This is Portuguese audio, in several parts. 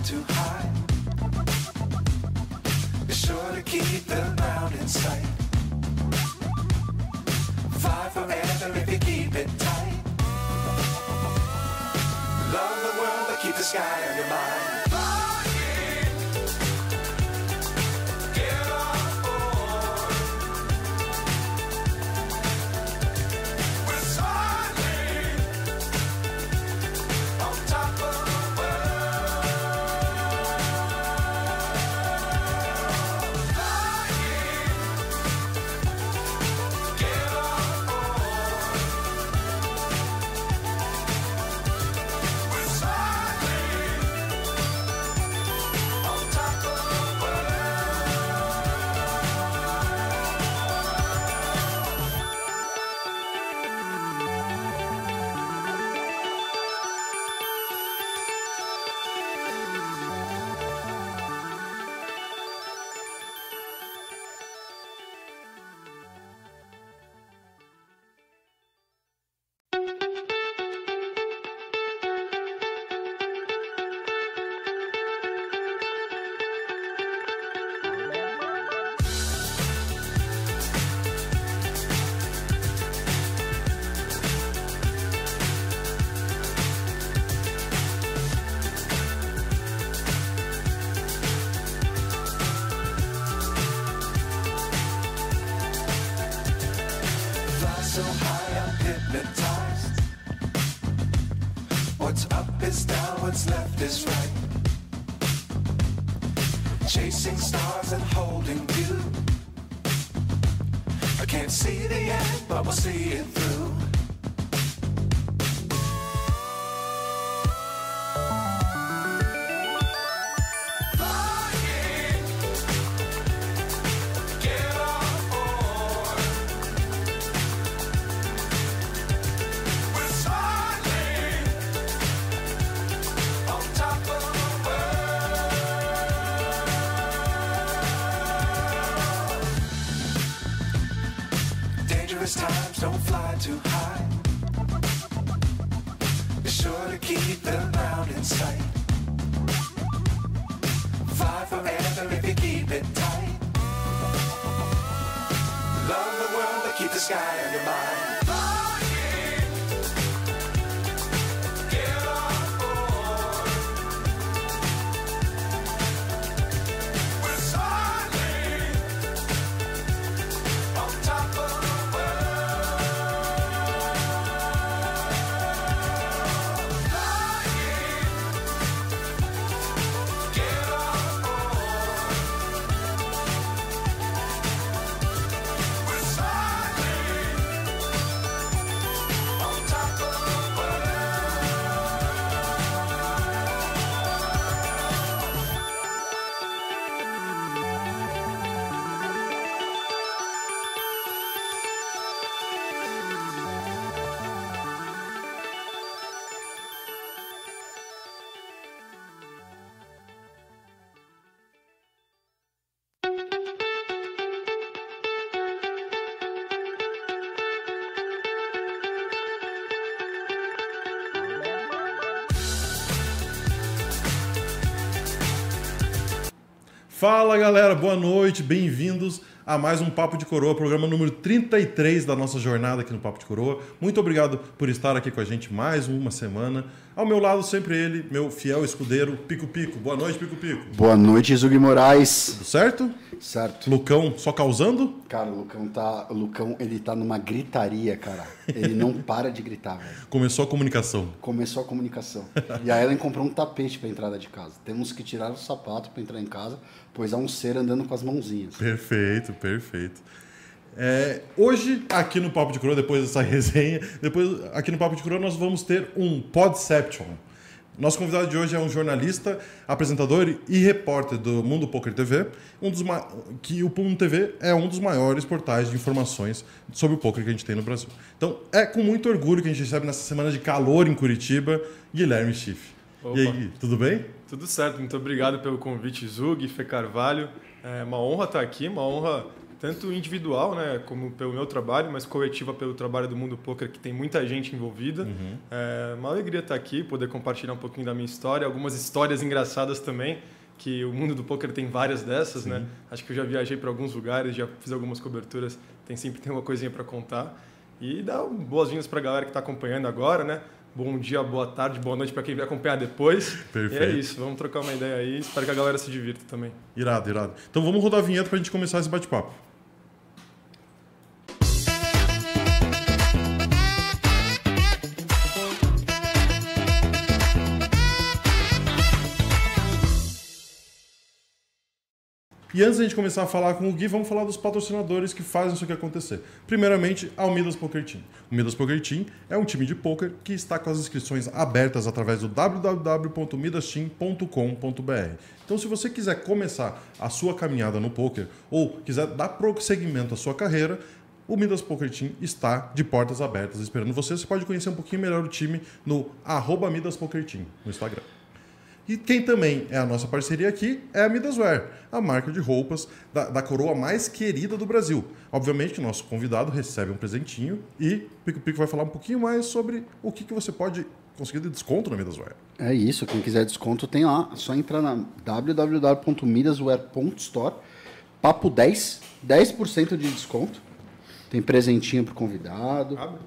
Fly too high. Be sure to keep the ground in sight. Fly forever if you keep it tight. Love the world, but keep the sky Fala galera, boa noite, bem-vindos a mais um Papo de Coroa, programa número 33 da nossa jornada aqui no Papo de Coroa. Muito obrigado por estar aqui com a gente mais uma semana. Ao meu lado, sempre ele, meu fiel escudeiro, Pico Pico. Boa noite, Pico Pico. Boa noite, Zug Moraes. Tudo certo? Certo. Lucão só causando? Cara, o Lucão tá, o Lucão, ele tá numa gritaria, cara. Ele não para de gritar, velho. Começou a comunicação. Começou a comunicação. E a Ellen comprou um tapete pra entrada de casa. Temos que tirar o sapato pra entrar em casa, pois há um ser andando com as mãozinhas. Perfeito, perfeito. É, hoje, aqui no Papo de Coroa, depois dessa resenha, depois aqui no Papo de Coroa nós vamos ter um Podception. Nosso convidado de hoje é um jornalista, apresentador e repórter do Mundo Poker TV, um dos que o Mundo TV é um dos maiores portais de informações sobre o poker que a gente tem no Brasil. Então, é com muito orgulho que a gente recebe nessa semana de calor em Curitiba, Guilherme Schiff. Opa. E aí, Gui, tudo bem? Tudo certo, muito obrigado pelo convite, Zug, Fê Carvalho. É uma honra estar aqui, uma honra tanto individual, né, como pelo meu trabalho, mas coletiva pelo trabalho do Mundo Poker, que tem muita gente envolvida. Uhum. É uma alegria estar aqui, poder compartilhar um pouquinho da minha história, algumas histórias engraçadas também, que o mundo do poker tem várias dessas, né? Acho que eu já viajei para alguns lugares, já fiz algumas coberturas, tem sempre tem uma coisinha para contar. E dá boas-vindas para a galera que está acompanhando agora, né? Bom dia, boa tarde, boa noite para quem vai acompanhar depois. Perfeito. E é isso, vamos trocar uma ideia aí. Espero que a galera se divirta também. Irado, irado. Então vamos rodar a vinheta pra gente começar esse bate-papo. E antes da gente começar a falar com o Gui, vamos falar dos patrocinadores que fazem isso aqui acontecer. Primeiramente, a Midas Poker Team. O Midas Poker Team é um time de poker que está com as inscrições abertas através do www.midasteam.com.br. Então, se você quiser começar a sua caminhada no poker ou quiser dar prosseguimento à sua carreira, o Midas Poker Team está de portas abertas esperando você. Você pode conhecer um pouquinho melhor o time no arroba Midas Poker Team no Instagram. E quem também é a nossa parceria aqui é a Midaswear, a marca de roupas da, da coroa mais querida do Brasil. Obviamente que o nosso convidado recebe um presentinho e Pico Pico vai falar um pouquinho mais sobre o que, que você pode conseguir de desconto na Midaswear. É isso, quem quiser desconto tem lá. É só entrar na www.midaswear.store. Papo 10, 10% de desconto. Tem presentinho pro convidado. Abre.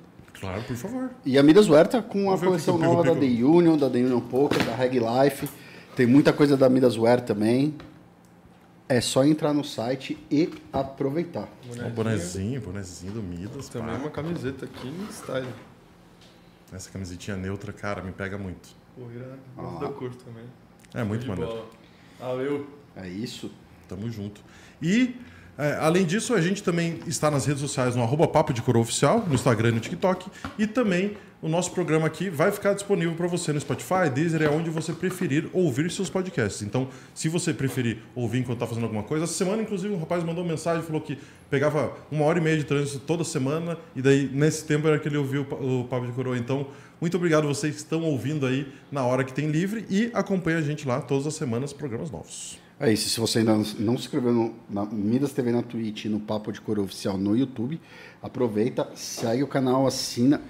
Claro, por favor. E a Midaswear tá com a o coleção o nova da Pico The Union, da The Union Poker, da Reg Life. Tem muita coisa da Midaswear também. É só entrar no site e aproveitar. Um bonezinho, bonezinho do Midas. Também pá. uma camiseta aqui em style. Essa camisetinha neutra, cara, me pega muito. Pô, irado. Gosto da cor também. É muito maneiro. Valeu. É isso. Tamo junto. E, é, além disso, a gente também está nas redes sociais no arroba Papo de Coroa Oficial, no Instagram e no TikTok. E também o nosso programa aqui vai ficar disponível para você no Spotify, Deezer, é onde você preferir ouvir seus podcasts. Então, se você preferir ouvir enquanto está fazendo alguma coisa, essa semana, inclusive, um rapaz mandou mensagem, falou que pegava uma hora e meia de trânsito toda semana, e daí, nesse tempo, era que ele ouviu o Pa- o Papo de Coroa. Então, muito obrigado vocês que estão ouvindo aí na hora que tem livre e acompanha a gente lá todas as semanas, programas novos. É isso. Se você ainda não se inscreveu no, na Midas TV na Twitch e no Papo de Coroa Oficial no YouTube, aproveita, segue o canal, assina,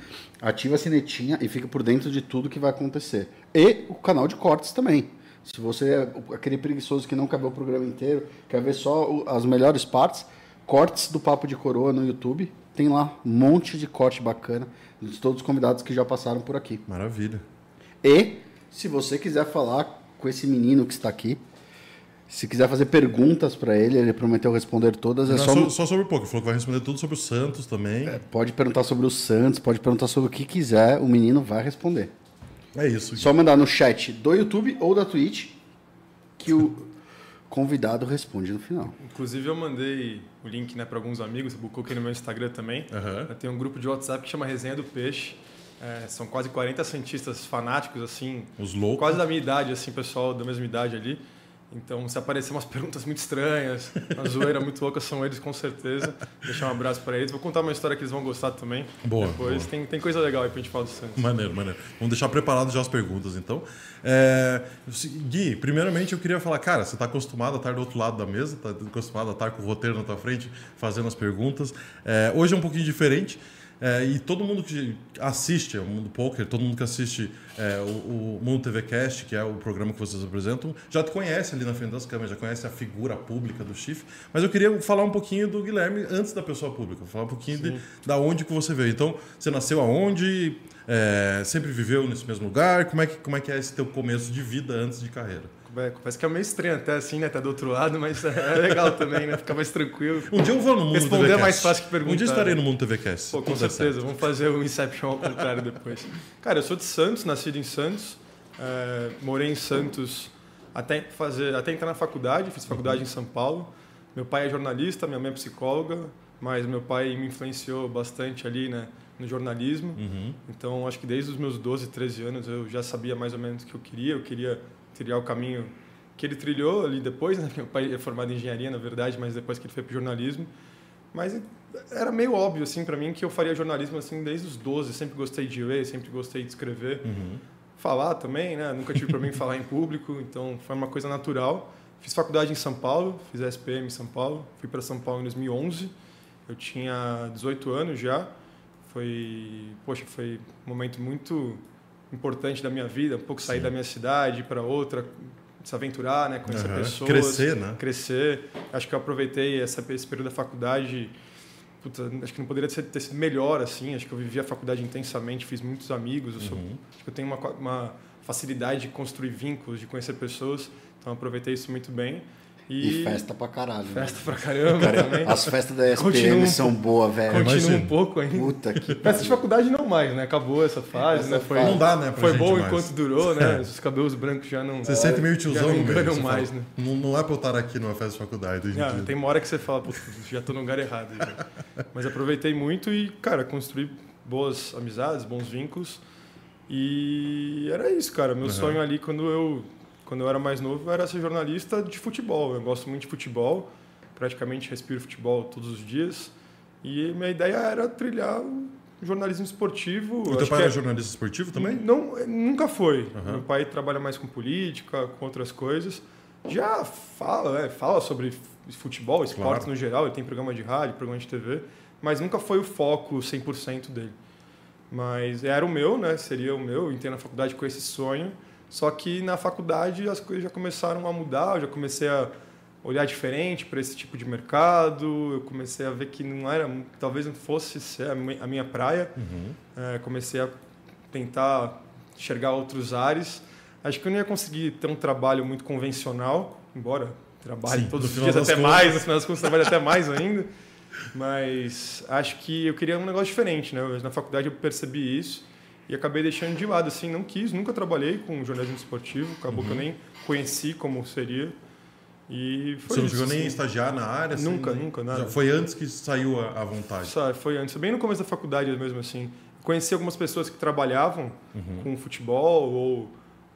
ativa a sinetinha e fica por dentro de tudo que vai acontecer. E o canal de cortes também. Se você é aquele preguiçoso que não quer ver o programa inteiro, quer ver só as melhores partes, cortes do Papo de Coroa no YouTube. Tem lá um monte de corte bacana de todos os convidados que já passaram por aqui. Maravilha. E se você quiser falar com esse menino que está aqui, se quiser fazer perguntas para ele, ele prometeu responder todas, é Não, só, só, só sobre o poker. Falou que vai responder tudo sobre o Santos também. É, pode perguntar sobre o Santos, pode perguntar sobre o que quiser, o menino vai responder. isso. Só mandar no chat do YouTube ou da Twitch que o convidado responde no final. Inclusive eu mandei o link né, para alguns amigos, eu coloquei no meu Instagram também. Aham. Eu tenho um grupo de WhatsApp que chama Resenha do Peixe. É, são quase 40 cientistas fanáticos, assim, Os loucos. quase da minha idade, assim, pessoal da mesma idade ali. Então, se aparecer umas perguntas muito estranhas, uma zoeira muito louca, são eles com certeza. Deixar um abraço para eles. Vou contar uma história que eles vão gostar também. Boa, Depois boa. Tem, tem coisa legal aí pra gente falar do Santos. Maneiro, maneiro. Vamos deixar preparado já as perguntas, então. É, Gui, primeiramente eu queria falar, cara, você está acostumado a estar do outro lado da mesa, está acostumado a estar com o roteiro na tua frente, fazendo as perguntas. É, hoje é um pouquinho diferente. É, e todo mundo que assiste ao Mundo Poker, todo mundo que assiste é, o, o Mundo TV Cast, que é o programa que vocês apresentam, já te conhece ali na frente das câmeras, já conhece a figura pública do Chifre. Mas eu queria falar um pouquinho do Guilherme antes da pessoa pública, falar um pouquinho de, da onde que você veio. Então, você nasceu aonde? É, sempre viveu nesse mesmo lugar? Como é, que, como é que é esse teu começo de vida antes de carreira? É, Parece que é meio estranho até assim, né? Tá do outro lado, mas é legal também, né? Ficar mais tranquilo. Um dia eu vou no Mundo Responder é mais fácil que perguntar, Um dia estarei né? no Mundo TV Cast. Pô, com certeza, vamos fazer o Inception ao contrário depois. Cara, eu sou de Santos, nascido em Santos, é, morei em Santos até, fazer, até entrar na faculdade, fiz faculdade em São Paulo. Meu pai é jornalista, minha mãe é psicóloga, mas meu pai me influenciou bastante ali né, no jornalismo. Uhum. Então, acho que desde os meus 12, 13 anos eu já sabia mais ou menos o que eu queria. Eu queria trilhar o caminho que ele trilhou ali depois. Né? Meu pai é formado em engenharia, na verdade, mas depois que ele foi para jornalismo. Mas era meio óbvio assim para mim que eu faria jornalismo assim desde os 12. Sempre gostei de ler, sempre gostei de escrever. Uhum. Falar também, né? Nunca tive problema em falar em público, então foi uma coisa natural. Fiz faculdade em São Paulo, fiz a SPM em São Paulo. Fui para São Paulo em 2011. Eu tinha 18 anos já. Foi, poxa, foi um momento muito importante da minha vida, um pouco sair da minha cidade para outra, se aventurar, né, conhecer Aham. pessoas, Crescer, né? crescer. Acho que eu aproveitei essa, esse período da faculdade. puta, acho que não poderia ter, ter sido melhor assim. Acho que eu vivi a faculdade intensamente, fiz muitos amigos. Eu sou, Uhum. acho que eu tenho uma, uma facilidade de construir vínculos, de conhecer pessoas. Então aproveitei isso muito bem. E, E festa pra caralho. né? festa pra caramba também. As festas da um são boas, velho. Continua imagino. um pouco ainda. Puta que Festa de faculdade não mais, né? Acabou essa fase, Essa né? Foi. Não dá, né, pra Foi gente bom mais. enquanto durou, né? É. Os cabelos brancos já não. Você sente meio tiozão não enganam mais, fala, né? Não, não é pra eu estar aqui numa festa de faculdade em Ah, tem uma hora que você fala, putz, já tô no lugar errado. Mas aproveitei muito e, cara, construí boas amizades, bons vínculos. E era isso, cara. Meu Uhum. sonho ali quando eu, quando eu era mais novo era ser jornalista de futebol. Eu gosto muito de futebol, praticamente respiro futebol todos os dias. E minha ideia era trilhar o jornalismo esportivo. O teu pai era é- jornalista esportivo também? Não, nunca foi. Aham. Meu pai trabalha mais com política, com outras coisas. Já fala, né, fala sobre futebol, esporte Claro. no geral. Ele tem programa de rádio, programa de TV, mas nunca foi o foco 100% dele. Mas era o meu, né? Seria o meu. Eu entrei na faculdade com esse sonho. Só que na faculdade as coisas já começaram a mudar. Eu já comecei a olhar diferente para esse tipo de mercado. Eu comecei a ver que não era, talvez não fosse ser a mi- a minha praia. Uhum. É, comecei a tentar enxergar outros ares. Acho que eu não ia conseguir ter um trabalho muito convencional, embora trabalhe Sim, todos os dias até contas. mais, no final das contas trabalho até mais ainda. Mas acho que eu queria um negócio diferente, né? Na faculdade eu percebi isso e acabei deixando de lado, assim, não quis, nunca trabalhei com jornalismo esportivo, acabou que eu nem conheci como seria. E foi Você não chegou nem a assim. estagiar na área? assim, Nunca, nem- nunca, nada. Já foi antes que saiu a, a vontade. Sabe, foi antes, bem no começo da faculdade mesmo assim. Conheci algumas pessoas que trabalhavam Uhum. com futebol ou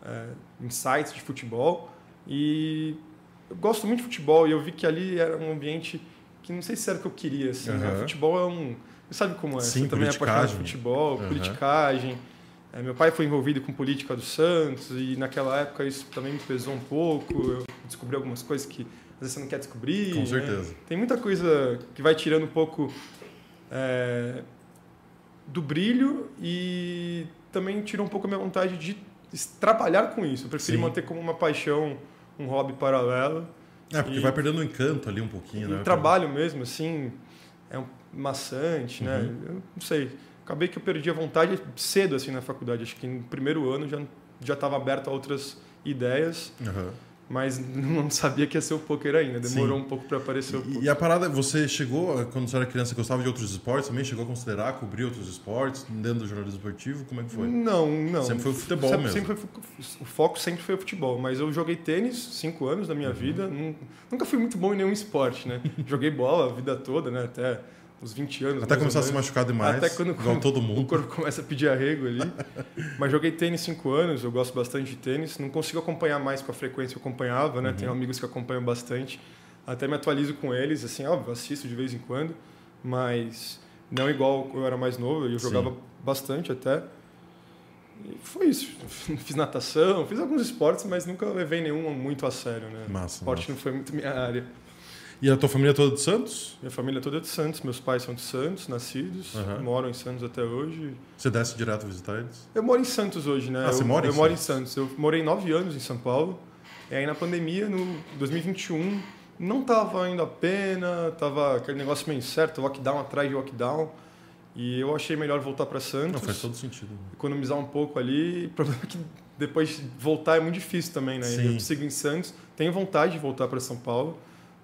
é, em sites de futebol e eu gosto muito de futebol e eu vi que ali era um ambiente que não sei se era o que eu queria. Assim, né? Aham. Futebol é um... Sabe como é? Sim, Você também é apaixonado por futebol, Aham. politicagem. É, meu pai foi envolvido com política do Santos e naquela época isso também me pesou um pouco. Eu descobri algumas coisas que às vezes você não quer descobrir. Com né? certeza. Tem muita coisa que vai tirando um pouco é, do brilho e também tira um pouco a minha vontade de trabalhar com isso. Eu preferi Sim. manter como uma paixão, um hobby paralelo. É, porque E- vai perdendo o encanto ali um pouquinho, né? o trabalho mesmo, assim, é um maçante, né? Uhum. Eu não sei. Acabei que eu perdi a vontade cedo, assim, na faculdade. Acho que no primeiro ano já já estava aberto a outras ideias, Aham. mas não sabia que ia ser o poker ainda. Demorou Sim. um pouco para aparecer o poker. e a parada, você chegou, quando você era criança, gostava de outros esportes também? Chegou a considerar cobrir outros esportes dentro do jornalismo esportivo? Como é que foi? Não, não. Sempre foi o futebol sempre, mesmo. sempre foi o foco sempre foi o futebol, mas eu joguei tênis cinco anos da minha Uhum. vida. nun- Nunca fui muito bom em nenhum esporte, né? joguei bola a vida toda, né? Até os 20 anos. Até começar a se machucar demais, Até quando, todo o mundo. corpo começa a pedir arrego ali. Mas joguei tênis cinco anos, eu gosto bastante de tênis. Não consigo acompanhar mais com a frequência que eu acompanhava, né? Uhum. Tenho amigos que acompanham bastante. Até me atualizo com eles, assim, óbvio, assisto de vez em quando. Mas não igual eu era mais novo, eu Sim. jogava bastante até. E foi isso. Fiz natação, fiz alguns esportes, mas nunca levei nenhum muito a sério, né? Massa, Esporte massa. não foi muito minha área. E a tua família toda de Santos? Minha família toda é de Santos, meus pais são de Santos, nascidos, Aham. moram em Santos até hoje. Você desce direto visitar eles? Eu moro em Santos hoje, né? Ah, você eu, mora em eu moro em Santos? Santos. Eu morei nove anos em São Paulo. E aí na pandemia, no 2021, não tava indo a pena, tava aquele negócio meio incerto, lockdown atrás de lockdown. E eu achei melhor voltar para Não, Santos, faz todo sentido. economizar um pouco ali. O problema é que depois de voltar é muito difícil também, né? Sim. Eu sigo em Santos, tenho vontade de voltar para São Paulo,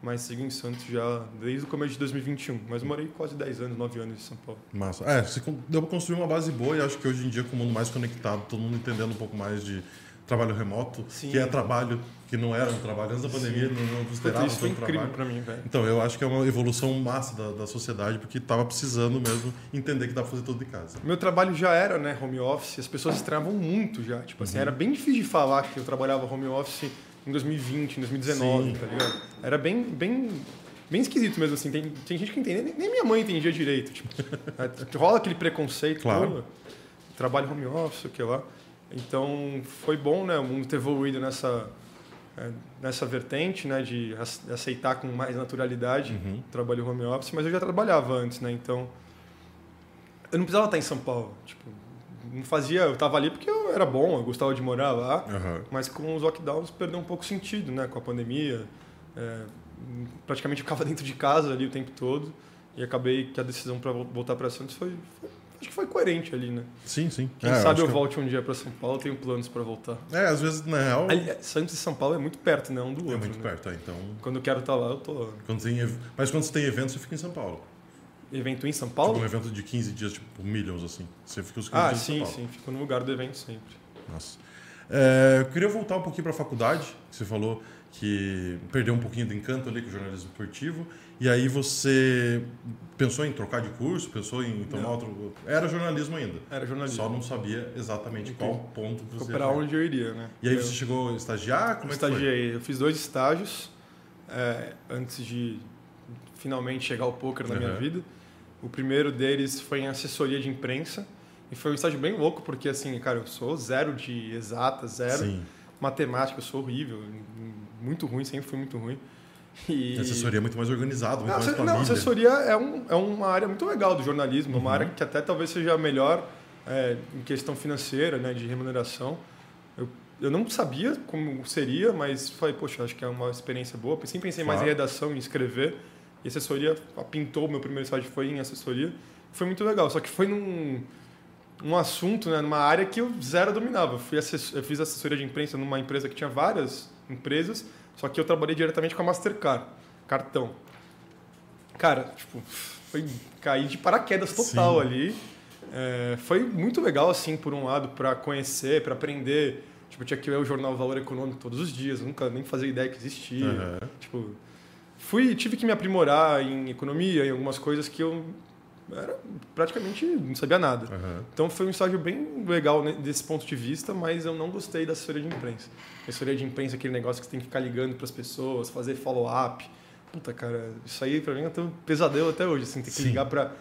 mas sigo em Santos já desde o começo de 2021. Mas morei quase 10 anos, 9 anos em São Paulo. Massa. É, você deu pra construir uma base boa e acho que hoje em dia, com o mundo mais conectado, todo mundo entendendo um pouco mais de trabalho remoto, Sim. que é trabalho que não era um trabalho. Antes da pandemia, não, não considerava Isso foi um incrível para mim, velho. Então, eu acho que é uma evolução massa da, da sociedade, porque estava precisando mesmo entender que dá pra fazer tudo de casa. Meu trabalho já era, né, home office, as pessoas estranhavam muito já. Tipo assim, era bem difícil de falar que eu trabalhava home office em 2020, em 2019, Sim. tá ligado? Era bem, bem, bem esquisito mesmo, assim. Tem, tem gente que entende, nem- nem minha mãe entendia direito. Tipo, rola aquele preconceito, Claro. trabalho home office, o que lá. Então, foi bom, né, o mundo ter evoluído nessa, é, nessa vertente, né, de ace- aceitar com mais naturalidade Uhum. o trabalho home office, mas eu já trabalhava antes, né? Então eu não precisava estar em São Paulo, tipo, não fazia, eu estava ali porque eu era bom, eu gostava de morar lá, Aham. mas com os lockdowns perdeu um pouco o sentido, né? Com a pandemia, é, praticamente eu ficava dentro de casa ali o tempo todo e acabei que a decisão para voltar para Santos foi, foi- acho que foi coerente ali, né? Sim, sim. Quem É, sabe eu que- volte um dia para São Paulo, tenho planos para voltar. É, às vezes, na real, Ali, é, Santos e São Paulo é muito perto, né? Um do é outro. muito né? perto, é, então... Quando eu quero estar lá, eu tô lá. Quando tem, mas quando você tem evento, você fica em São Paulo. Evento em São Tipo, Paulo? um evento de 15 dias, tipo, Millions, assim. Você fica os 15 ah, dias em sim, São Paulo. sim. Fico no lugar do evento sempre. Nossa. É, eu queria voltar um pouquinho para a faculdade, que você falou que perdeu um pouquinho do encanto ali com o jornalismo esportivo, e aí você pensou em trocar de curso, pensou em tomar Não. outro... Era jornalismo ainda, Era jornalismo. só não sabia exatamente Entendi. qual ponto você Para onde eu iria, né? E aí eu você chegou a estagiar? Como é que foi? estagiei. Eu fiz dois estágios é, antes de finalmente chegar ao poker na minha Uhum. vida. O primeiro deles foi em assessoria de imprensa. E foi um estágio bem louco, porque assim, cara, eu sou zero de exata, zero. Sim. Matemática, eu sou horrível. Muito ruim, sempre fui muito ruim. E... E assessoria é muito mais organizada, muito Não, mais família. não, assessoria é, um, é uma área muito legal do jornalismo, é uma Uhum. área que até talvez seja a melhor é, em questão financeira, né, de remuneração. Eu, eu não sabia como seria, mas falei, poxa, acho que é uma experiência boa. Sempre pensei mais em Claro. redação, em escrever. E assessoria pintou, meu primeiro estágio foi em assessoria. Foi muito legal, só que foi num um assunto, né, numa área que eu zero dominava. Eu, fui assess- eu fiz assessoria de imprensa numa empresa que tinha várias empresas, só que eu trabalhei diretamente com a Mastercard, cartão. Cara, tipo, foi cair de paraquedas total Sim. ali. É, foi muito legal, assim, por um lado, para conhecer, para aprender. Tipo, eu tinha que ler o jornal Valor Econômico todos os dias, nunca nem fazia ideia que existia. Aham. Tipo, fui, tive que me aprimorar em economia, em algumas coisas que eu era praticamente não sabia nada. Aham. Então foi um estágio bem legal né, desse ponto de vista, mas eu não gostei da assessoria de imprensa. A assessoria de imprensa é aquele negócio que você tem que ficar ligando para as pessoas, fazer follow-up. Puta, cara, isso aí pra mim é um pesadelo até hoje, assim, ter que Sim. ligar para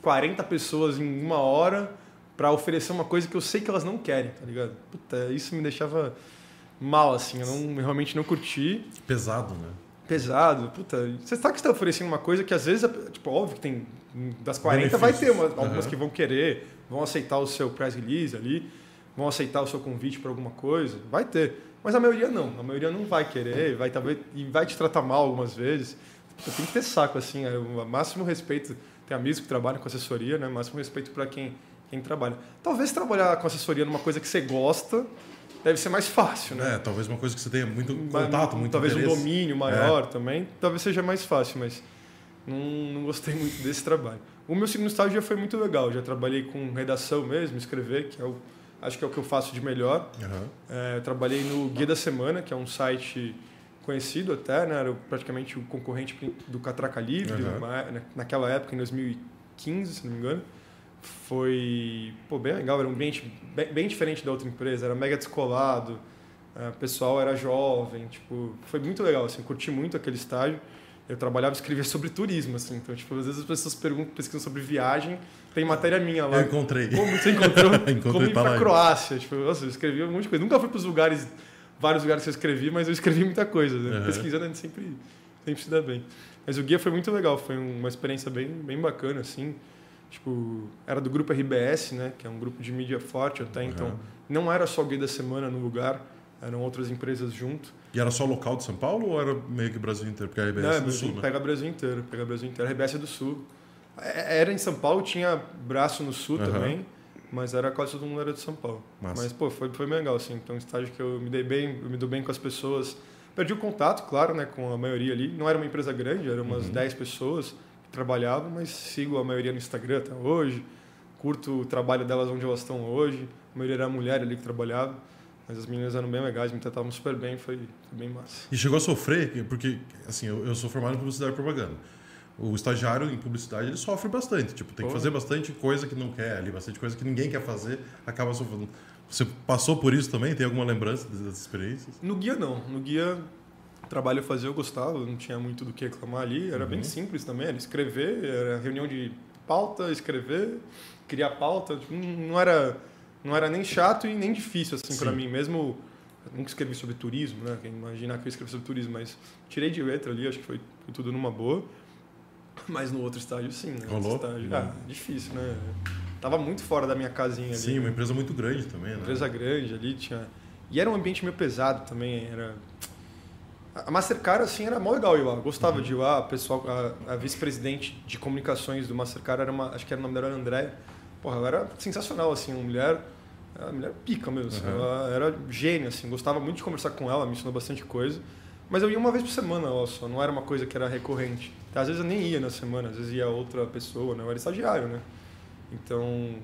40 pessoas em uma hora para oferecer uma coisa que eu sei que elas não querem, tá ligado? Puta, isso me deixava mal, assim, eu não, eu realmente não curti Pesado, né? Pesado. Puta, você sabe que você está oferecendo uma coisa que às vezes, é, tipo, óbvio que tem das 40 vai ter Benefícios. uma, algumas Aham. que vão querer, vão aceitar o seu press release ali, vão aceitar o seu convite para alguma coisa, vai ter. Mas a maioria não, a maioria não vai querer, vai talvez e vai te tratar mal algumas vezes. Puta, tem que ter saco assim, é o máximo respeito. Tem amigos que trabalham com assessoria, né? Máximo respeito para quem quem trabalha. Talvez trabalhar com assessoria numa coisa que você gosta deve ser mais fácil, né? É, talvez uma coisa que você tenha muito contato, muito talvez interesse. um domínio maior também, talvez seja mais fácil, mas não, não gostei muito desse trabalho. O meu segundo estágio já foi muito legal, já trabalhei com redação mesmo, escrever, que é o, acho que é o que eu faço de melhor. Aham. É, trabalhei no Guia da Semana, que é um site conhecido até, né? era praticamente o concorrente do Catraca Livre, Uhum. naquela época, em 2015, se não me engano. Foi pô, bem legal, era um ambiente bem, bem diferente da outra empresa, era mega descolado, é, o pessoal era jovem, tipo, foi muito legal, assim, curti muito aquele estágio. Eu trabalhava e escrevia sobre turismo, assim, então, tipo, às vezes as pessoas perguntam, pesquisam sobre viagem, tem matéria minha lá. Eu encontrei. Como você encontrou? Encontrei, como ir pra. Croácia. Tipo, nossa, eu escrevi um monte de coisa. Nunca fui pros lugares, vários lugares que eu escrevi, mas eu escrevi muita coisa. Né? Uhum. Pesquisando a gente sempre, sempre se dá bem. Mas o guia foi muito legal, foi uma experiência bem, bem bacana, assim. Tipo, era do grupo RBS, né? Que é um grupo de mídia forte até, então Uhum. não era só o guia da semana no lugar, eram outras empresas junto. E era só local de São Paulo ou era meio que Brasil inteiro? Porque a RBS Não, é é do Brasil- Sul, né? Pega Brasil inteiro, pega Brasil inteiro. A RBS é do Sul. É- Era em São Paulo, tinha braço no Sul Aham. também, mas era quase todo mundo era de São Paulo. Massa. Mas, pô, foi, foi bem legal, assim. Então, um estágio que eu me dei bem, eu me dou bem com as pessoas. Perdi o contato, claro, né, com a maioria ali. Não era uma empresa grande, eram umas Uhum. 10 pessoas que trabalhavam, mas sigo a maioria no Instagram até hoje. Curto o trabalho delas onde elas estão hoje. A maioria era mulher ali que trabalhava. Mas as meninas eram bem legais, me tratavam super bem, foi, foi bem massa. E chegou a sofrer, porque, assim, eu, eu sou formado em publicidade e propaganda. O estagiário em publicidade, ele sofre bastante. Tipo, tem que Pô. fazer bastante coisa que não quer ali, bastante coisa que ninguém quer fazer, acaba sofrendo. Você passou por isso também? Tem alguma lembrança dessas experiências? No guia não. No guia trabalho fazia, eu gostava, não tinha muito do que reclamar ali. Era bem Uhum. simples também, era escrever, era reunião de pauta, escrever, criar pauta. Tipo, não era, não era nem chato e nem difícil assim para mim. Mesmo nunca escrevi sobre turismo, né? Quem imaginar que eu escrevi sobre turismo, mas tirei de letra ali, acho que foi, foi tudo numa boa. Mas no outro estágio, sim, né? Rolou? Estágio, ah, difícil, né? Tava muito fora da minha casinha ali. Sim, né? uma empresa muito grande também, né? empresa grande ali, tinha... E era um ambiente meio pesado também, era... A Mastercard, assim, era mó legal ir lá. Gostava Uhum. de ir lá. A, pessoal, a, a vice-presidente de comunicações do Mastercard era uma... Acho que era o nome dela era André. Porra, ela era sensacional, assim, uma mulher... Uma mulher pica mesmo. assim, Uhum. Ela era gênia, assim. Gostava muito de conversar com ela, me ensinou bastante coisa. Mas eu ia uma vez por semana só. Não era uma coisa que era recorrente. Às vezes eu nem ia na semana. Às vezes ia outra pessoa, né? Eu era estagiário, né? Então...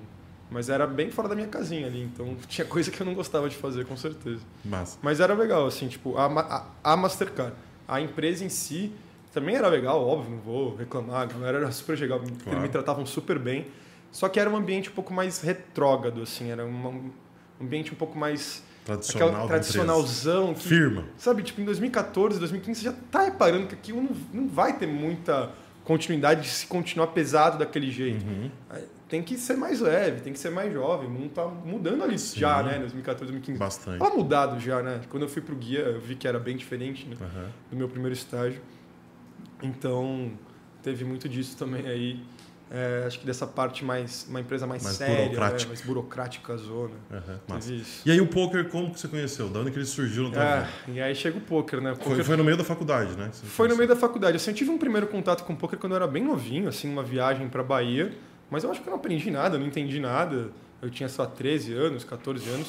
Mas era bem fora da minha casinha ali. Então tinha coisa que eu não gostava de fazer, com certeza. Massa. Mas era legal, assim, tipo, a, a, a Mastercard. A empresa em si também era legal, óbvio, não vou reclamar, a galera era super legal, me- Claro. me tratavam super bem. Só que era um ambiente um pouco mais retrógrado, assim, era um ambiente um pouco mais. Tradicional aquela tradicionalzão. Que, Firma. Sabe, tipo, em 2014, 2015, você já tá reparando que aquilo não, não vai ter muita continuidade de se continuar pesado daquele jeito. Uhum. Tem que ser mais leve, tem que ser mais jovem. O mundo tá mudando ali Sim. já, né? 2014, 2015. Bastante. Tava mudado já, né? Quando eu fui pro guia, eu vi que era bem diferente né? Aham. do meu primeiro estágio. Então, teve muito disso também aí. É, acho que dessa parte mais... Uma empresa mais, Mais séria, burocrática. né? mais burocrática, zona. Isso. E aí o poker, como que você conheceu? Da onde que ele surgiu na tua É, e aí chega o poker, né? O Foi, poker foi no meio da faculdade, né? você Foi no meio da faculdade. Assim, eu tive um primeiro contato com poker quando eu era bem novinho, assim, numa viagem para Bahia. Mas eu acho que eu não aprendi nada, não entendi nada. Eu tinha só 13 anos, 14 anos.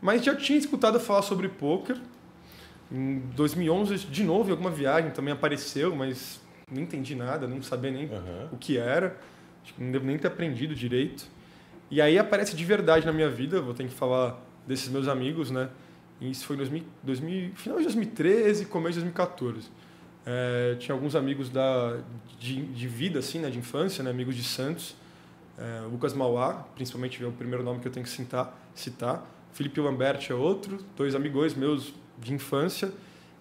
Mas já tinha escutado falar sobre poker. Em 2011, de novo, em alguma viagem também apareceu, mas não entendi nada, não sabia nem Aham. o que era. Acho que não devo nem ter aprendido direito. E aí aparece de verdade na minha vida, vou ter que falar desses meus amigos, né? E isso foi em 2000, 2000, final de 2013, começo de 2014. É, tinha alguns amigos da, de, de vida, assim, né? De infância, né? Amigos de Santos. É, Lucas Mauá, principalmente é o primeiro nome que eu tenho que citar. citar. Felipe Lambert é outro, dois amigos meus de infância.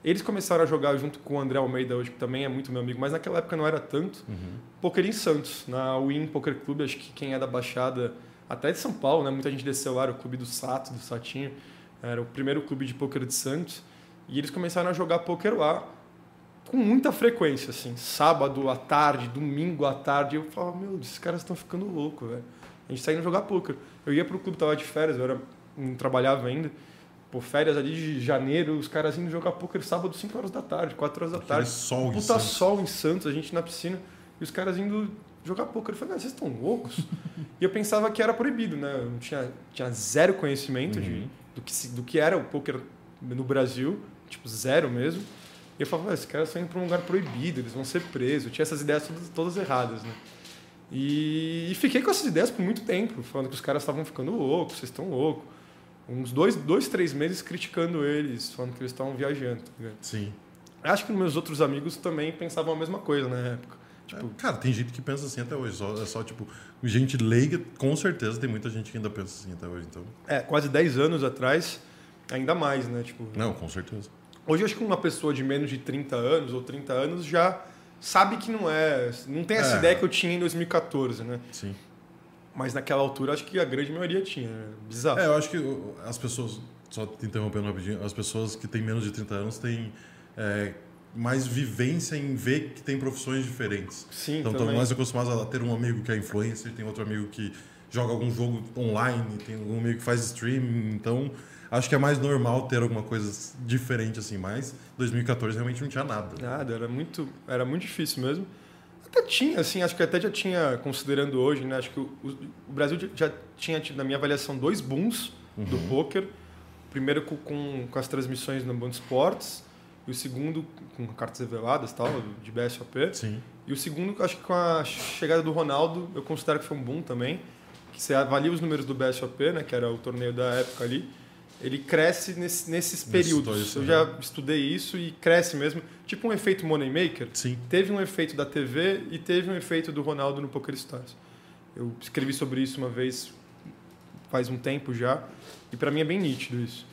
Eles começaram a jogar junto com o André Almeida hoje, que também é muito meu amigo, mas naquela época não era tanto. Uhum. Poker em Santos, na Win Poker Club, acho que quem é da Baixada, até de São Paulo, né? Muita gente desceu lá, era o clube do Sato, do Satinho. Era o primeiro clube de poker de Santos. E eles começaram a jogar poker lá com muita frequência, assim. Sábado à tarde, domingo à tarde. Eu falava, meu, esses caras estão ficando loucos, velho. A gente saindo jogar poker. Eu ia pro clube, tava de férias, eu era, não trabalhava ainda. Pô, férias ali de janeiro, os caras indo jogar poker sábado, 5 horas da tarde, 4 horas da Aquele tarde. sol em Puta Santos. sol em Santos, a gente na piscina, e os caras indo jogar poker. Eu falei, ah, vocês estão loucos? e eu pensava que era proibido, né? Eu não tinha, tinha zero conhecimento de, Uhum. do, que, do que era o poker no Brasil, tipo, zero mesmo. E eu falava, ah, esses caras estão indo para um lugar proibido, eles vão ser presos. Eu tinha essas ideias todas, todas erradas, né? E, e fiquei com essas ideias por muito tempo, falando que os caras estavam ficando loucos, vocês estão loucos. Uns dois, dois, três meses criticando eles, falando que eles estavam viajando. tá? Sim. Acho que meus outros amigos também pensavam a mesma coisa na época. Tipo, É, Cara, tem gente que pensa assim até hoje. Só, é só, tipo, gente leiga, com certeza tem muita gente que ainda pensa assim até hoje. Então, é, quase 10 anos atrás, ainda mais, né? Tipo, não, com certeza. Hoje acho que uma pessoa de menos de 30 anos ou 30 anos já sabe que não é. Não tem essa É. ideia que eu tinha em 2014, né? Sim. Mas naquela altura acho que a grande maioria tinha. né? Bizarro. É, eu acho que as pessoas, só te interrompendo rapidinho, as pessoas que têm menos de 30 anos têm é, mais vivência em ver que tem profissões diferentes. Sim, Então também. mais acostumados a ter um amigo que é influencer, tem outro amigo que joga algum jogo online, tem um amigo que faz streaming. Então acho que é mais normal ter alguma coisa diferente assim. Mas 2014 realmente não tinha nada. Nada, era muito, era muito difícil mesmo. Até tinha, assim, acho que até já tinha, considerando hoje, né? Acho que o, o- Brasil já tinha tido, na minha avaliação, dois booms do poker. Primeiro com, com, com as transmissões no Band Esportes, e o segundo com cartas reveladas tal, de BSOP. Sim. E o segundo, acho que com a chegada do Ronaldo, eu considero que foi um boom também. Que você avalia os números do BSOP, né, que era o torneio da época ali, ele cresce nesse- nesses períodos. isso, eu né? já estudei isso e cresce mesmo. Tipo um efeito Moneymaker. Sim. Teve um efeito da TV e teve um efeito do Ronaldo no Poker Stars. Eu escrevi sobre isso uma vez faz um tempo já, e para mim é bem nítido isso.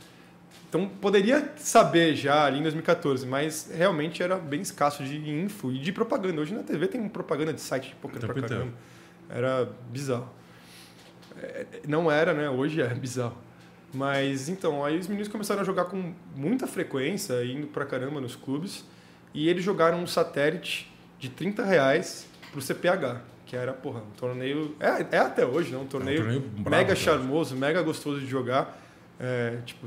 Então poderia saber já ali em 2014, mas realmente era bem escasso de info e de propaganda. Hoje na TV tem propaganda de site de poker pra caramba. Era bizarro. É, Não era, né? Hoje é bizarro. Mas então, aí os meninos começaram a jogar com muita frequência, indo pra caramba nos clubes. E eles jogaram um satélite de 30 reais pro CPH, que era, porra, um torneio. É, é até hoje, né? Um torneio, torneio brabo, mega charmoso, mega gostoso de jogar. É, tipo,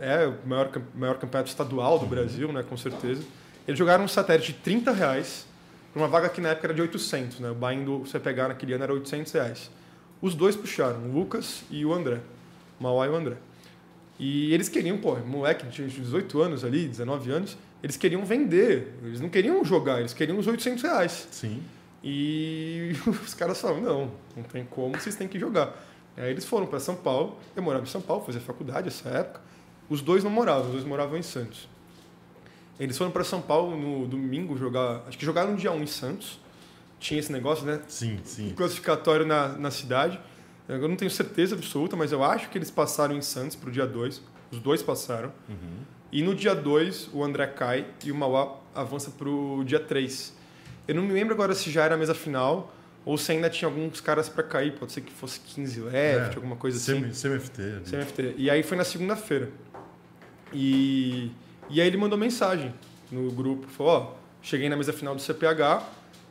é o maior, maior campeonato estadual Uhum. do Brasil, né? Com certeza. Eles jogaram um satélite de 30 reais pra uma vaga que na época era de 800, né? O buy-in do CPH naquele ano era 800 reais. Os dois puxaram, o Lucas e o André. Mauá e o André. E eles queriam, pô, moleque de 18 anos ali, 19 anos, eles queriam vender. Eles não queriam jogar, eles queriam os 800 reais. Sim. E os caras falaram, não, não tem como, vocês têm que jogar. Aí eles foram para São Paulo, eu morava em São Paulo, fazia faculdade nessa época. Os dois não moravam, os dois moravam em Santos. Eles foram para São Paulo no domingo jogar, acho que jogaram no dia 1 em Santos. Tinha esse negócio, né? Sim, sim. classificatório na, na cidade. Eu não tenho certeza absoluta, mas eu acho que eles passaram em Santos pro dia 2. Os dois passaram. E no dia 2, o André cai e o Mauá avança pro dia 3. Eu não me lembro agora se já era a mesa final ou se ainda tinha alguns caras para cair. Pode ser que fosse 15 left, É, alguma coisa assim. CMFT. ali. CMFT. E aí foi na segunda-feira. E, e aí ele mandou mensagem no grupo, falou, ó, cheguei na mesa final do CPH,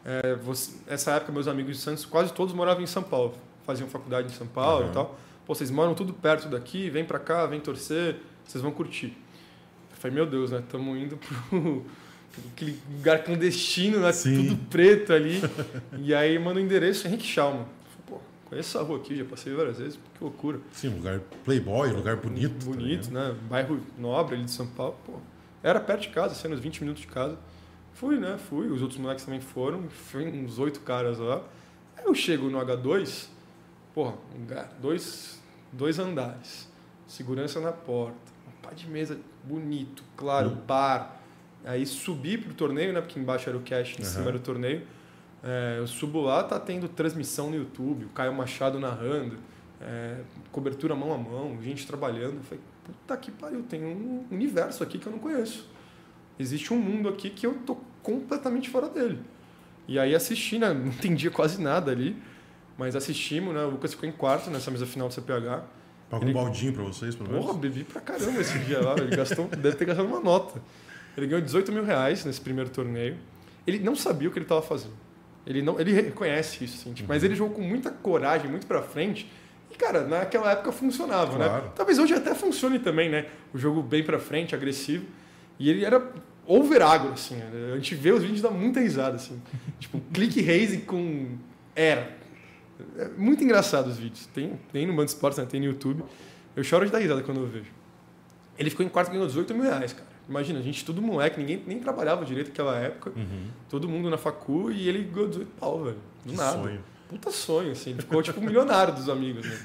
é, você- essa época meus amigos de Santos, quase todos moravam em São Paulo, faziam faculdade em São Paulo Uhum. e tal. Pô, vocês moram tudo perto daqui, vem pra cá, vem torcer, vocês vão curtir. Eu falei, meu Deus, né, estamos indo pro aquele lugar clandestino, né, Sim. tudo preto ali. e aí manda o endereço, Henrique Schalman. Pô, conheço essa rua aqui, já passei várias vezes, que loucura Sim, lugar playboy, lugar bonito. bonito, ligado? né? Bairro nobre ali de São Paulo, pô. Era perto de casa, sendo uns 20 minutos de casa. Fui, né? Fui. Os outros moleques também foram. Foi uns oito caras lá. Aí eu chego no H2, porra, um dois, dois andares. Segurança na porta. Um pá de mesa bonito, claro, Hum. bar. Aí subi pro torneio, né? Porque embaixo era o cash, em Aham. cima era o torneio. É, eu subo lá, tá tendo transmissão no YouTube, o Caio Machado narrando, é, cobertura mão a mão, gente trabalhando. Eu falei, puta que pariu, tem um universo aqui que eu não conheço. Existe um mundo aqui que eu tô completamente fora dele. E aí assisti, né? Não entendia quase nada ali, mas assistimos, né? O Lucas ficou em quarto nessa mesa final do CPH. Pagou Ele- um baldinho pra vocês, pelo menos? Porra, bebi pra caramba esse dia lá. Ele gastou, deve ter gastado uma nota. Ele ganhou 18 mil reais nesse primeiro torneio. Ele não sabia o que ele estava fazendo. Ele não, ele reconhece isso, assim, tipo, mas ele jogou com muita coragem, muito pra frente. E, cara, naquela época funcionava, Claro. né? Talvez hoje até funcione também, né? O jogo bem pra frente, agressivo. E ele era over agro, assim. né? A gente vê os vídeos e dá muita risada, assim. tipo, clique raise com era. É muito engraçado os vídeos. Tem, tem no Band Esportes, né? tem no YouTube. Eu choro de dar risada quando eu vejo. Ele ficou em quarto e ganhou 18 mil reais, cara. Imagina, a gente tudo moleque, ninguém nem trabalhava direito naquela época. Uhum. Todo mundo na facu e ele ganhou 18 pau, velho. Do Que nada. sonho. Puta sonho, assim. Ele ficou tipo um milionário dos amigos, né?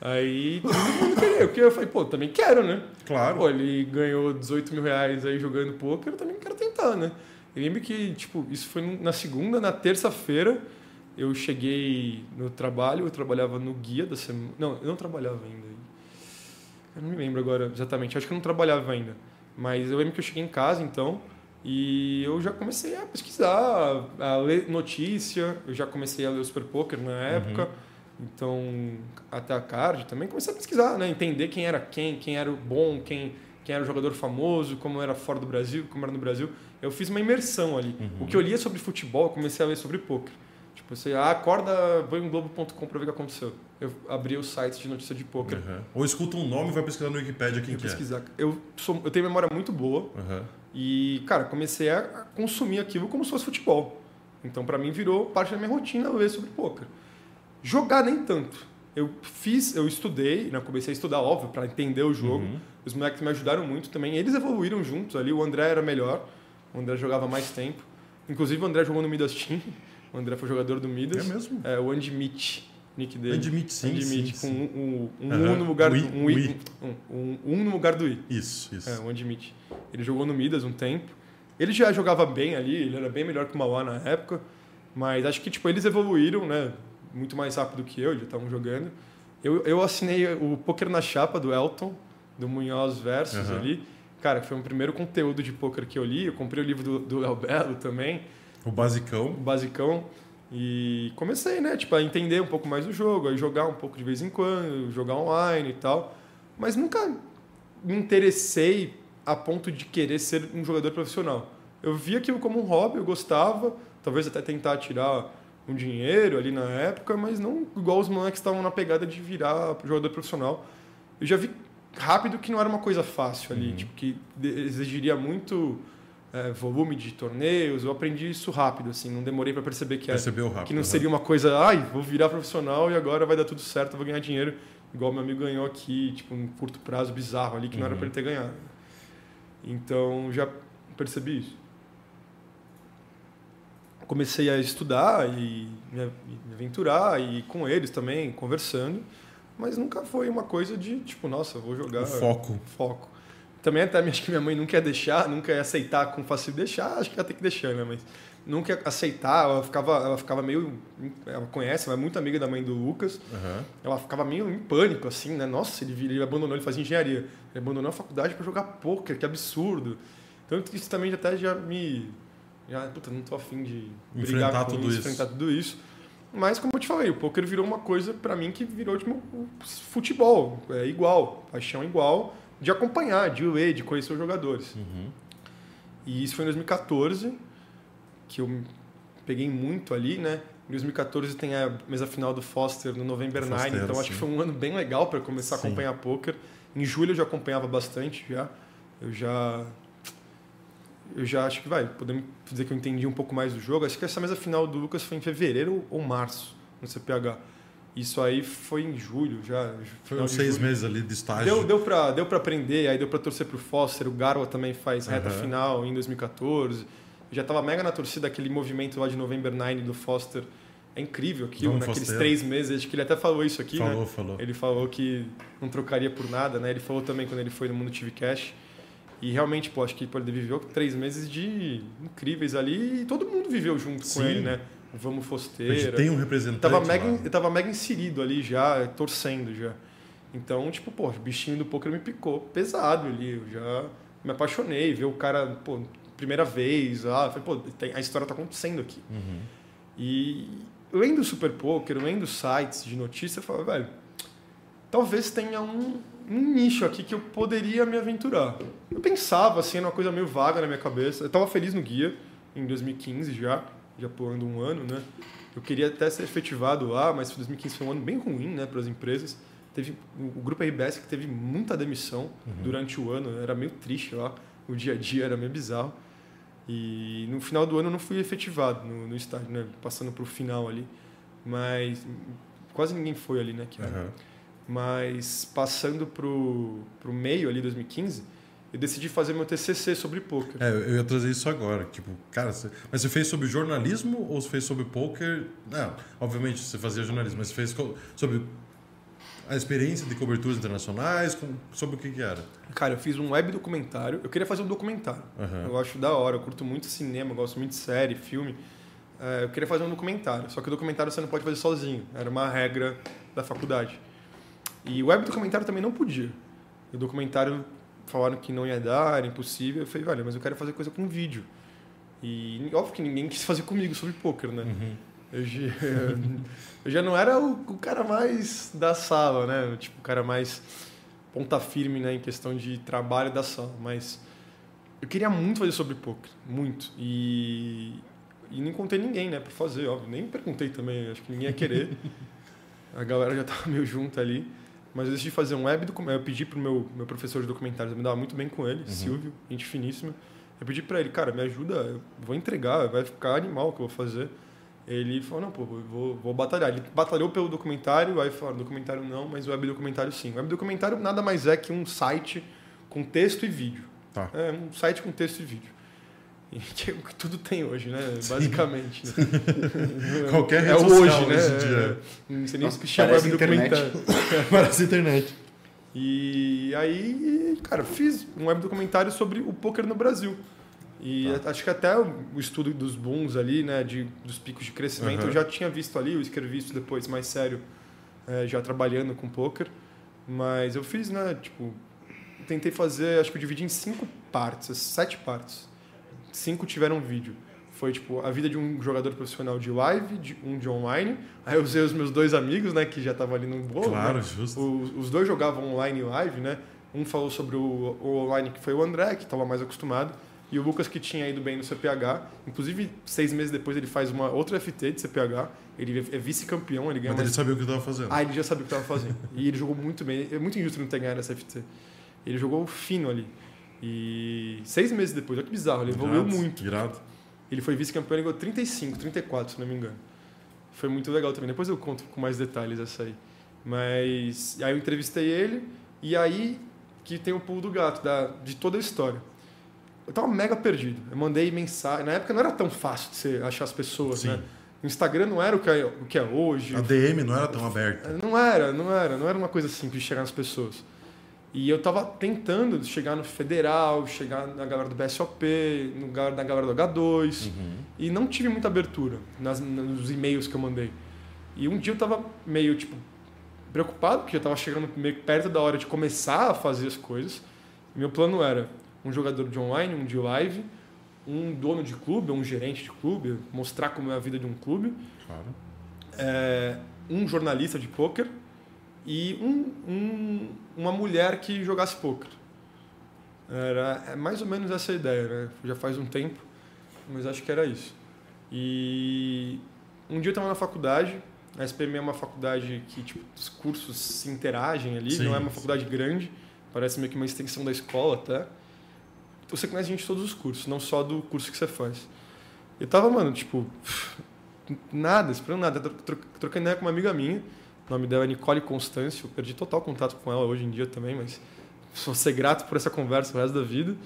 Aí todo mundo queria. Porque eu falei, pô, também quero, né? Claro. Pô, ele ganhou 18 mil reais aí jogando poker, eu também quero tentar, né? Eu lembro que, tipo, isso foi na segunda, na terça-feira, eu cheguei no trabalho, eu trabalhava no guia da semana. Não, eu não trabalhava ainda. Eu não me lembro agora exatamente, acho que eu não trabalhava ainda. Mas eu lembro que eu cheguei em casa, então, e eu já comecei a pesquisar, a ler notícia, eu já comecei a ler o Super Poker na época. Então, até a card também comecei a pesquisar, né? Entender quem era quem, quem era o bom, quem, quem era o jogador famoso, como era fora do Brasil, como era no Brasil. Eu fiz uma imersão ali. O que eu lia sobre futebol, eu comecei a ler sobre poker. Tipo, você ah, acorda, vai em globo.com pra ver o que aconteceu. Eu abri os sites de notícia de poker. Uhum. Ou escuta um nome e vai pesquisar no Wikipedia quem Eu que é. pesquisar. Eu, sou, eu tenho memória muito boa Uhum. e, cara, comecei a consumir aquilo como se fosse futebol. Então, pra mim, virou parte da minha rotina ler sobre poker. Jogar nem tanto. Eu fiz, eu estudei, né? comecei a estudar, óbvio, para entender o jogo. Uhum. Os moleques me ajudaram muito também. Eles evoluíram juntos ali. O André era melhor. O André jogava mais tempo. Inclusive, o André jogou no Midas Team. O André foi jogador do Midas. É mesmo? É, o Andy Mitch, nick dele. Andy Mitch, sim, Andy sim, Mitch, com sim. um, um, um Aham. U no lugar I- do um, I- I. um, um, um no lugar do I. Isso, isso. É, o Andy Mitch. Ele jogou no Midas um tempo. Ele já jogava bem ali, ele era bem melhor que o Mauá na época. Mas acho que tipo, eles evoluíram, né? Muito mais rápido que eu, já estavam jogando. Eu, eu assinei o Poker na Chapa do Elton, do Munhoz Versus Aham. ali. Cara, foi o primeiro conteúdo de poker que eu li. Eu comprei o livro do, do El Belo também, O basicão. o basicão. E comecei, né? Tipo, a entender um pouco mais do jogo, aí jogar um pouco de vez em quando, jogar online e tal. mas nunca me interessei a ponto de querer ser um jogador profissional. Eu via aquilo como um hobby, eu gostava, talvez até tentar tirar um dinheiro ali na época, mas não igual os moleques estavam na pegada de virar jogador profissional. Eu já vi rápido que não era uma coisa fácil ali, tipo, que exigiria muito é, volume de torneios. Eu aprendi isso rápido, assim, não demorei para perceber que, era, Percebeu rápido. que não né? seria uma coisa, ai, vou virar profissional e agora vai dar tudo certo, vou ganhar dinheiro, igual meu amigo ganhou aqui, tipo, um curto prazo bizarro ali que não era para ele ter ganhado. Então, já percebi isso. Comecei a estudar e me me aventurar e com eles também, conversando, mas nunca foi uma coisa de, tipo, nossa, vou jogar O foco. foco. Também até acho que minha mãe nunca ia deixar, nunca ia aceitar com facilidade. Deixar, acho que ia ter que deixar, né? Mas nunca ia aceitar, ela ficava, ela ficava meio... Ela conhece, ela é muito amiga da mãe do Lucas. Aham. Ela ficava meio em pânico, assim, né? Nossa, ele, ele abandonou, ele fazia engenharia. Ele abandonou a faculdade para jogar pôquer, que absurdo. Então isso também até já me... Já, puta, não tô afim de Enfrentar tudo isso, isso. enfrentar tudo isso. Mas, como eu te falei, o poker virou uma coisa para mim que virou tipo futebol. É igual, paixão igual, de acompanhar, de ler, de conhecer os jogadores. Uhum. E isso foi em 2014, que eu peguei muito ali, né? Em 2014 tem a mesa final do Foster no November Foster, 9, então acho sim. que foi um ano bem legal para começar Sim. a acompanhar poker. Em julho eu já acompanhava bastante já. Eu já eu já acho que vai, podemos dizer que eu entendi um pouco mais do jogo. Acho que essa mesa final do Lucas foi em fevereiro ou março no CPH. Isso aí foi em julho já. Foi uns de seis julho. meses ali de estágio. Deu, deu, pra, deu pra aprender, aí deu pra torcer pro Foster. O Garwa também faz reta Aham. final em 2014. Eu já tava mega na torcida, aquele movimento lá de November 9 do Foster. É incrível aquilo, Vamos, naqueles Foster. três meses. Acho que ele até falou isso aqui, Falou, né? falou. Ele falou que não trocaria por nada, né? Ele falou também quando ele foi no Mundo TV Cash. E realmente, pô, acho que ele viveu três meses de incríveis ali e todo mundo viveu junto com Sim. ele, né? Vamos A Fosteira. gente tem um Eu representante tava, mega, lá. eu tava mega inserido ali já, torcendo já. Então, tipo, pô, o bichinho do poker me picou pesado ali. Eu já me apaixonei, ver o cara, pô, primeira vez. Ah, falei, pô, tem- a história tá acontecendo aqui. Uhum. E lendo Super Poker, lendo sites de notícia, eu falava, velho, talvez tenha um, um nicho aqui que eu poderia me aventurar. Eu pensava, assim, era uma coisa meio vaga na minha cabeça. Eu tava feliz no guia, em 2015 já, já pulando um ano, né? Eu queria até ser efetivado lá, mas 2015 foi um ano bem ruim, né, para as empresas. Teve o grupo RBS que teve muita demissão durante o ano, era meio triste lá, o dia a dia era meio bizarro. E no final do ano eu não fui efetivado no, no estágio, né, passando para o final ali. Mas quase ninguém foi ali, né, que. Aham. Mas passando pro, pro meio ali, 2015, eu decidi fazer meu TCC sobre poker. É, eu ia trazer isso agora. Tipo, cara, você- mas você fez sobre jornalismo ou você fez sobre poker? Não, obviamente você fazia jornalismo, mas você fez sobre a experiência de coberturas internacionais, com- sobre o que que era? Cara, eu fiz um web documentário. Eu queria fazer um documentário. Aham. Eu acho da hora, eu curto muito cinema, gosto muito de série, filme. É, eu queria fazer um documentário, só que o documentário você não pode fazer sozinho. Era uma regra da faculdade. E o web documentário também não podia. O documentário falaram que não ia dar, era impossível. Eu falei, velho, mas eu quero fazer coisa com vídeo. E óbvio que ninguém quis fazer comigo sobre poker, né? Uhum. Eu, já, eu já não era o, o cara mais da sala, né? Tipo, o cara mais ponta firme né, em questão de trabalho da sala. Mas eu queria muito fazer sobre poker, muito. E, e não encontrei ninguém, né, pra fazer, óbvio. Nem perguntei também, acho que ninguém ia querer. A galera já tava meio junto ali. Mas eu decidi fazer um web documentário. Eu pedi pro meu, meu professor de documentários, eu me dava muito bem com ele, Silvio, gente finíssima. Eu pedi pra ele, cara, me ajuda, eu vou entregar, vai ficar animal o que eu vou fazer. Ele falou, não, pô, eu vou, vou batalhar. Ele batalhou pelo documentário, aí falou, documentário não, mas web documentário sim. Web documentário nada mais é que um site com texto e vídeo. Tá. É um site com texto e vídeo. Que é o que tudo tem hoje, né? Basicamente. né? Qualquer é rede o social hoje, né? hoje dia. É, Não sei nem Nossa, que chama parece internet. Parece internet. E aí, cara, fiz um web documentário sobre o poker no Brasil. E acho que até o estudo dos booms ali, né, de, dos picos de crescimento, Aham. eu já tinha visto ali, eu escrevi isso depois mais sério, eh, já trabalhando com poker. Mas eu fiz, né, tipo, tentei fazer, acho que eu dividi em cinco partes, sete partes. Cinco tiveram vídeo. foi tipo a vida de um jogador profissional de live, de um de online. Aí eu usei os meus dois amigos, né, que já estavam ali no bolo. Claro, né? justo. Os, os dois jogavam online e live, né? Um falou sobre o, o online que foi o André, que estava mais acostumado, e o Lucas que tinha ido bem no CPH. Inclusive, seis meses depois ele faz uma outra FT de CPH. Ele é vice-campeão, ele ganha Mas ele mais sabia o que estava fazendo. ah, ele já sabia o que estava fazendo. e ele jogou muito bem. É muito injusto não ter ganhado essa FT. Ele jogou fino ali. E seis meses depois, olha que bizarro, ele evoluiu Irado, muito. Irado. Ele foi vice-campeão, ele ganhou 35, 34, se não me engano. Foi muito legal também. Depois eu conto com mais detalhes essa aí. Mas aí eu entrevistei ele e aí que tem o pulo do gato da, de toda a história. Eu tava mega perdido. Eu mandei mensagem. Na época não era tão fácil de você achar as pessoas, Sim. né? O Instagram não era o que é, o que é hoje. A DM não era tão aberta. Não era, não era, não era uma coisa simples de chegar nas pessoas. E eu tava tentando chegar no federal, chegar na galera do BSOP, no, na galera do H2, e não tive muita abertura nas, nos e-mails que eu mandei. E um dia eu tava meio, tipo, preocupado, porque eu tava chegando meio perto da hora de começar a fazer as coisas. E meu plano era um jogador de online, um de live, um dono de clube, um gerente de clube, mostrar como é a vida de um clube, Claro. é, um jornalista de pôquer e um, um- uma mulher que jogasse pôquer. Era é mais ou menos essa a ideia, né? Já faz um tempo, mas acho que era isso. E um dia eu estava na faculdade, a SPM é uma faculdade que tipo, os cursos se interagem ali, Sim. não é uma faculdade grande, parece meio que uma extensão da escola até. Então você conhece gente de todos os cursos, não só do curso que você faz. Eu tava, mano, tipo, nada, esperando nada, tro- tro- trocando ideia com uma amiga minha, o nome dela é Nicole Constâncio, eu perdi total contato com ela hoje em dia também, mas sou ser grato por essa conversa o resto da vida.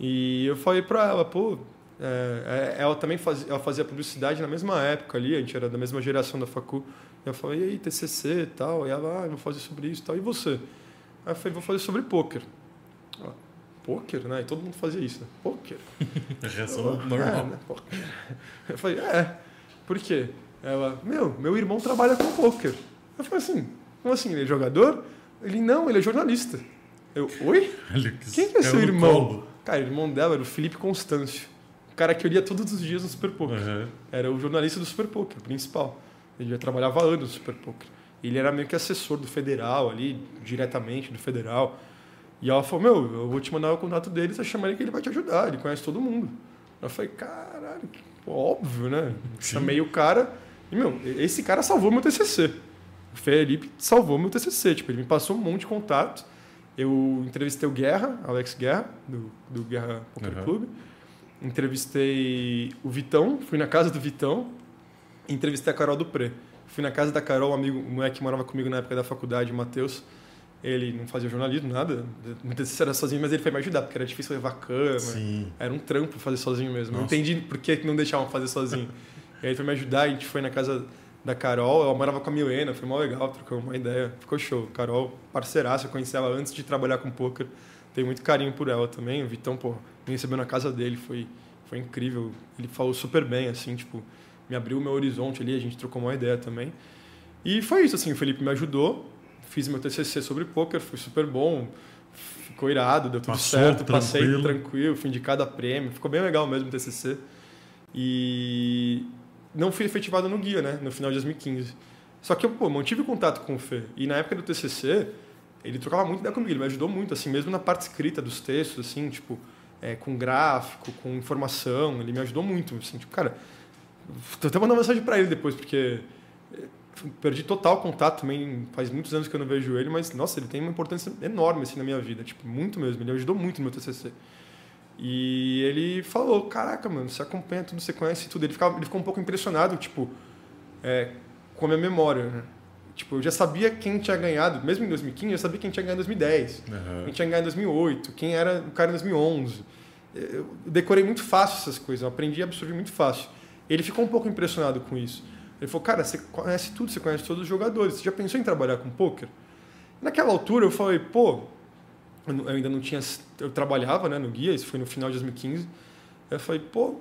E eu falei pra ela, pô, é, é, ela também fazia, ela fazia publicidade na mesma época ali, a gente era da mesma geração da facu. Eu falei, e aí, TCC e tal? E ela, ah, eu vou fazer sobre isso e tal. E você? Aí eu falei, vou fazer sobre pôquer. Ela, Pôquer, né? E todo mundo fazia isso, né? Pôquer. Reação É, normal. né? Pôquer. Eu falei, é. Por quê? Ela, meu, meu irmão trabalha com pôquer. Eu falei assim, como assim? Ele é jogador? Ele, não, ele é jornalista. Eu, oi? Quem que é seu irmão? Cara, o irmão dela era o Felipe Constâncio. O cara que eu lia todos os dias no Super Poker. Uhum. Era o jornalista do Super Poker, o principal. Ele já trabalhava anos no Super Poker. Ele era meio que assessor do federal ali, diretamente do federal. E ela falou, meu, eu vou te mandar o contato dele, você chama ele que ele vai te ajudar, ele conhece todo mundo. Eu falei, caralho, óbvio, né? Sim. Chamei o cara e, meu, esse cara salvou meu TCC. O Felipe salvou meu TCC, tipo, ele me passou um monte de contato. Eu entrevistei o Guerra, Alex Guerra, do, do Guerra Poker Uhum. Clube. Entrevistei o Vitão, fui na casa do Vitão. Entrevistei a Carol Dupré. Fui na casa da Carol, um amigo, um moleque que morava comigo na época da faculdade, o Matheus. Ele não fazia jornalismo, nada. Muitas vezes era sozinho, mas ele foi me ajudar, porque era difícil levar câmera. Sim. Era um trampo fazer sozinho mesmo. Não Nossa. entendi por que que não deixavam fazer sozinho. e aí ele foi me ajudar, a gente foi na casa da Carol, ela morava com a Milena, foi mó legal, trocamos uma ideia, ficou show. Carol, parceiraça, eu conheci ela antes de trabalhar com poker. Tenho muito carinho por ela também. O Vitão, pô, me recebeu na casa dele, foi, foi incrível. Ele falou super bem, assim, tipo, me abriu o meu horizonte ali, a gente trocou uma ideia também. E foi isso, assim, o Felipe me ajudou, fiz meu TCC sobre poker, foi super bom, ficou irado, deu tudo Passou certo, passei tranquilo. tranquilo, fui indicado a prêmio, ficou bem legal mesmo o TCC. E não fui efetivado no guia, né, no final de 2015. Só que eu, pô, mantive contato com o Fê. E na época do TCC, ele trocava muito ideia comigo, ele me ajudou muito, assim, mesmo na parte escrita dos textos, assim, tipo, é, com gráfico, com informação, ele me ajudou muito, assim, tipo, cara, tô até mandando mensagem pra ele depois, porque é, perdi total contato também, faz muitos anos que eu não vejo ele, mas, nossa, ele tem uma importância enorme, assim, na minha vida, tipo, muito mesmo, ele ajudou muito no meu TCC. E ele falou, caraca, mano, você acompanha tudo, você conhece tudo. Ele, ficava, ele ficou um pouco impressionado, tipo, é, com a minha memória, né? Tipo, eu já sabia quem tinha ganhado, mesmo em 2015, eu sabia quem tinha ganhado em 2010, Uhum. quem tinha ganhado em 2008, quem era o cara em 2011. Eu decorei muito fácil essas coisas, eu aprendi a absorver muito fácil. Ele ficou um pouco impressionado com isso. Ele falou, cara, você conhece tudo, você conhece todos os jogadores, você já pensou em trabalhar com poker? Naquela altura eu falei, pô, eu ainda não tinha. Eu trabalhava né, no guia, isso foi no final de 2015. Eu falei, pô,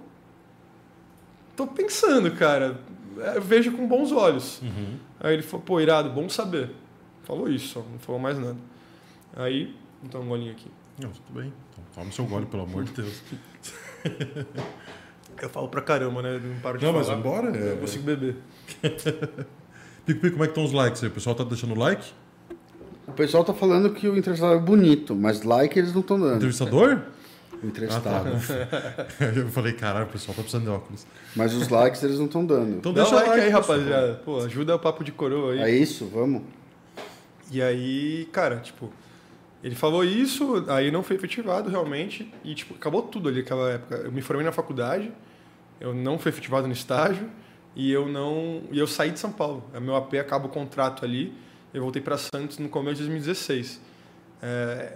tô pensando, cara. Eu vejo com bons olhos. Uhum. Aí ele falou, pô, irado, bom saber. Falou isso, não falou mais nada. Aí, então um golinho aqui. Não, tudo bem. Então, toma seu gole, pelo amor de Deus. Eu falo pra caramba, né? Não paro de Não, mas falar. vambora, Eu é- consigo beber. Pico, pico, como é que estão os likes aí? O pessoal tá deixando like? O pessoal tá falando que o entrevistado é bonito, mas like eles não estão dando. Entrevistador? O entrevistado. Eu falei, caralho, o pessoal tá precisando de óculos. Mas os likes eles não estão dando. Então Dá deixa um like aí, pessoal. rapaziada. Pô, ajuda o papo de coroa aí. É isso, vamos. E aí, cara, tipo, ele falou isso, aí não foi efetivado realmente, e tipo, acabou tudo ali naquela época. Eu me formei na faculdade, eu não fui efetivado no estágio, e eu não. E eu saí de São Paulo. A meu AP acaba o contrato ali, eu voltei para Santos no começo de 2016. É,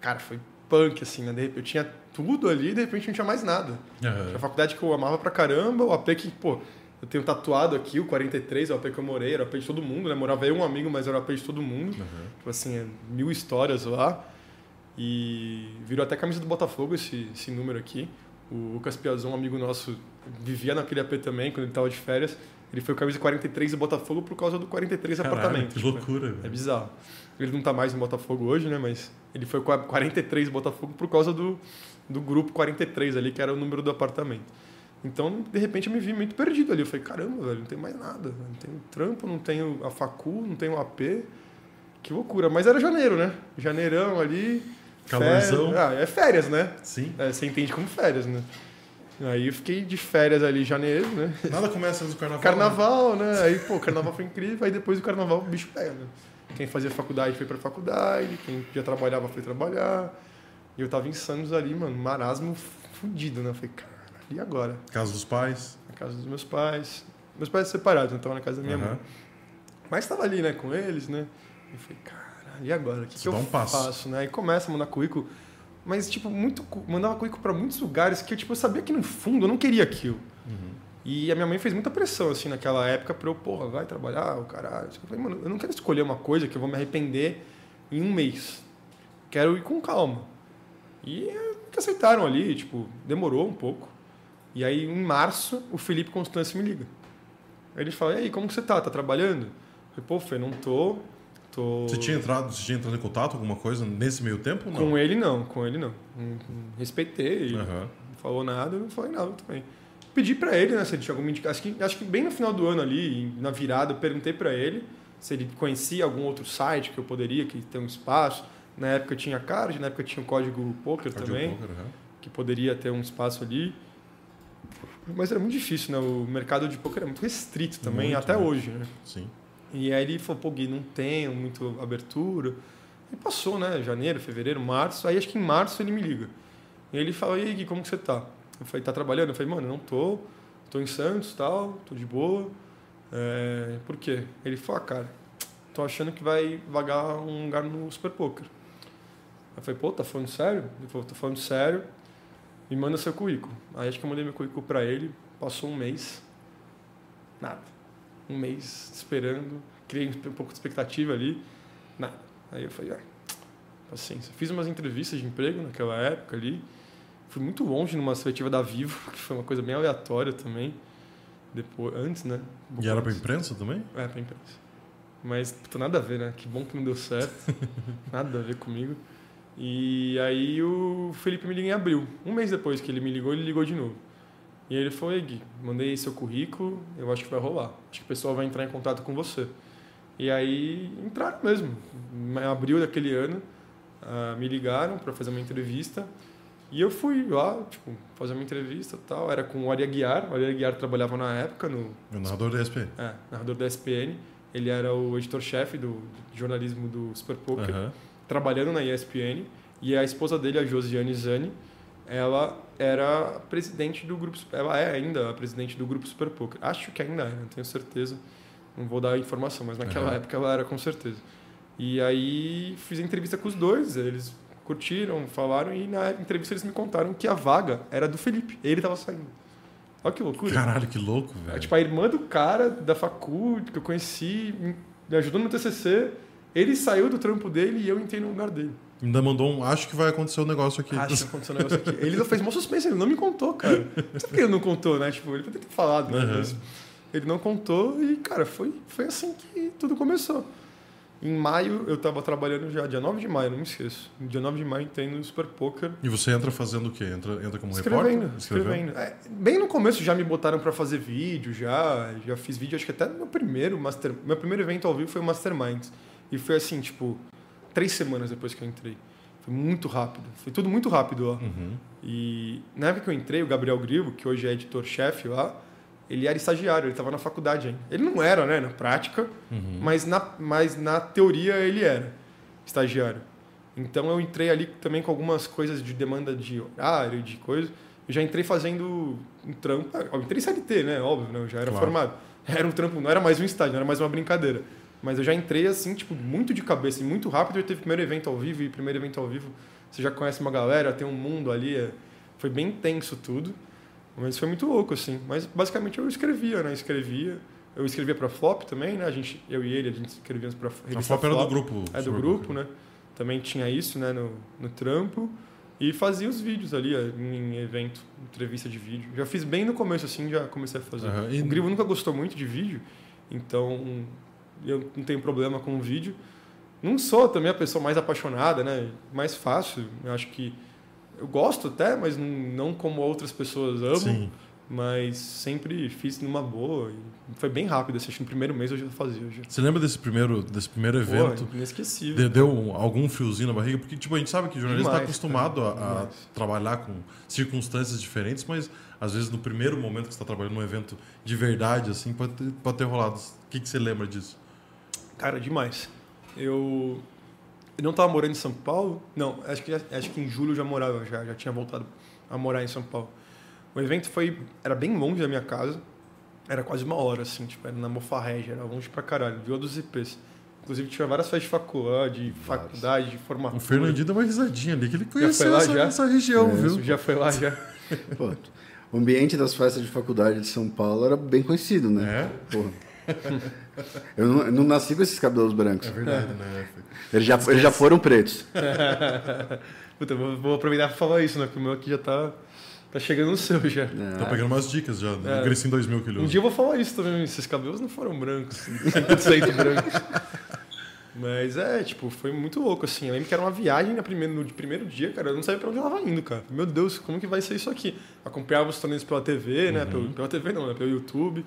cara, foi punk, assim, né? De repente, Eu tinha tudo ali e de repente não tinha mais nada. Aham. A faculdade que eu amava pra caramba, o AP que, pô, eu tenho tatuado aqui, o 43, é o AP que eu morei, era o AP de todo mundo, né? Morava eu um amigo, mas era o AP de todo mundo. Tipo assim, é mil histórias lá. E virou até camisa do Botafogo esse, esse número aqui. O Lucas Piazon, um amigo nosso, vivia naquele AP também, quando ele tava de férias. Ele foi camisa 43 do Botafogo por causa do 43 Caralho, apartamento. que Tipo, loucura, é velho. bizarro. Ele não tá mais no Botafogo hoje, né? Mas ele foi com a 43 Botafogo por causa do, do grupo 43 ali, que era o número do apartamento. Então, de repente, eu me vi muito perdido ali. Eu falei, caramba, velho, não tem mais nada. Não tenho trampo, não tenho a facu, não tenho AP. Que loucura. Mas era janeiro, né? Janeirão ali. Calorzão. férias. Ah, é férias, né? Sim. É, você entende como férias, né? Aí eu fiquei de férias ali em janeiro, né? Nada começa antes do carnaval. Carnaval, né? Aí, pô, carnaval foi incrível, aí depois do carnaval o bicho pega. né? Quem fazia faculdade foi pra faculdade, quem já trabalhava foi trabalhar. E eu tava em Santos ali, mano, marasmo fudido, né? Eu falei, cara, e agora? Né? Casa dos pais. Na casa dos meus pais. Meus pais separados, então na casa da minha Aham. mãe. Mas tava ali, né, com eles, né? E falei, caralho, e agora? O que, Você que eu um passo. faço, né? Aí começa a mandar currículo. Mas, tipo, muito, mandava currículo pra muitos lugares que eu, tipo, eu sabia que no fundo eu não queria aquilo. Uhum. E a minha mãe fez muita pressão, assim, naquela época pra eu, porra, vai trabalhar, o caralho. Eu falei, mano, eu não quero escolher uma coisa que eu vou me arrepender em um mês. Quero ir com calma. E eh, que aceitaram ali, tipo, demorou um pouco. E aí, em março, o Felipe Constâncio me liga. Aí ele fala, e aí, como que você tá? Tá trabalhando? Eu falei, pô, Fê, não tô. Tô... Você tinha entrado, você tinha entrado em contato alguma coisa nesse meio tempo? Não. Com ele, não. Com ele, não. Respeitei. Aham. Não falou nada, não falei nada também. Pedi pra ele, né, se ele tinha alguma indicação. Acho que, acho que bem no final do ano ali, na virada, eu perguntei pra ele se ele conhecia algum outro site que eu poderia, que tem um espaço. Na época tinha card, na época tinha o código poker Cardio também, poker, aham. que poderia ter um espaço ali. Mas era muito difícil, né? O mercado de poker é muito restrito também, Muito, até né? hoje, né? Sim. E aí ele falou, pô, Gui, não tenho muito abertura. E passou, né? Janeiro, fevereiro, março. Aí acho que em março ele me liga. E ele fala, e aí, Gui, como que você tá? Eu falei, tá trabalhando? Eu falei, mano, não tô. Tô em Santos tal, tô de boa. É, por quê? Ele falou, ah, cara, tô achando que vai vagar um lugar no Super Poker. Eu falei, pô, tá falando sério? Ele falou, tô falando sério. Me manda seu currículo. Aí acho que eu mandei meu currículo pra ele. Passou um mês. Nada um mês esperando, criei um pouco de expectativa ali, nada. Aí eu falei, ah, paciência. Fiz umas entrevistas de emprego naquela época ali, fui muito longe numa seletiva da Vivo, que foi uma coisa bem aleatória também, depois, antes, né? Um E era pra antes. imprensa também? É, pra imprensa. Mas puta, nada a ver, né? Que bom que não deu certo. nada a ver comigo. E aí o Felipe me liga em abril. Um mês depois que ele me ligou, ele ligou de novo. E ele falou, "Ei, Gui, mandei seu currículo, eu acho que vai rolar. Acho que o pessoal vai entrar em contato com você. E aí entraram mesmo. Em abril daquele ano, ah, me ligaram para fazer uma entrevista. E eu fui lá, tipo, fazer uma entrevista tal. Era com o Ari Aguiar. O Ari Aguiar trabalhava na época no, O narrador da ESPN. é, narrador da ESPN. Ele era o editor-chefe do, do jornalismo do Super Poker, Aham. trabalhando na ESPN. E a esposa dele, a Josiane Zani, ela era presidente do grupo. Ela é ainda a presidente do grupo Super Poker. Acho que ainda é, não tenho certeza. Não vou dar a informação, mas naquela Aham. época ela era com certeza. E aí fiz a entrevista com os dois, eles curtiram, falaram e na entrevista eles me contaram que a vaga era do Felipe. Ele estava saindo. Olha que loucura. Caralho, que louco, É, velho. tipo, a irmã do cara da facul que eu conheci, me ajudou no TCC, ele saiu do trampo dele e eu entrei no lugar dele. Ainda mandou um. Acho que vai acontecer um negócio aqui. Acho que aconteceu um negócio aqui. Ele não fez uma suspense, ele não me contou, cara. Não sei por que ele não contou, né? Tipo, ele poderia ter falado? Aham. Mas ele não contou e, cara, foi, foi assim que tudo começou. Em maio eu tava trabalhando já, dia 9 de maio, não me esqueço. Dia 9 de maio entrei no Super Poker. E você entra fazendo o quê? Entra, entra como Escrevendo, repórter? escrevendo. É, bem no começo já me botaram para fazer vídeo, já, já fiz vídeo, acho que até meu primeiro master, meu primeiro evento ao vivo foi o Masterminds. E foi assim, tipo, três semanas depois que eu entrei. Foi muito rápido, foi tudo muito rápido lá. Uhum. E na época que eu entrei, o Gabriel Grivo, que hoje é editor-chefe lá, ele era estagiário, ele estava na faculdade ainda. Ele não era, né, na prática, Uhum. mas, na, mas na teoria ele era estagiário. Então eu entrei ali também com algumas coisas de demanda de horário, de coisa. Eu já entrei fazendo um trampo. Eu entrei CLT, né? Óbvio, né? Eu já era Claro. formado. Era um trampo, não era mais um estágio, não era mais uma brincadeira. Mas eu já entrei assim, tipo, muito de cabeça e muito rápido. Eu teve primeiro evento ao vivo e primeiro evento ao vivo. Você já conhece uma galera, tem um mundo ali. é- Foi bem intenso tudo. Mas foi muito louco, assim. Mas basicamente eu escrevia, né? Escrevia. Eu escrevia pra Flop também, né? A gente, eu e ele, a gente escrevia pra A revista FOP era do grupo. é do grupo, né? Também tinha isso, né, no, no trampo. E fazia os vídeos ali é, em evento, entrevista de vídeo. Já fiz bem no começo, assim, já comecei a fazer. E- O Grilo nunca gostou muito de vídeo, então eu não tenho problema com o vídeo. Não sou também a pessoa mais apaixonada, né? Mais fácil. Eu acho que eu gosto até, mas não, não como outras pessoas amam. Sim. Mas sempre fiz numa boa. foi bem rápido, assim, acho que no primeiro mês eu já fazia. Já. Você lembra desse primeiro, desse primeiro evento? Pô, inesquecível. De- Deu um- algum friozinho na barriga? Porque, tipo, a gente sabe que o jornalista está acostumado a, a trabalhar com circunstâncias diferentes, mas às vezes no primeiro momento que você está trabalhando num evento de verdade, assim, pode ter, pode ter rolado. O que, que você lembra disso? Cara, demais. Eu, eu não estava morando em São Paulo. Não, acho que, acho que em julho eu já morava, já, já tinha voltado a morar em São Paulo. O evento foi era bem longe da minha casa. Era quase uma hora, assim, tipo, era na Mofarrege, era longe pra caralho, viu dos IPs. Inclusive tinha várias festas de faculdade, de faculdade, de formatura. O Fernandinho deu uma risadinha ali, que ele foi conheceu lá essa, já? essa região, É, viu? Já foi lá, já. Pô, o ambiente das festas de faculdade de São Paulo era bem conhecido, né? É? Porra. Eu não, eu não nasci com esses cabelos brancos. É verdade, né? Eles já, eles já foram pretos. Puta, vou, vou aproveitar pra falar isso, né? Porque o meu aqui já tá, tá chegando no seu já. Tô pegando umas dicas já, É. do Grecinho 2000 que ele Um dia eu vou falar isso também, esses cabelos não foram brancos, 100% brancos. Mas é, tipo, foi muito louco, assim. Eu lembro que era uma viagem na primeira, no primeiro dia, cara. Eu não sabia pra onde ela tava indo, cara. Meu Deus, como que vai ser isso aqui? Acompanhava os torneios pela TV, né? Pelo, pela TV não, né? Pelo YouTube.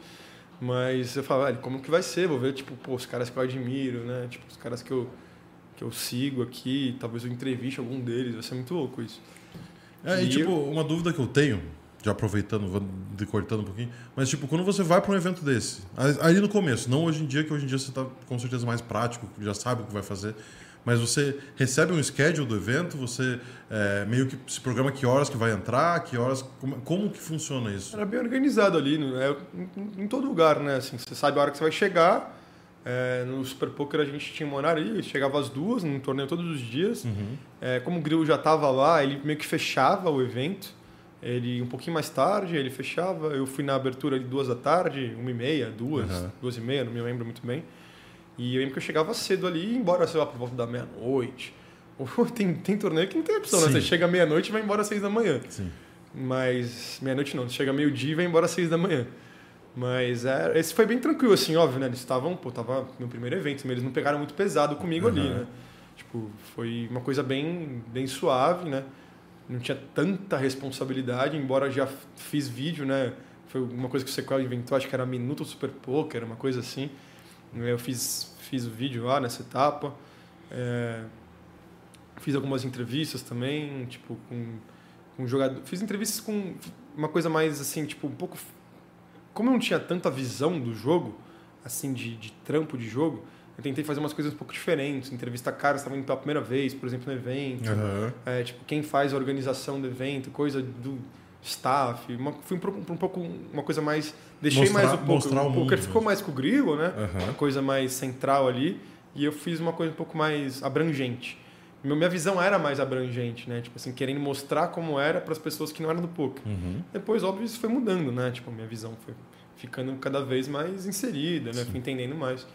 Mas eu velho, como que vai ser? Vou ver, tipo, pô, os caras que eu admiro, né? Tipo, os caras que eu, que eu sigo aqui. Talvez eu entreviste algum deles. Vai ser muito louco isso. É, e E tipo, uma dúvida que eu tenho, já aproveitando, vou decortando um pouquinho, mas tipo, quando você vai para um evento desse, aí no começo, não hoje em dia, que hoje em dia você está com certeza mais prático, já sabe o que vai fazer, mas você recebe um schedule do evento, você é, meio que se programa que horas que vai entrar, que horas, como, como que funciona isso? Era bem organizado ali, né? em, em todo lugar, né? Assim, você sabe a hora que você vai chegar. É, no Super Poker a gente tinha um horário ali, chegava às duas, num torneio todos os dias. Uhum. É, como o Grilo já estava lá, ele meio que fechava o evento. Ele um pouquinho mais tarde, ele fechava. Eu fui na abertura ali duas da tarde, uma e meia, duas, Uhum. duas e meia, não me lembro muito bem. E eu lembro que eu chegava cedo ali, e embora, sei lá, por volta da meia-noite. Tem, tem torneio que não tem opção, né? Você chega meia-noite e vai embora às seis da manhã. Sim. Mas meia-noite não, chega meio-dia e vai embora às seis da manhã. Mas é, esse foi bem tranquilo, assim, óbvio, né? Eles estavam, pô, tava no primeiro evento, mas eles não pegaram muito pesado comigo ali, Uhum. né? Tipo, foi uma coisa bem, bem suave, né? Não tinha tanta responsabilidade, embora já fiz vídeo, né? Foi uma coisa que o Sequel inventou, acho que era Minuto Super Poker, uma coisa assim. Eu fiz, fiz o vídeo lá nessa etapa. É, fiz algumas entrevistas também, tipo, com, com jogador. Fiz entrevistas com uma coisa mais assim, tipo, um pouco. Como eu não tinha tanta visão do jogo, assim, de, de trampo de jogo, eu tentei fazer umas coisas um pouco diferentes. Entrevistar caras estavam indo pela primeira vez, por exemplo, no evento. Aham. É, tipo, quem faz a organização do evento, coisa do staff. Uma, fui um, um pouco uma coisa mais. Deixei Mostrar- mais o poker. mostrar o o poker ficou mesmo. mais com o grilo, né? Aham. Uma coisa mais central ali. E eu fiz uma coisa um pouco mais abrangente. Minha visão era mais abrangente, né? Tipo assim, querendo mostrar como era para as pessoas que não eram do poker. Uhum. Depois, óbvio, isso foi mudando, né? Tipo, a minha visão foi ficando cada vez mais inserida, né? Fui entendendo mais.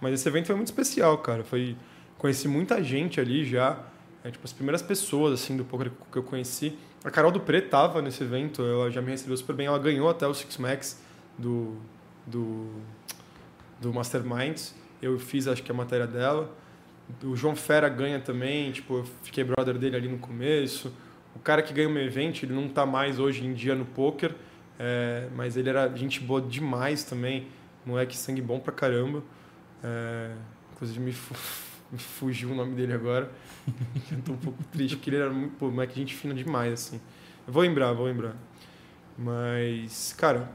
Mas esse evento foi muito especial, cara. Foi conheci muita gente ali já. É, tipo, as primeiras pessoas assim do poker que eu conheci. A Carol do Pre tava nesse evento, ela já me recebeu super bem. Ela ganhou até o Six Max do do do Masterminds. Eu fiz, acho que a matéria dela. O João Fera ganha também, tipo, eu fiquei brother dele ali no começo. O cara que ganha o meu evento, ele não tá mais hoje em dia no poker, é, mas ele era gente boa demais também, moleque sangue bom pra caramba. É, inclusive me, fu- me fugiu o nome dele agora. eu tô um pouco triste, porque ele era muito, pô, moleque gente fina demais, assim. Eu vou lembrar, vou lembrar. Mas, cara,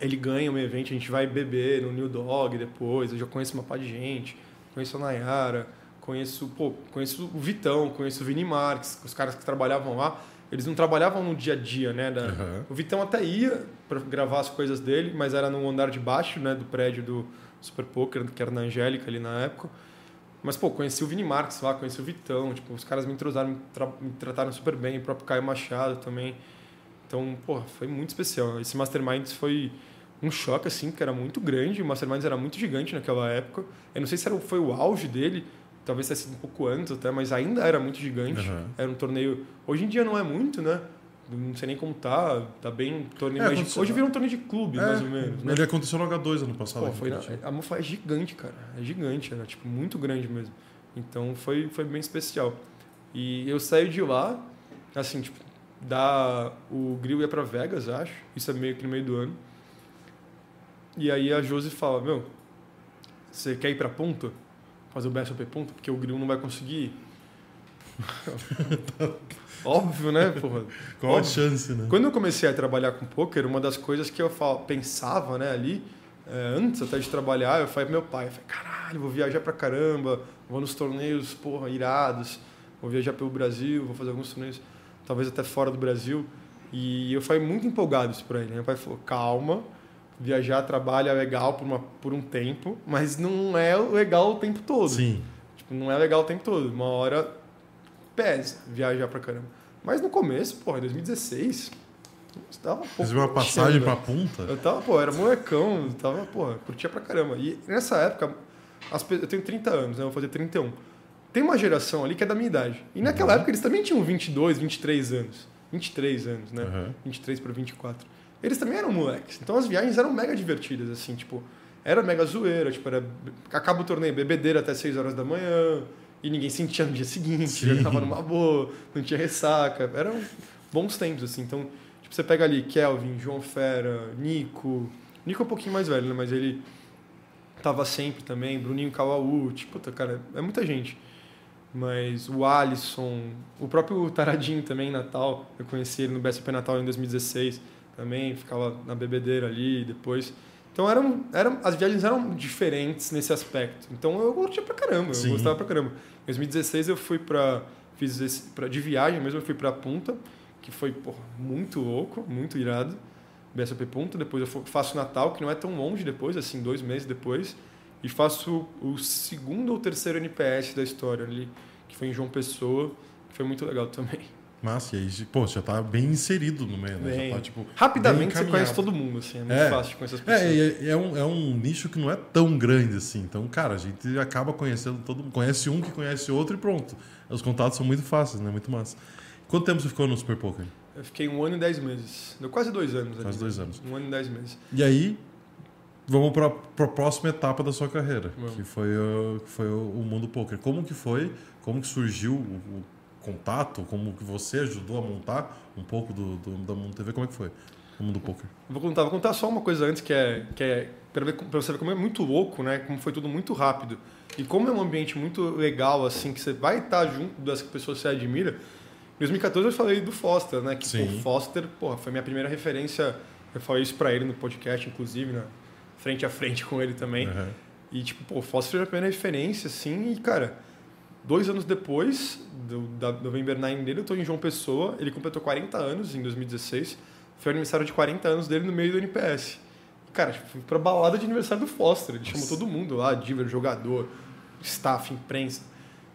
ele ganha meu evento, a gente vai beber no New Dog depois, eu já conheço uma pá de gente, conheço a Nayara, conheço, pô, conheço o Vitão, conheço o Vini Marques, os caras que trabalhavam lá, eles não trabalhavam no dia a dia, né? da- Aham. O Vitão até ia para gravar as coisas dele, mas era no andar de baixo, né, do prédio do Super Poker, que era na Angélica ali na época. Mas, pô, conheci o Vini Marques lá, conheci o Vitão, tipo, os caras me entrosaram, me, tra- me trataram super bem, o próprio Caio Machado também. Então, pô, foi muito especial. Esse Masterminds foi um choque, assim, que era muito grande. O Masterminds era muito gigante naquela época. Eu não sei se era, foi o auge dele, talvez tenha sido um pouco antes até, mas ainda era muito gigante. Aham. Era um torneio... Hoje em dia não é muito, né? Não sei nem como tá, tá bem torneio É, mais de- Hoje virou um torneio de clube, É, mais ou menos. Né? Ele aconteceu no H2 ano passado. Pô, foi na, Curitiba. a Mofa é gigante, cara. É gigante, era tipo muito grande mesmo. Então foi, foi bem especial. E eu saí de lá, assim, tipo, da, o grill ia pra Vegas, acho. Isso é meio que no meio do ano. E aí a Josi fala: Meu, você quer ir pra ponta? Fazer o BSOP ponta? Porque o grill não vai conseguir. Óbvio, né, porra? Qual a Óbvio. chance, né? Quando eu comecei a trabalhar com poker, uma das coisas que eu fal- pensava, né, ali, é, antes até de trabalhar, eu falei pro meu pai, eu falei, caralho, vou viajar pra caramba, vou nos torneios, porra, irados, vou viajar pelo Brasil, vou fazer alguns torneios, talvez até fora do Brasil. E eu falei muito empolgado isso pra ele. né? Meu pai falou, calma, viajar, trabalho é legal por, uma, por um tempo, mas não é legal o tempo todo. Sim. Tipo, não é legal o tempo todo. Uma hora pesa viajar pra caramba. Mas no começo, porra, em 2016, eu tava pouco Fiz uma passagem pra né? punta. Eu tava, pô, era molecão, eu tava, porra, curtia pra caramba. E nessa época, as eu tenho 30 anos, né? Eu vou fazer 31. Tem uma geração ali que é da minha idade. E naquela Uhum. época eles também tinham 22, 23 anos. 23 anos, né? Aham. 23 para 24. Eles também eram moleques. Então as viagens eram mega divertidas, assim, tipo, era mega zoeira, tipo, era acaba o torneio, bebedeira até 6 horas da manhã, e ninguém sentia no dia seguinte, já tava numa boa, não tinha ressaca. Eram bons tempos, assim. Então, tipo, você pega ali Kelvin, João Fera, Nico. Nico é um pouquinho mais velho, né? Mas ele tava sempre também, Bruninho Kawauchi, tipo, puta, cara, é muita gente. Mas o Alisson, o próprio Taradinho também Natal, eu conheci ele no BSP Natal em 2016 também, ficava na bebedeira ali depois. Então eram, eram, as viagens eram diferentes nesse aspecto. Então eu curtia pra caramba, Sim. eu gostava pra caramba. Em 2016 eu fui pra. Fiz esse, pra, de viagem mesmo, eu fui pra Punta, que foi porra, muito louco, muito irado. BSP Punta, depois eu faço Natal, que não é tão longe depois, assim, dois meses depois. E faço o segundo ou terceiro NPS da história ali, que foi em João Pessoa, que foi muito legal também. Massa, e aí, pô, já tá bem inserido no meio, né? Bem, Já tá, tipo, rapidamente você conhece todo mundo, assim, é muito É. fácil de conhecer as pessoas. É, é, é um, é um nicho que não é tão grande assim. Então, cara, a gente acaba conhecendo todo mundo. Conhece um que conhece outro e pronto. Os contatos são muito fáceis, né? Muito massa. Quanto tempo você ficou no Super Poker? Eu fiquei um ano e dez meses. Deu quase dois anos. ali. Quase dois anos. Um ano e dez meses. E aí, vamos para a próxima etapa da sua carreira, Vamos. que foi, o, foi o, o mundo poker. Como que foi? Como que surgiu o, o contato? Como que você ajudou a montar um pouco do, do da Mundo TV? Como é que foi o mundo poker? Vou contar, vou contar só uma coisa antes que é, que é para você ver como é muito louco, né? Como foi tudo muito rápido e como é um ambiente muito legal assim que você vai estar junto das pessoas que você admira. Em 2014 eu falei do Foster, né? Que Sim. o Foster, porra, foi minha primeira referência. Eu falei isso para ele no podcast, inclusive, na frente a frente com ele também. Aham. E, tipo, pô, o Foster foi a primeira referência, assim, e, cara, dois anos depois do, da November 9 dele, eu tô em João Pessoa, ele completou 40 anos em 2016, foi o aniversário de 40 anos dele no meio do NPS. Cara, tipo, fui pra balada de aniversário do Foster, ele chamou todo mundo lá, diver, jogador, staff, imprensa.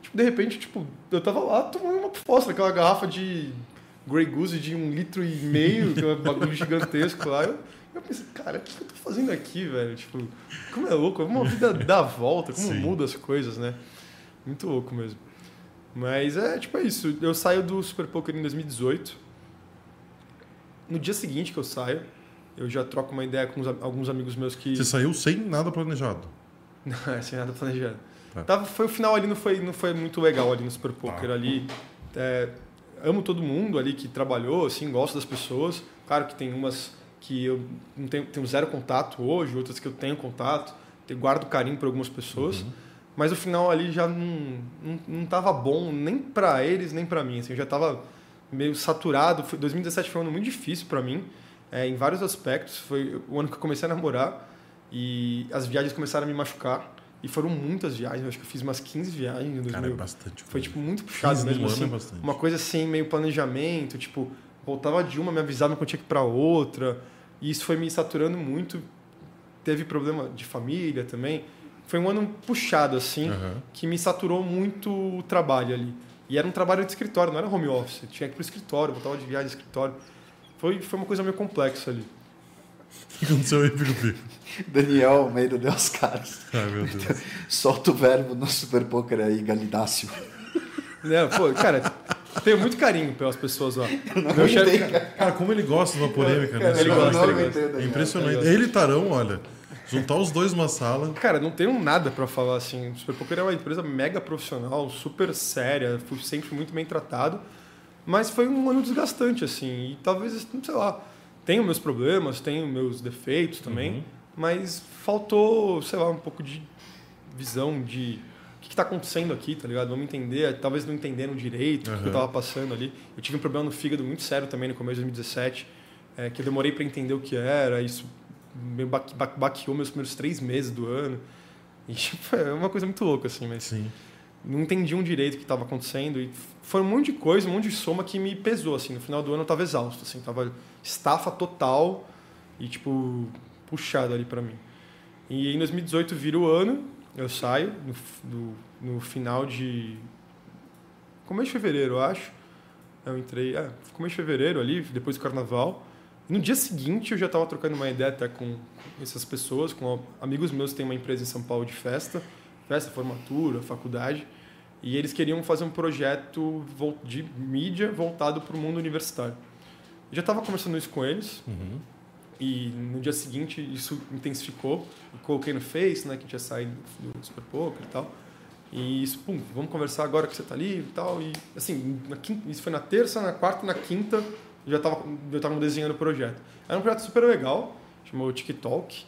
Tipo, de repente, tipo, eu tava lá tomando uma Foster, aquela garrafa de Grey Goose de um litro e meio, aquele bagulho gigantesco lá, eu, eu pensei, cara, o que eu tô fazendo aqui, velho? Tipo, como é louco, como a vida dá a volta, como Sim. muda as coisas, né? Muito louco mesmo. Mas é, tipo, é isso. Eu saio do Super Poker em 2018. No dia seguinte que eu saio, eu já troco uma ideia com alguns amigos meus que. Você saiu sem nada planejado. Não, sem nada planejado. Tá. Tava, foi o final ali, não foi, não foi muito legal ali no Super Poker ali. É, amo todo mundo ali que trabalhou, assim, gosto das pessoas. Claro que tem umas que eu não tenho, tenho zero contato hoje, outras que eu tenho contato, eu guardo carinho por algumas pessoas. Mas o final ali já não, não, não tava bom nem para eles, nem para mim. Assim, eu já tava meio saturado. Foi, 2017 foi um ano muito difícil para mim, é, em vários aspectos. Foi o ano que eu comecei a namorar e as viagens começaram a me machucar. E foram muitas viagens, eu acho que eu fiz umas 15 viagens em 2000. Cara, é bastante Foi tipo muito puxado 15 mesmo assim. é. Uma coisa assim, meio planejamento, tipo, voltava de uma, me avisava quando tinha que ir pra outra. E isso foi me saturando muito. Teve problema de família também. Foi um ano puxado, assim, Aham. que me saturou muito o trabalho ali. E era um trabalho de escritório, não era home office. Eu tinha que ir pro escritório, voltava de viagem de escritório. Foi, foi uma coisa meio complexa ali. O que aconteceu aí, Pico? Daniel Almeida deu os caras. Ai, meu Deus. Solta o verbo no Super Poker aí, Galidácio. Né? Pô, cara, tenho muito carinho pelas pessoas lá. Não Meu chefe, cara. Cara, como ele gosta de uma polêmica, né? Cara, ele Eu gosta, não ele gosta. É impressionante. Ele Ele e Tarão, olha, juntar os dois numa sala. Cara, não tenho nada pra falar assim. O Super Poker é uma empresa mega profissional, super séria, fui sempre muito bem tratado. Mas foi um ano desgastante, assim. E talvez, sei lá, tenho meus problemas, tenho meus defeitos também. Uhum. Mas faltou, sei lá, um pouco de visão de o que está acontecendo aqui, tá ligado? Vamos entender, talvez não entendendo direito o que Uhum. eu estava passando ali. Eu tive um problema no fígado muito sério também no começo de 2017, é, que eu demorei para entender o que era, isso meio baque- baque- baqueou meus primeiros três meses do ano. E tipo, é uma coisa muito louca, assim, mas Sim. não entendiam direito o que estava acontecendo e foi um monte de coisa, um monte de soma que me pesou assim. No final do ano eu estava exausto, assim, tava estafa total e tipo puxado ali para mim. E em 2018 vira o ano, eu saio no, no, no final de começo de fevereiro, eu acho. Eu entrei, é, começo de fevereiro ali, depois do carnaval. No dia seguinte eu já estava trocando uma ideia até com essas pessoas, com amigos meus que têm uma empresa em São Paulo de festa, festa, formatura, faculdade, e eles queriam fazer um projeto de mídia voltado para o mundo universitário. Eu já estava conversando isso com eles, Uhum. e no dia seguinte isso intensificou. Eu coloquei no Face, né, que tinha saído do Super Poker e tal. E isso, pum, vamos conversar agora que você tá livre e tal. E assim, na quinta, isso foi na terça, na quarta na quinta já tava, eu tava desenhando o projeto. Era um projeto super legal, chamou TikTok,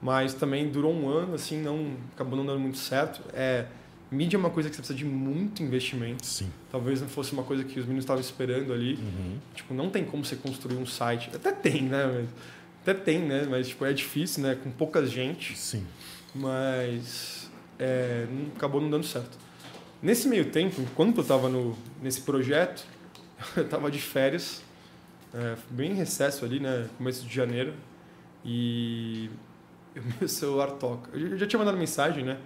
mas também durou um ano, assim, não acabou não dando muito certo. É, mídia é uma coisa que você precisa de muito investimento. Sim. Talvez não fosse uma coisa que os meninos estavam esperando ali. Uhum. Tipo, não tem como você construir um site. Até tem, né? Mas, até tem, né? Mas tipo, é difícil, né? Com pouca gente. Sim. Mas é, acabou não dando certo. Nesse meio tempo, enquanto eu estava nesse projeto, eu estava de férias, é, bem em recesso ali, né? Começo de janeiro. E meu celular toca. Eu já- tinha mandado mensagem, né?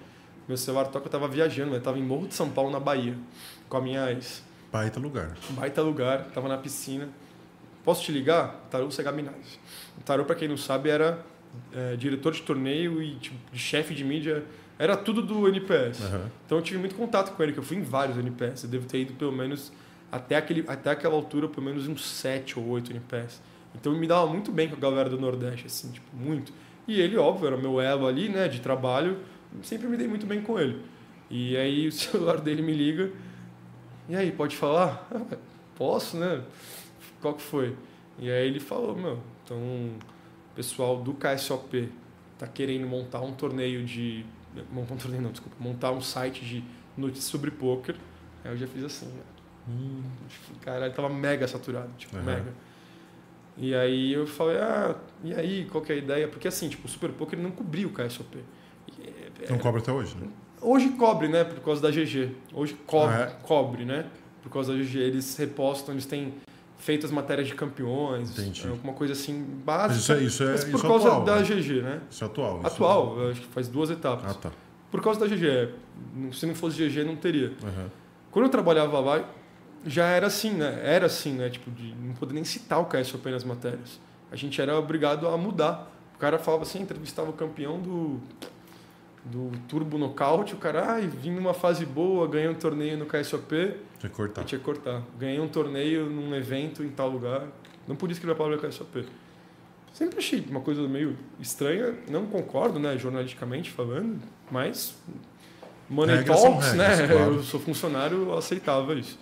Meu celular toca, eu estava viajando, eu estava em Morro de São Paulo, na Bahia, com a minha ex. Baita lugar. Baita lugar, tava na piscina. Posso te ligar? Tarô Segabinazzi. O Tarô, para quem não sabe, era é, diretor de torneio e tipo, de chefe de mídia. Era tudo do NPS. Aham. Então eu tive muito contato com ele, que eu fui em vários NPS. Eu devo ter ido pelo menos, até, aquele, até aquela altura, pelo menos uns 7 ou 8 NPS. Então me dava muito bem com a galera do Nordeste, assim, tipo, muito. E ele, óbvio, era meu elo ali, né, de trabalho. Sempre me dei muito bem com ele. E aí o celular dele me liga. E aí, pode falar? "Ah, Posso, né? Qual que foi? E aí ele falou, meu, então o pessoal do KSOP tá querendo montar um torneio de... Montar um torneio não, desculpa. Montar um site de notícias sobre poker. Aí eu já fiz assim, né? Hum. Tipo, Caralho, tava mega saturado, tipo, Aham. mega. E aí eu falei, ah, e aí, qual que é a ideia? Porque assim, tipo, o Super Poker não cobria o KSOP. E, é- Não cobra até hoje, né? Hoje cobre, né? Por causa da GG. Hoje cobre, Ah, é? cobre, né? Por causa da GG. Eles repostam, eles têm feito as matérias de campeões. Entendi. é Alguma coisa assim Mas básica. isso é, isso é, mas por isso é causa atual. da né? GG, né? Isso é atual. isso Atual, eu acho que faz duas é- etapas. Ah, tá. Por causa da GG. Se não fosse GG, não teria. Aham. Quando eu trabalhava lá, já era assim, né? Era assim, né? Tipo, de não poder nem citar o KSOP nas matérias. A gente era obrigado a mudar. O cara falava assim, entrevistava o campeão do, do Turbo Knockout, o cara, ai, vim numa fase boa, ganhei um torneio no KSOP, Tinha que cortar. tinha que cortar. Ganhei um torneio num evento em tal lugar, não podia escrever a palavra KSOP. Sempre achei uma coisa meio estranha, não concordo, né, jornalisticamente falando, mas Money Regras são Talks, regras, né? claro. Eu sou funcionário, eu aceitava isso.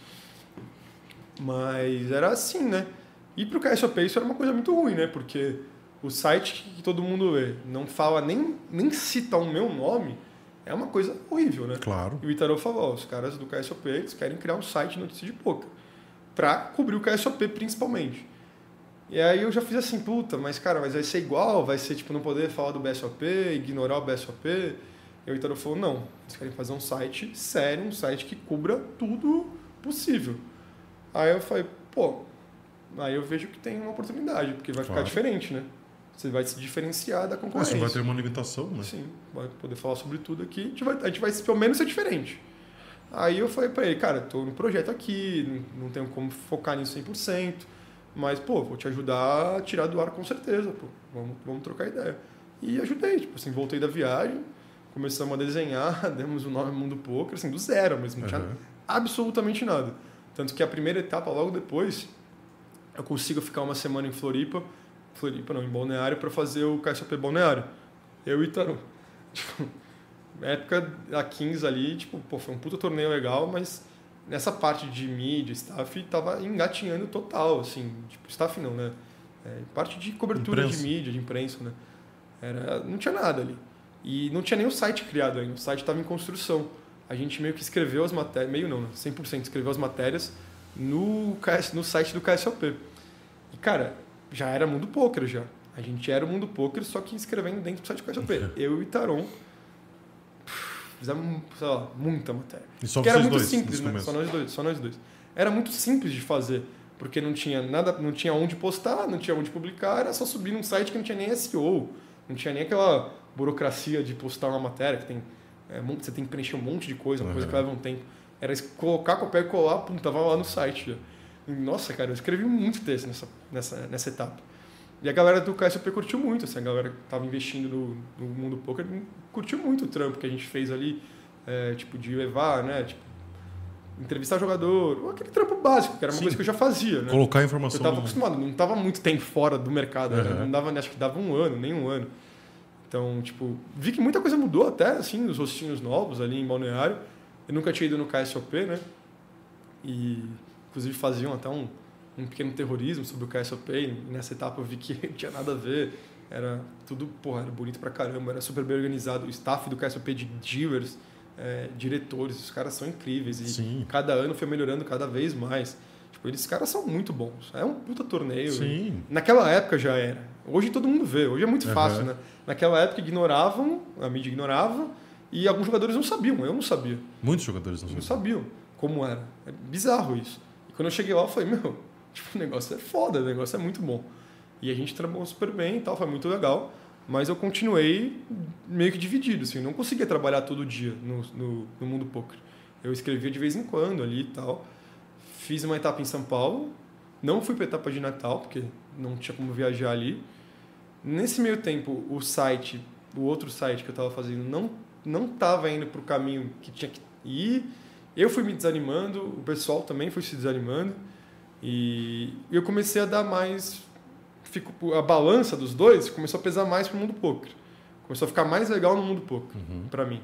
Mas era assim, né? E pro KSOP isso era uma coisa muito ruim, né? Porque o site que todo mundo vê não fala nem, nem cita o meu nome, é uma coisa horrível, né? Claro. E o Itarô falou, ó, os caras do KSOP, eles querem criar um site de notícia de poker. Pra cobrir o KSOP principalmente. E aí eu já fiz assim, puta, mas cara, mas vai ser igual, vai ser tipo não poder falar do BSOP, ignorar o BSOP. E o Itarô falou, não, eles querem fazer um site sério, um site que cubra tudo possível. Aí eu falei, pô, aí eu vejo que tem uma oportunidade, porque vai Claro. ficar diferente, né? Você vai se diferenciar da concorrência. Você vai ter uma limitação, né? Sim, vai poder falar sobre tudo aqui. A gente vai, a gente vai pelo menos ser diferente. Aí eu falei pra ele, cara, tô no projeto aqui, não, tenho como focar nisso 100%, mas, pô, vou te ajudar a tirar do ar com certeza, pô. Vamos, vamos trocar ideia. E ajudei, tipo assim, voltei da viagem, começamos a desenhar, demos o nome Mundo Poker, assim, do zero mesmo, não tinha Aham. absolutamente nada. Tanto que a primeira etapa, logo depois, eu consigo ficar uma semana em Floripa, Floripa não, em Balneário, para fazer o KSOP Balneário. Eu e Itaru. Tipo, na época da 15 ali, tipo, pô, foi um puta torneio legal, mas nessa parte de mídia, staff, tava engatinhando total, assim, tipo, staff não, né? É, parte de cobertura Imprensa. de mídia, de imprensa, né? Era, não tinha nada ali. E não tinha nem o site criado ainda, o site estava em construção. A gente meio que escreveu as matérias, meio não, né? 100% escreveu as matérias no, KS, no site do KSOP. E, cara, já era mundo poker já. A gente era o mundo poker, só que escrevendo dentro do site do KSOP. Eu e o Itaron fizemos, sei lá, muita matéria. E só que era muito dois, simples, né? Só nós dois, só nós dois. Era muito simples de fazer, porque não tinha nada, não tinha onde postar, não tinha onde publicar, era só subir num site que não tinha nem SEO, não tinha nem aquela burocracia de postar uma matéria que tem é, você tem que preencher um monte de coisa, uma coisa que Uhum. leva um tempo. Era colocar, copiar e colar, pum, tava lá no site. E, nossa, cara, eu escrevi muito texto nessa, nessa, nessa etapa. E a galera do KSOP curtiu muito, assim, a galera que tava investindo no, no mundo poker curtiu muito o trampo que a gente fez ali, é, tipo, de levar, né, tipo, entrevistar jogador, aquele trampo básico, que era uma Sim. coisa que eu já fazia, né? Colocar Eu informação. estava no- acostumado, não estava muito tempo fora do mercado, né? Uhum. não dava, acho que dava um ano, nem um ano. Então, tipo, vi que muita coisa mudou até, assim, nos rostinhos novos ali em Balneário. Eu nunca tinha ido no KSOP, né? E, inclusive, faziam até um, um pequeno terrorismo sobre o KSOP. E nessa etapa eu vi que não tinha nada a ver. Era tudo, porra, era bonito pra caramba, era super bem organizado. O staff do KSOP de dealers, é, diretores, os caras são incríveis. E Sim. cada ano foi melhorando cada vez mais. Tipo, eles caras são muito bons. É um puta torneio. Sim. Naquela época já era. Hoje todo mundo vê, hoje é muito fácil, né? Naquela época ignoravam, a mídia ignorava, e alguns jogadores não sabiam, eu não sabia. Muitos jogadores não Não sabem. sabiam como era. É bizarro isso. E quando eu cheguei lá, eu falei, meu, tipo, o negócio é foda, o negócio é muito bom. E a gente trabalhou super bem e tal, foi muito legal. Mas eu continuei meio que dividido, assim, eu não conseguia trabalhar todo dia no, no, no mundo poker. Eu escrevia de vez em quando ali e tal. Fiz uma etapa em São Paulo, não fui para etapa de Natal, porque não tinha como viajar ali. Nesse meio tempo, o site, o outro site que eu estava fazendo, não não estava indo para o caminho que tinha que ir. Eu fui me desanimando, o pessoal também foi se desanimando. E eu comecei a dar mais. Fico, a balança dos dois começou a pesar mais para o mundo poker. Começou a ficar mais legal no mundo poker, Uhum. para mim.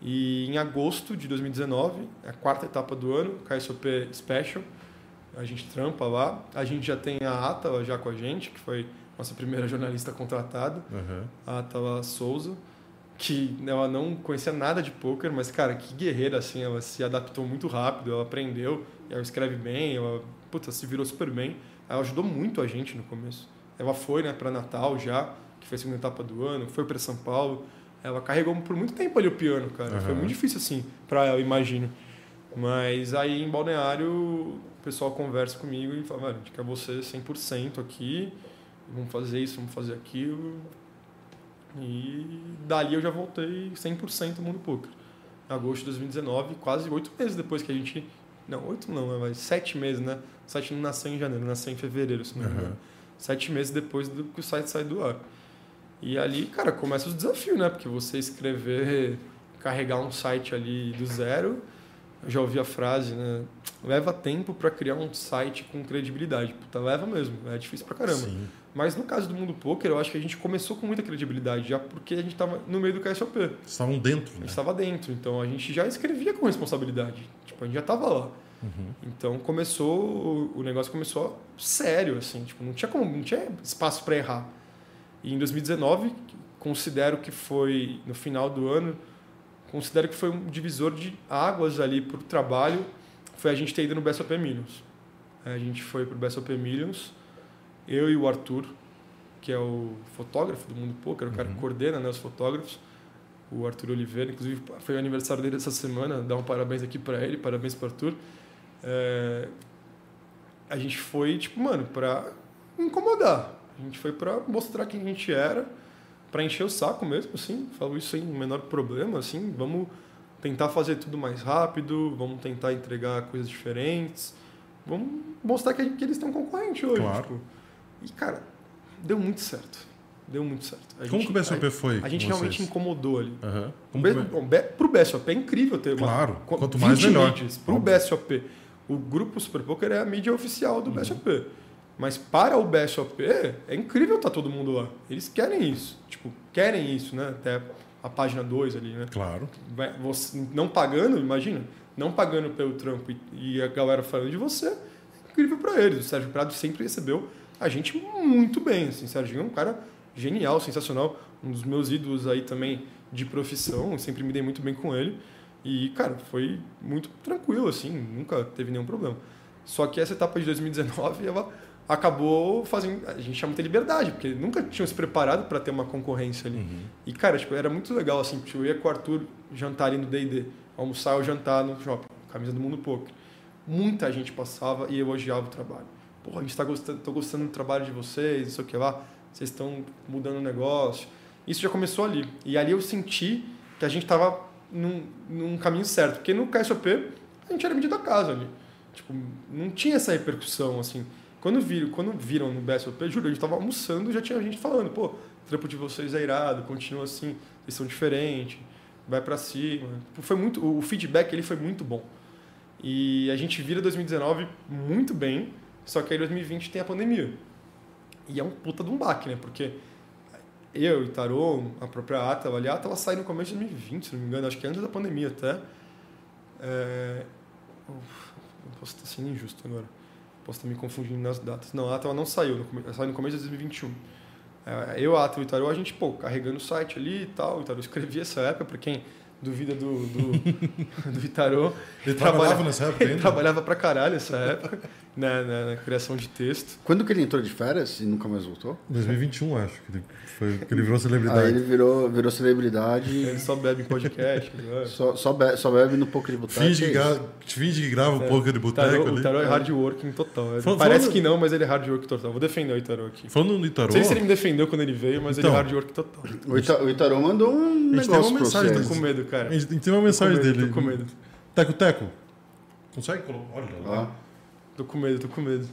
E em agosto de 2019, a quarta etapa do ano, KSOP Special, a gente trampa lá. A gente já tem a Atala já com a gente, que foi nossa primeira jornalista contratada, Aham. a Atala Souza, que ela não conhecia nada de poker, mas cara, que guerreira assim, ela se adaptou muito rápido, ela aprendeu, ela escreve bem, ela puta, se virou super bem. Ela ajudou muito a gente no começo. Ela foi, né, para Natal já, que foi a segunda etapa do ano, foi para São Paulo. Ela carregou por muito tempo ali o piano, cara. Foi Aham. muito difícil assim para ela, imagino. Mas aí em Balneário, o pessoal conversa comigo e fala, velho, a gente quer você 100% aqui, vamos fazer isso, vamos fazer aquilo. E dali eu já voltei 100% no mundo poker. Em agosto de 2019, quase oito meses depois que a gente... Não, oito não, é mais sete meses, né? O site não nasceu em janeiro, nasceu em fevereiro, se não me engano. Sete meses depois do que o site sai do ar. E ali, cara, começa os desafios, né? Porque você escrever, carregar um site ali do zero eu já ouvi a frase, né? Leva tempo para criar um site com credibilidade. Puta, leva mesmo. É difícil pra caramba. Sim. Mas no caso do mundo poker, eu acho que a gente começou com muita credibilidade, já porque a gente estava no meio do KSOP. Estavam dentro, né? estava dentro, então a gente já escrevia com responsabilidade. Tipo, a gente já estava lá. Uhum. Então começou, o- o negócio começou sério, assim, tipo, não tinha como, não tinha espaço para errar. E em 2019, considero que foi no final do ano, considero que foi um divisor de águas ali para o trabalho, foi a gente ter ido no BSOP Millions. A gente foi para o BSOP Millions, eu e o Arthur, que é o fotógrafo do Mundo Poker, o cara que coordena né, os fotógrafos, o Arthur Oliveira, inclusive foi o aniversário dele essa semana, dá um parabéns aqui para ele, parabéns para Arthur. É, a gente foi, tipo, mano, pra incomodar. A gente foi pra mostrar quem a gente era, pra encher o saco mesmo, assim. Falo isso sem o menor problema, assim. Vamos tentar fazer tudo mais rápido, vamos tentar entregar coisas diferentes. Vamos mostrar que, gente- que eles têm um concorrente hoje. Claro. tipo. E, cara, deu muito certo. Deu muito certo. A Como gente- que o BSOP foi A gente realmente incomodou ali. O Como B- que- bom, B- pro BSOP é incrível ter uma. Claro, qu- quanto mais 20 melhor. mídias. Pro Óbvio. BSOP, o grupo Super Poker é a mídia oficial Uhum. do BSOP. Mas para o BSOP, é incrível estar todo mundo lá. Eles querem isso. Tipo, querem isso, né? Até a página 2 ali, né? Claro. Você, não pagando, imagina, não pagando pelo trampo e, e a galera falando de você, é incrível para eles. O Sérgio Prado sempre recebeu a gente muito bem. Assim, o Sérgio é um cara genial, sensacional, um dos meus ídolos aí também de profissão, eu sempre me dei muito bem com ele. E, cara, foi muito tranquilo, assim, nunca teve nenhum problema. Só que essa etapa de 2019, ela acabou fazendo. A gente tinha muita liberdade, porque nunca tinham se preparado para ter uma concorrência ali. E, cara, tipo, era muito legal, assim, tipo, eu ia com o Arthur jantar ali no D&D, almoçar ou jantar no shopping, camisa do Mundo Poker. Muita gente passava e elogiava o trabalho. Pô, a gente tá gostando, tô gostando do trabalho de vocês, não sei o que lá, vocês estão mudando o negócio. Isso já começou ali. E ali eu senti que a gente tava num, num caminho certo, porque no KSOP a gente era medido a casa ali. Tipo, não tinha essa repercussão, assim. Quando viram, quando viram no BSOP, juro, a gente tava almoçando já tinha gente falando, pô, o trampo de vocês é irado, continua assim, vocês são diferentes, vai pra cima. Tipo, Foi muito, o feedback ele foi muito bom. E a gente vira 2019 muito bem, só que aí 2020 tem a pandemia. E é um puta de um baque, né? Porque eu e Tarô, a própria Ata, a Ata ela no começo de 2020, se não me engano, acho que antes da pandemia até. É... Uf, eu posso estar sendo injusto agora. Posso estar me confundindo nas datas. Não, a Ata ela não saiu, no saiu no começo de 2021. É, eu, a e o Itarô, a gente, pô, carregando o site ali e tal. O Itarô escrevia essa época, para quem duvida do, do, do Itarô. Ele trabalhava nessa época Ele ainda? trabalhava pra caralho nessa época, né, na, na criação de texto. Quando que ele entrou de férias e nunca mais voltou? 2021, acho que ele, foi, que ele virou Aí celebridade. ele virou, virou celebridade. Ele só bebe em podcast. né? Só, só, be- só bebe no poker de boteco. Finge é finge que grava o poker de boteco ali. o Tarô é hard working total. Ele Falando- Parece falando- que não, mas ele é hard work total. Vou defender o Itarô aqui. Falando no Itarô, Não sei se ele me defendeu quando ele veio, mas Então. ele é hard work total. O, Ita, o Itarô mandou um negócio uma pra mensagem vocês. Tô com medo, cara. a gente tem uma mensagem medo, dele. tô com medo. Teco, Teco. Consegue colocar? Olha lá. Tô com medo, tô com medo.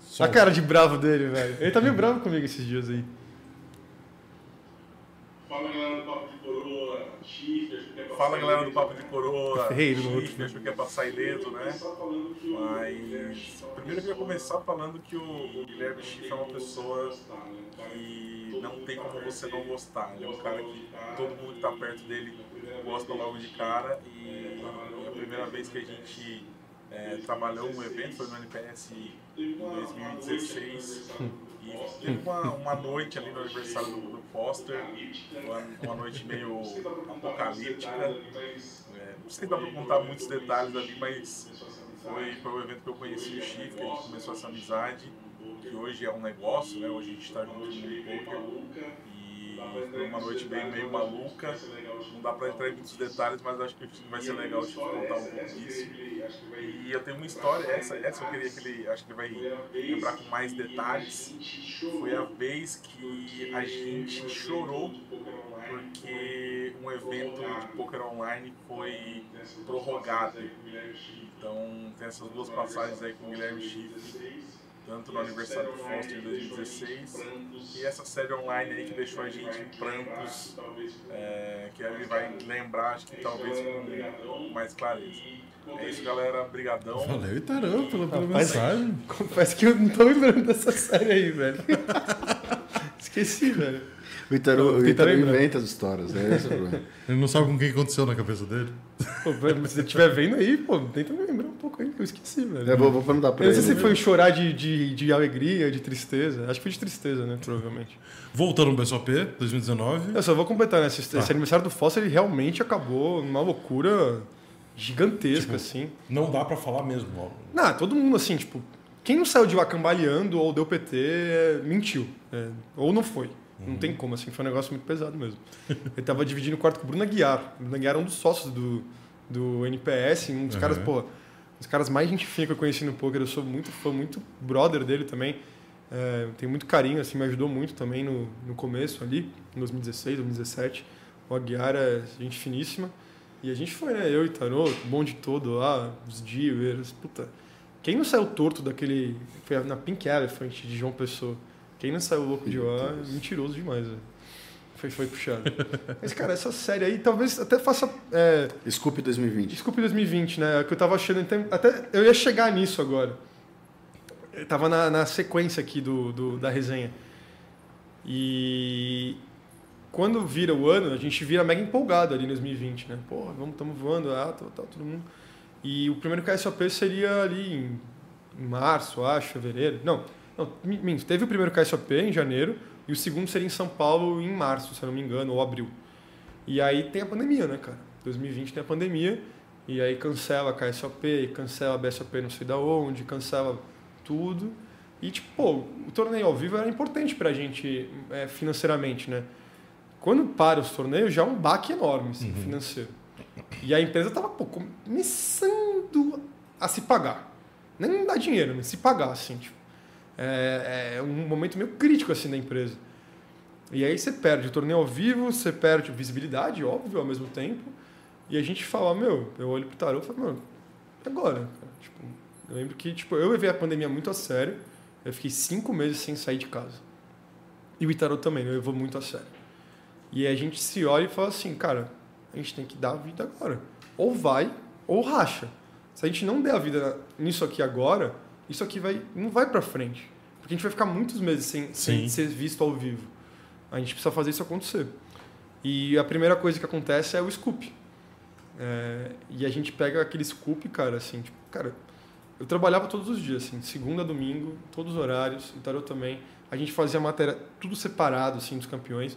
Só- A cara de bravo dele, velho. Ele tá meio bravo comigo esses dias aí. Fala galera do Papo de Coroa, chifre, acho que é Fala galera do Papo de Coroa, Ferreiro no chifre, outro, acho que é pra sair ileso, né? Que Mas primeiro eu queria pessoa começar falando que o, o Guilherme Chifre é uma que pessoa gostar, né? Um cara não tem como você não gostar. Ele é um cara que todo mundo que tá perto dele gosta logo de cara e a primeira vez que a gente é, trabalhou um evento foi no NPS em 2016 e teve uma, uma noite ali no aniversário do, do Foster, uma, noite meio apocalíptica. É, não sei se dá pra contar muitos detalhes ali, mas foi, foi o evento que eu conheci o Chifre, que a gente começou essa amizade, que hoje é um negócio, né? Hoje a gente está junto no poker. E foi uma noite bem meio maluca. Não dá pra entrar em muitos detalhes, mas acho que vai ser legal te contar um pouco disso. E eu tenho uma história, essa, essa eu queria que ele, acho que ele vai lembrar com mais detalhes. Foi a vez que a gente chorou porque um evento de poker online foi prorrogado. Então tem essas duas passagens aí com o Guilherme Chifre. Tanto no aniversário do Foster em 2016 e essa série online aí que deixou a gente em prantos, é, que ele vai lembrar, acho que talvez com mais clareza. É isso, galera. Brigadão. Valeu, Itarão, pela, pela Rapaz, mensagem. Confesso que eu não tô lembrando dessa série aí, velho. Esqueci, velho. O Itaru, o Tenta Itaru lembrar. inventa as histórias, é esse o problema. Ele não sabe com o que aconteceu na cabeça dele. Pô, se você estiver vendo aí, pô, tenta me lembrar um pouco aí, que eu esqueci, velho. Eu vou, vou perguntar pra Eu não sei ele. se foi chorar de, de, de alegria, de tristeza. Acho que foi de tristeza, né? Provavelmente. Voltando no BSOP, 2019. Eu só vou completar, né? Esse, Tá. esse aniversário do Foster, ele realmente acabou numa loucura gigantesca, Tipo, assim. Não dá pra falar mesmo. ó. Não, todo mundo assim, tipo, quem não saiu de lá cambaleando ou deu PT, é, mentiu. é, ou não foi. Não tem como, assim, foi um negócio muito pesado mesmo. Ele tava dividindo o quarto com o Bruno Aguiar. O Bruno Aguiar é um dos sócios do, do NPS, um dos Uhum. caras, pô, os caras mais gente fina que eu conheci no poker. Eu sou muito fã, muito brother dele também. É, tenho muito carinho, assim, me ajudou muito também no, no começo ali, em 2016, 2017. O Aguiar é gente finíssima. E a gente foi, né? Eu e Tarô, bonde todo lá, os divers, puta. Quem não saiu torto daquele. Foi na Pink Elephant de João Pessoa. Quem não saiu louco de lá é mentiroso demais, velho. Foi, foi puxado. Mas, cara, essa série aí talvez até faça. É, Scoop 2020. Desculpe 2020, né? Que eu tava achando. então, Até eu ia chegar nisso agora. Eu tava na, na sequência aqui do, do- da resenha. E quando vira o ano, a gente vira mega empolgado ali em 2020, né? Porra, vamos, estamos voando, ah, tá, tá, todo mundo. E o primeiro KSOP seria ali em, em março, acho, fevereiro. Não, não, mi- minto. Teve o primeiro KSOP em janeiro e o segundo seria em São Paulo em março, se eu não me engano, ou abril. E aí tem a pandemia, né, cara? 2020 tem a pandemia, e aí cancela a KSOP, cancela a BSOP não sei da onde, cancela tudo. E, tipo, pô, o torneio ao vivo era importante pra gente é, financeiramente, né? Quando para os torneios, já é um baque enorme, assim, financeiro. E a empresa tava, pô, começando a se pagar. Nem dar dinheiro, mas se pagar, assim, tipo. É, é um momento meio crítico, assim, da empresa. E aí você perde o torneio ao vivo, você perde visibilidade, óbvio, ao mesmo tempo. E a gente fala, meu, eu olho pro tarô e falo, mano, agora? Tipo, eu lembro que tipo, eu levei a pandemia muito a sério. Eu fiquei cinco meses sem sair de casa. E o Itarô também, eu levou muito a sério. E a gente se olha e fala assim, cara, a gente tem que dar a vida agora. Ou vai, ou racha. Se a gente não der a vida nisso aqui agora, isso aqui vai, não vai pra frente. Porque a gente vai ficar muitos meses sem, sem ser visto ao vivo. A gente precisa fazer isso acontecer. E a primeira coisa que acontece é o scoop. É, e a gente pega aquele scoop, cara, assim, tipo, cara, eu trabalhava todos os dias, assim, segunda a domingo, todos os horários, o Tarot também. A gente fazia matéria tudo separado, assim, dos campeões.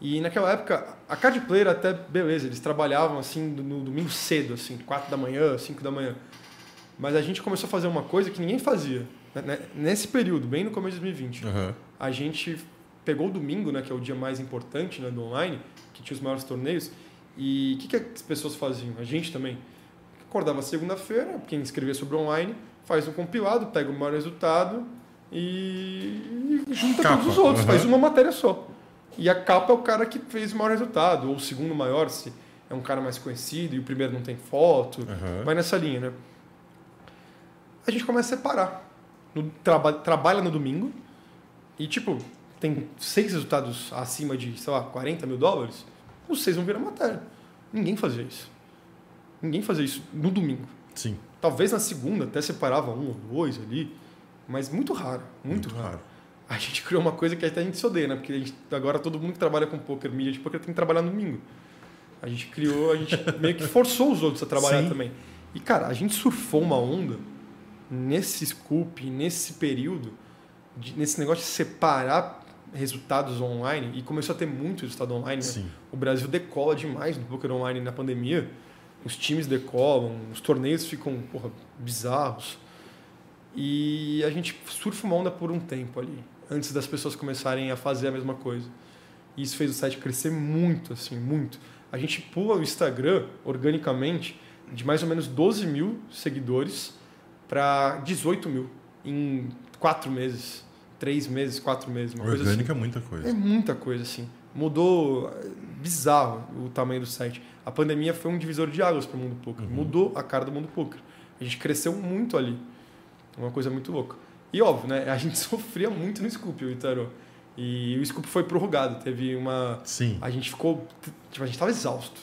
E naquela época, a card player até, beleza, eles trabalhavam, assim, no domingo cedo, assim, 4 da manhã, 5 da manhã. Mas a gente começou a fazer uma coisa que ninguém fazia. né, Nesse período, bem no começo de 2020 Aham. a gente pegou o domingo, né, que é o dia mais importante né, do online, que tinha os maiores torneios, e o que, que as pessoas faziam? A gente também. Acordava segunda-feira, quem escrevia sobre online, faz um compilado, pega o maior resultado e e junta Capa, todos os outros, aham. faz uma matéria só. E a capa é o cara que fez o maior resultado, ou o segundo maior, se é um cara mais conhecido e o primeiro não tem foto. Aham. Vai nessa linha, né? A gente começa a separar. No, traba, trabalha no domingo e, tipo, tem seis resultados acima de, sei lá, 40 mil dólares, os seis vão virar matéria. Ninguém fazia isso. Ninguém fazia isso no domingo. Sim. Talvez na segunda até separava um ou dois ali, mas muito raro, muito, Muito raro. raro. A gente criou uma coisa que até a gente se odeia, né? Porque gente- agora todo mundo que trabalha com poker, mídia de poker, tem que trabalhar no domingo. A gente criou, a gente meio que forçou os outros a trabalhar Sim. também. E, cara, a gente surfou uma onda nesse scoop, nesse período, de- nesse negócio de separar resultados online, e começou a ter muito resultado online. né? O Brasil decola demais no poker online na pandemia. Os times decolam, os torneios ficam porra, bizarros. E a gente surfa uma onda por um tempo ali, antes das pessoas começarem a fazer a mesma coisa. E isso fez o site crescer muito, assim, muito. A gente pula o Instagram organicamente de mais ou menos 12 mil seguidores para 18 mil em quatro meses, três meses, quatro meses, uma coisa assim. Orgânica é muita É coisa. muita coisa, assim. Mudou é, bizarro o tamanho do site. A pandemia foi um divisor de águas para o mundo poker. Mudou a cara do mundo poker. A gente cresceu muito ali. Uma coisa muito louca. E óbvio, né? A gente sofria muito no Scoop, o Itarô. E o Scoop foi prorrogado. Teve uma. Sim. A gente ficou. Tipo, a gente tava exausto.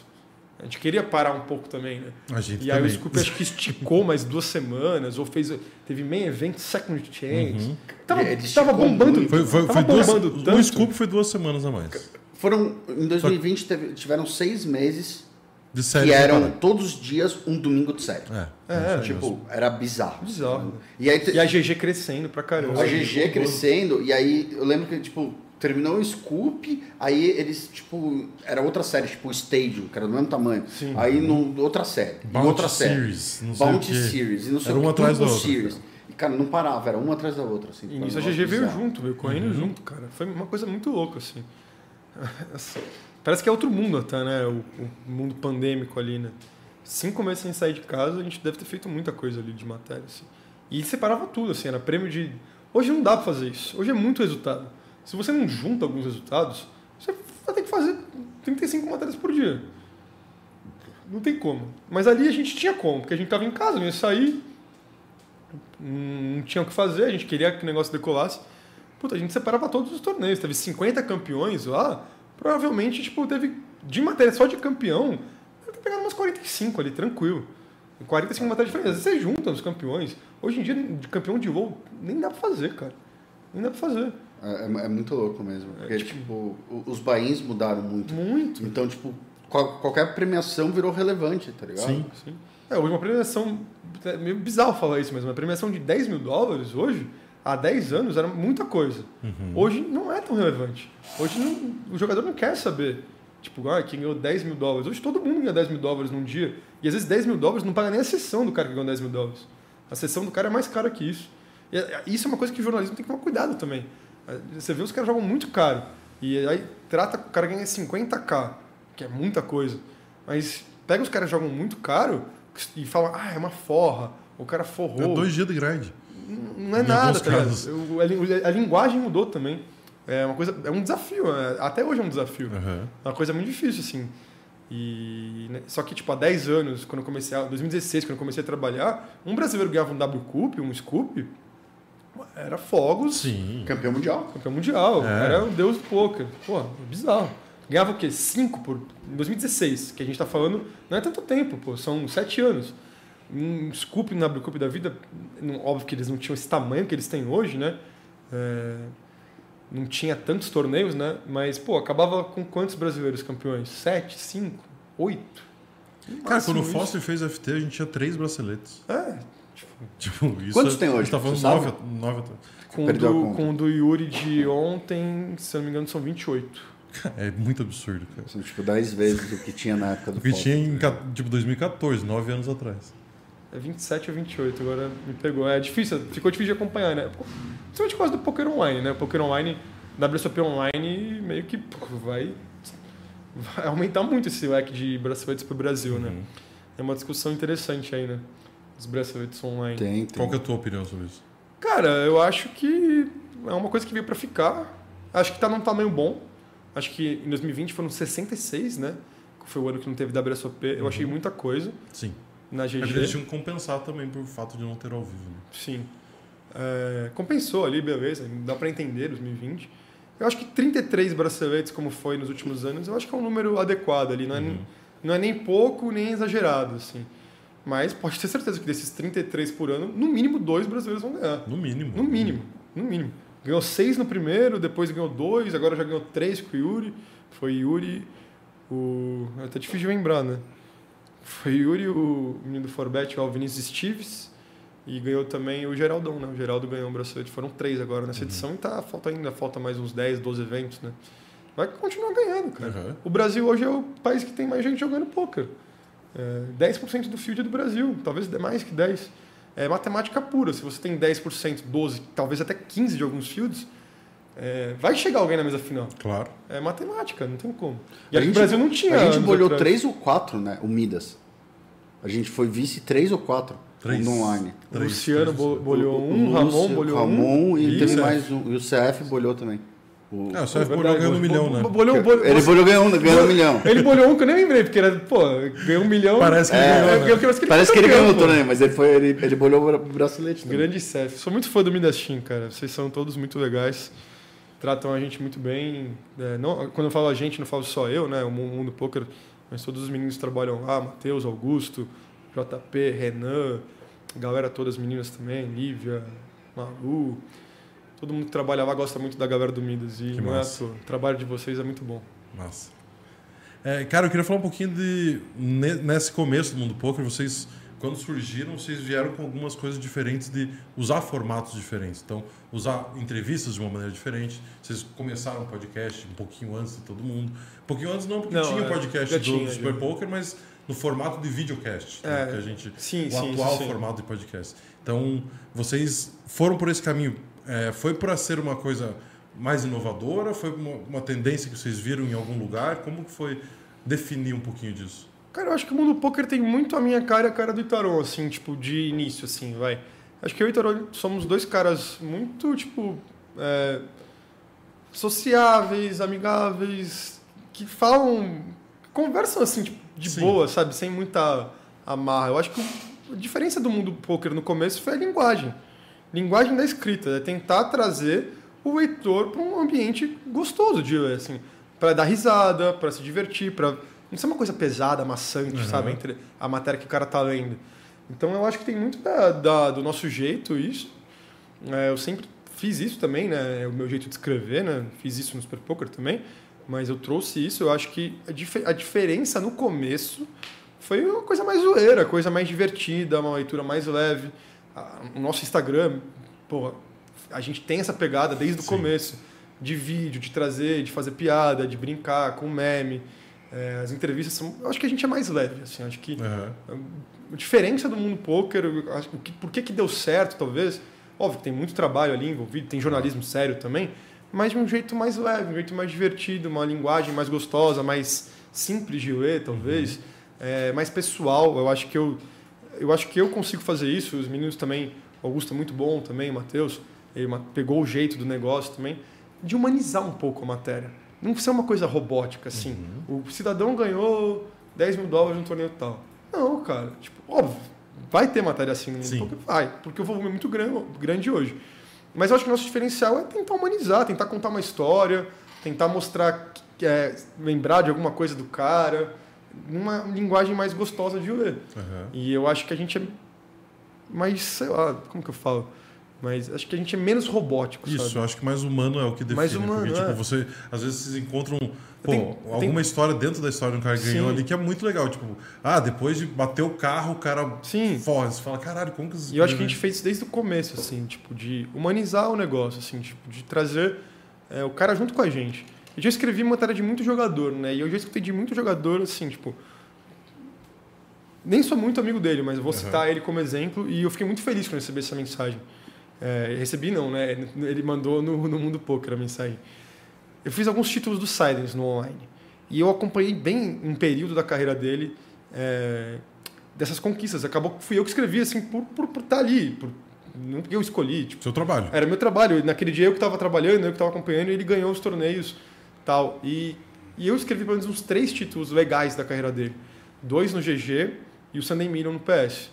A gente queria parar um pouco também, né? A gente E aí o também. Scoop acho que esticou mais duas semanas, ou fez. Teve main event, second chance. Uhum. Tava, tava bombando. muito. Foi, foi, tava foi duas, bombando o tanto. Scoop foi duas semanas a mais. Foram, em 2020, teve- tiveram seis meses De série que eram todos os dias um domingo de série. É, É, Tipo, era bizarro. Bizarro. E aí E a GG crescendo pra caramba. a GG crescendo, e aí eu lembro que, tipo, terminou o Scoop, aí eles, tipo, era outra série, tipo o Stadium, que era do mesmo tamanho. Sim. Aí no, outra série, Bounty outra série. Series, não sei Bounty. Series, e não sei Era o que, uma atrás da outra. Series. E, cara, não parava, era uma atrás da outra, assim. E nisso a GG veio junto, veio correndo Uhum. junto, cara. Foi uma coisa muito louca, assim. Parece que é outro mundo até, né? O, o mundo pandêmico ali, né? Cinco meses sem sair de casa, a gente deve ter feito muita coisa ali de matéria, assim. E separava tudo, assim, era prêmio de... Hoje não dá pra fazer isso. Hoje é muito resultado. Se você não junta alguns resultados, você vai ter que fazer 35 matérias por dia. Não tem como. Mas ali a gente tinha como, porque a gente tava em casa, não ia sair, não tinha o que fazer, a gente queria que o negócio decolasse. Puta, a gente separava todos os torneios. Teve 50 campeões lá, provavelmente, tipo, teve de matéria só de campeão, deve ter pegado umas 45 ali, tranquilo. 45 matérias diferentes. Às vezes você junta os campeões. Hoje em dia, de campeão de voo, nem dá pra fazer, cara. Nem dá pra fazer. É, é- é muito louco mesmo. Porque, tipo- tipo, o- os bains mudaram muito. Muito. Então, tipo, qual- qualquer premiação virou relevante, tá ligado? Sim. Sim. É, hoje uma premiação. É meio bizarro falar isso, mas uma premiação de 10 mil dólares hoje, há 10 anos, era muita coisa. Hoje não é tão relevante. Hoje não- o jogador não quer saber. Tipo, ah, quem ganhou 10 mil dólares. Hoje todo mundo ganha 10 mil dólares num dia. E às vezes 10 mil dólares não paga nem a sessão do cara que ganhou 10 mil dólares. A sessão do cara é mais cara que isso. E é- isso é uma coisa que o jornalismo tem que tomar cuidado também. É, Você vê os caras jogam muito caro. E aí trata, o cara ganha 50k, que é muita coisa. Mas pega os caras que jogam muito caro e fala, ah, é uma forra. O cara É forrou. dois dias de grind. Não é Em nada, tá A, a linguagem mudou também. É uma coisa, é um desafio. é- até hoje é um desafio. Aham. É uma coisa muito difícil, assim. E, né, só que, tipo, há 10 anos, quando eu comecei, a, 2016, quando eu comecei a trabalhar, um brasileiro ganhava um W Cup, um Scoop, era fogos, Sim. Campeão mundial. campeão mundial, É. era o deus do poker. Pô, bizarro. Ganhava o quê? 5 por... Em 2016, que a gente tá falando, não é tanto tempo, pô, são 7 anos. Um Scoop na Cup da vida, não- óbvio que eles não tinham esse tamanho que eles têm hoje, né? É, não tinha tantos torneios, né? Mas, pô, acabava com quantos brasileiros campeões? Sete, cinco, oito? Cara, quando o. Foster fez FT, a gente tinha três braceletes. É, tipo, isso Quantos é- tem hoje? A gente tá falando nove, nove com, do, com o do Yuri de ontem, se eu não me engano, são 28. É muito absurdo, cara. São, tipo, 10 vezes o que tinha na época do O que Foster. tinha em ca- tipo 2014, nove anos atrás. É 27 ou 28, agora me pegou. É difícil, ficou difícil de acompanhar, né? Principalmente por causa do Poker Online, né? O Poker Online, WSOP Online, meio que pô, vai, vai aumentar muito esse leque de braceletes pro Brasil, né? Uhum. É uma discussão interessante aí, né? Os braceletes online. Tem, tem. Qual que é a tua opinião sobre isso? Cara, eu acho que é uma coisa que veio pra ficar. Acho que tá num tamanho bom. Acho que em 2020 foram 66, né? Que foi o ano que não teve WSOP. Eu achei muita coisa Sim. na É porque eles GG. tinham que compensar também por fato de não ter ao vivo. Né? Sim. É, compensou ali, beleza. Dá pra entender 2020. Eu acho que 33 braceletes, como foi nos últimos anos, eu acho que é um número adequado ali. Não é, Uhum. não é nem pouco, nem exagerado, assim. Mas pode ter certeza que desses 33 por ano, no mínimo dois brasileiros vão ganhar. No mínimo. No mínimo, no mínimo. Ganhou seis no primeiro, depois ganhou dois, agora já ganhou três com o Yuri. Foi Yuri, o. É até difícil de lembrar, né? Foi Yuri, o menino do Forbet, o Vinícius Stives. E ganhou também o Geraldão, né? O Geraldo ganhou um bracelete. Foram três agora nessa edição e tá, falta ainda, falta mais uns 10, 12 eventos, né? Vai continuar ganhando, cara. Aham. O Brasil hoje é o país que tem mais gente jogando poker. É, 10% do field é do Brasil, talvez mais que 10%. É matemática pura. Se você tem 10%, 12%, talvez até 15% de alguns fields, é, vai chegar alguém na mesa final. Claro. É matemática, não tem como. E A aqui no Brasil não tinha. A gente bolhou atrás. três ou quatro, né? O Midas. A gente foi vice três ou quatro Três. no online. O Três, Luciano três, bo- três. bolhou O- o um, o Ramon bolhou Ramon um. e teve é. mais um. E o CF bolhou também. O- Ah, o Sérgio Verdade, Bolhão ganhou um milhão, né? bolhou- bolhou- Ele bolhou ganhou, um- ganhou um milhão. Ele bolhou um que eu nem lembrei, porque era, pô, ganhou um milhão. Parece que ele É, ganhou, É, né? eu- eu- eu- Parece que ele ganhou torneio, mas ele, foi, ele, ele bolhou o bra- bracelete. também. Grande Cef. Sou muito fã do Midas Team, cara. Vocês são todos muito legais. Tratam a gente muito bem. É, não, quando eu falo a gente, não falo só eu, né? O Mu- Mundo Poker, mas todos os meninos trabalham lá. Matheus, Augusto, JP, Renan, galera toda, as meninas também, Lívia, Malu. Todo mundo que trabalha lá gosta muito da galera do Midas. E Que não é à massa. toa. O trabalho de vocês é muito bom. Massa. É, cara, eu queria falar um pouquinho de. ne- Nesse começo do mundo poker, vocês, quando surgiram, vocês vieram com algumas coisas diferentes de usar formatos diferentes. Então, usar entrevistas de uma maneira diferente. Vocês começaram o podcast um pouquinho antes de todo mundo. Um pouquinho antes, não, porque Não, tinha é, podcast do, tinha, do Super já. Poker, mas no formato de videocast. né, É, que a gente, sim, o sim, atual sim. formato de podcast. Então, vocês foram por esse caminho. É, foi para ser uma coisa mais inovadora? Foi uma, uma tendência que vocês viram em algum lugar? Como que foi definir um pouquinho disso? Cara, eu acho que o mundo poker tem muito a minha cara e a cara do Itarô, assim, tipo, de início, assim, vai. Acho que eu e o Itarô somos dois caras muito, tipo, é, sociáveis, amigáveis, que falam, conversam, assim, tipo, de Sim. boa, sabe? Sem muita amarra. Eu acho que a diferença do mundo poker no começo foi a linguagem. Linguagem da escrita, é tentar trazer o leitor para um ambiente gostoso de ler, assim, para dar risada, para se divertir, para não ser uma coisa pesada, maçante, Uhum. sabe, entre a matéria que o cara tá lendo. Então eu acho que tem muito da, da- do nosso jeito isso. É, eu sempre fiz isso também, né? É o meu jeito de escrever, né? Fiz isso no Super Poker também, mas eu trouxe isso. Eu acho que a, dif- a diferença no começo foi uma coisa mais zoeira, coisa mais divertida, uma leitura mais leve. O nosso Instagram, pô, a gente tem essa pegada desde o começo de vídeo, de trazer, de fazer piada, de brincar com meme. É, as entrevistas são, eu acho que a gente é mais leve, assim, acho que Aham. a diferença do mundo poker, acho que- por que, que deu certo, talvez? Óbvio que tem muito trabalho ali envolvido, tem jornalismo sério também, mas de um jeito mais leve, um jeito mais divertido, uma linguagem mais gostosa, mais simples de ler, talvez, é, mais pessoal. Eu acho que eu, eu acho que eu consigo fazer isso. Os meninos também, o Augusto é muito bom também, o Matheus, ele pegou o jeito do negócio também, de humanizar um pouco a matéria. Não ser uma coisa robótica, assim. O cidadão ganhou 10 mil dólares no torneio tal. Não, cara. Tipo, óbvio, vai ter matéria assim no mundo Sim. poker? Vai, porque o volume é muito grande, hoje. Mas eu acho que o nosso diferencial é tentar humanizar, tentar contar uma história, tentar mostrar, é, lembrar de alguma coisa do cara, numa linguagem mais gostosa de ler. Aham. E eu acho que a gente é mais, sei lá, como que eu falo? Mas acho que a gente é menos robótico, Isso, sabe? eu acho que mais humano é o que define. Mais humano, porque, é. tipo, você, às vezes vocês encontram pô, Tem- alguma história dentro da história de um cara que ganhou ali que é muito legal. Tipo, ah, depois de bater o carro, o cara Sim. foge. Você fala, caralho, como que E eu acho que a gente fez isso desde o começo, assim, tipo, de humanizar o negócio, assim, tipo, de trazer é, o cara junto com a gente. Eu já escrevi matéria de muito jogador, né? E eu já escutei de muito jogador, assim, tipo. Nem sou muito amigo dele, mas vou citar ele como exemplo e eu fiquei muito feliz quando recebi essa mensagem. É, recebi não, né? Ele mandou no, no Mundo Poker a mensagem. Eu fiz alguns títulos do Silence no online. E eu acompanhei bem um período da carreira dele é, dessas conquistas. Acabou que fui eu que escrevi, assim, por, por, por estar ali. Por, não porque eu escolhi. Tipo, Seu trabalho. era meu trabalho. Naquele dia eu que estava trabalhando, eu que estava acompanhando, e ele ganhou os torneios tal. E, e eu escrevi pelo menos uns três títulos legais da carreira dele. Dois no GG e o Sunday Million no PS.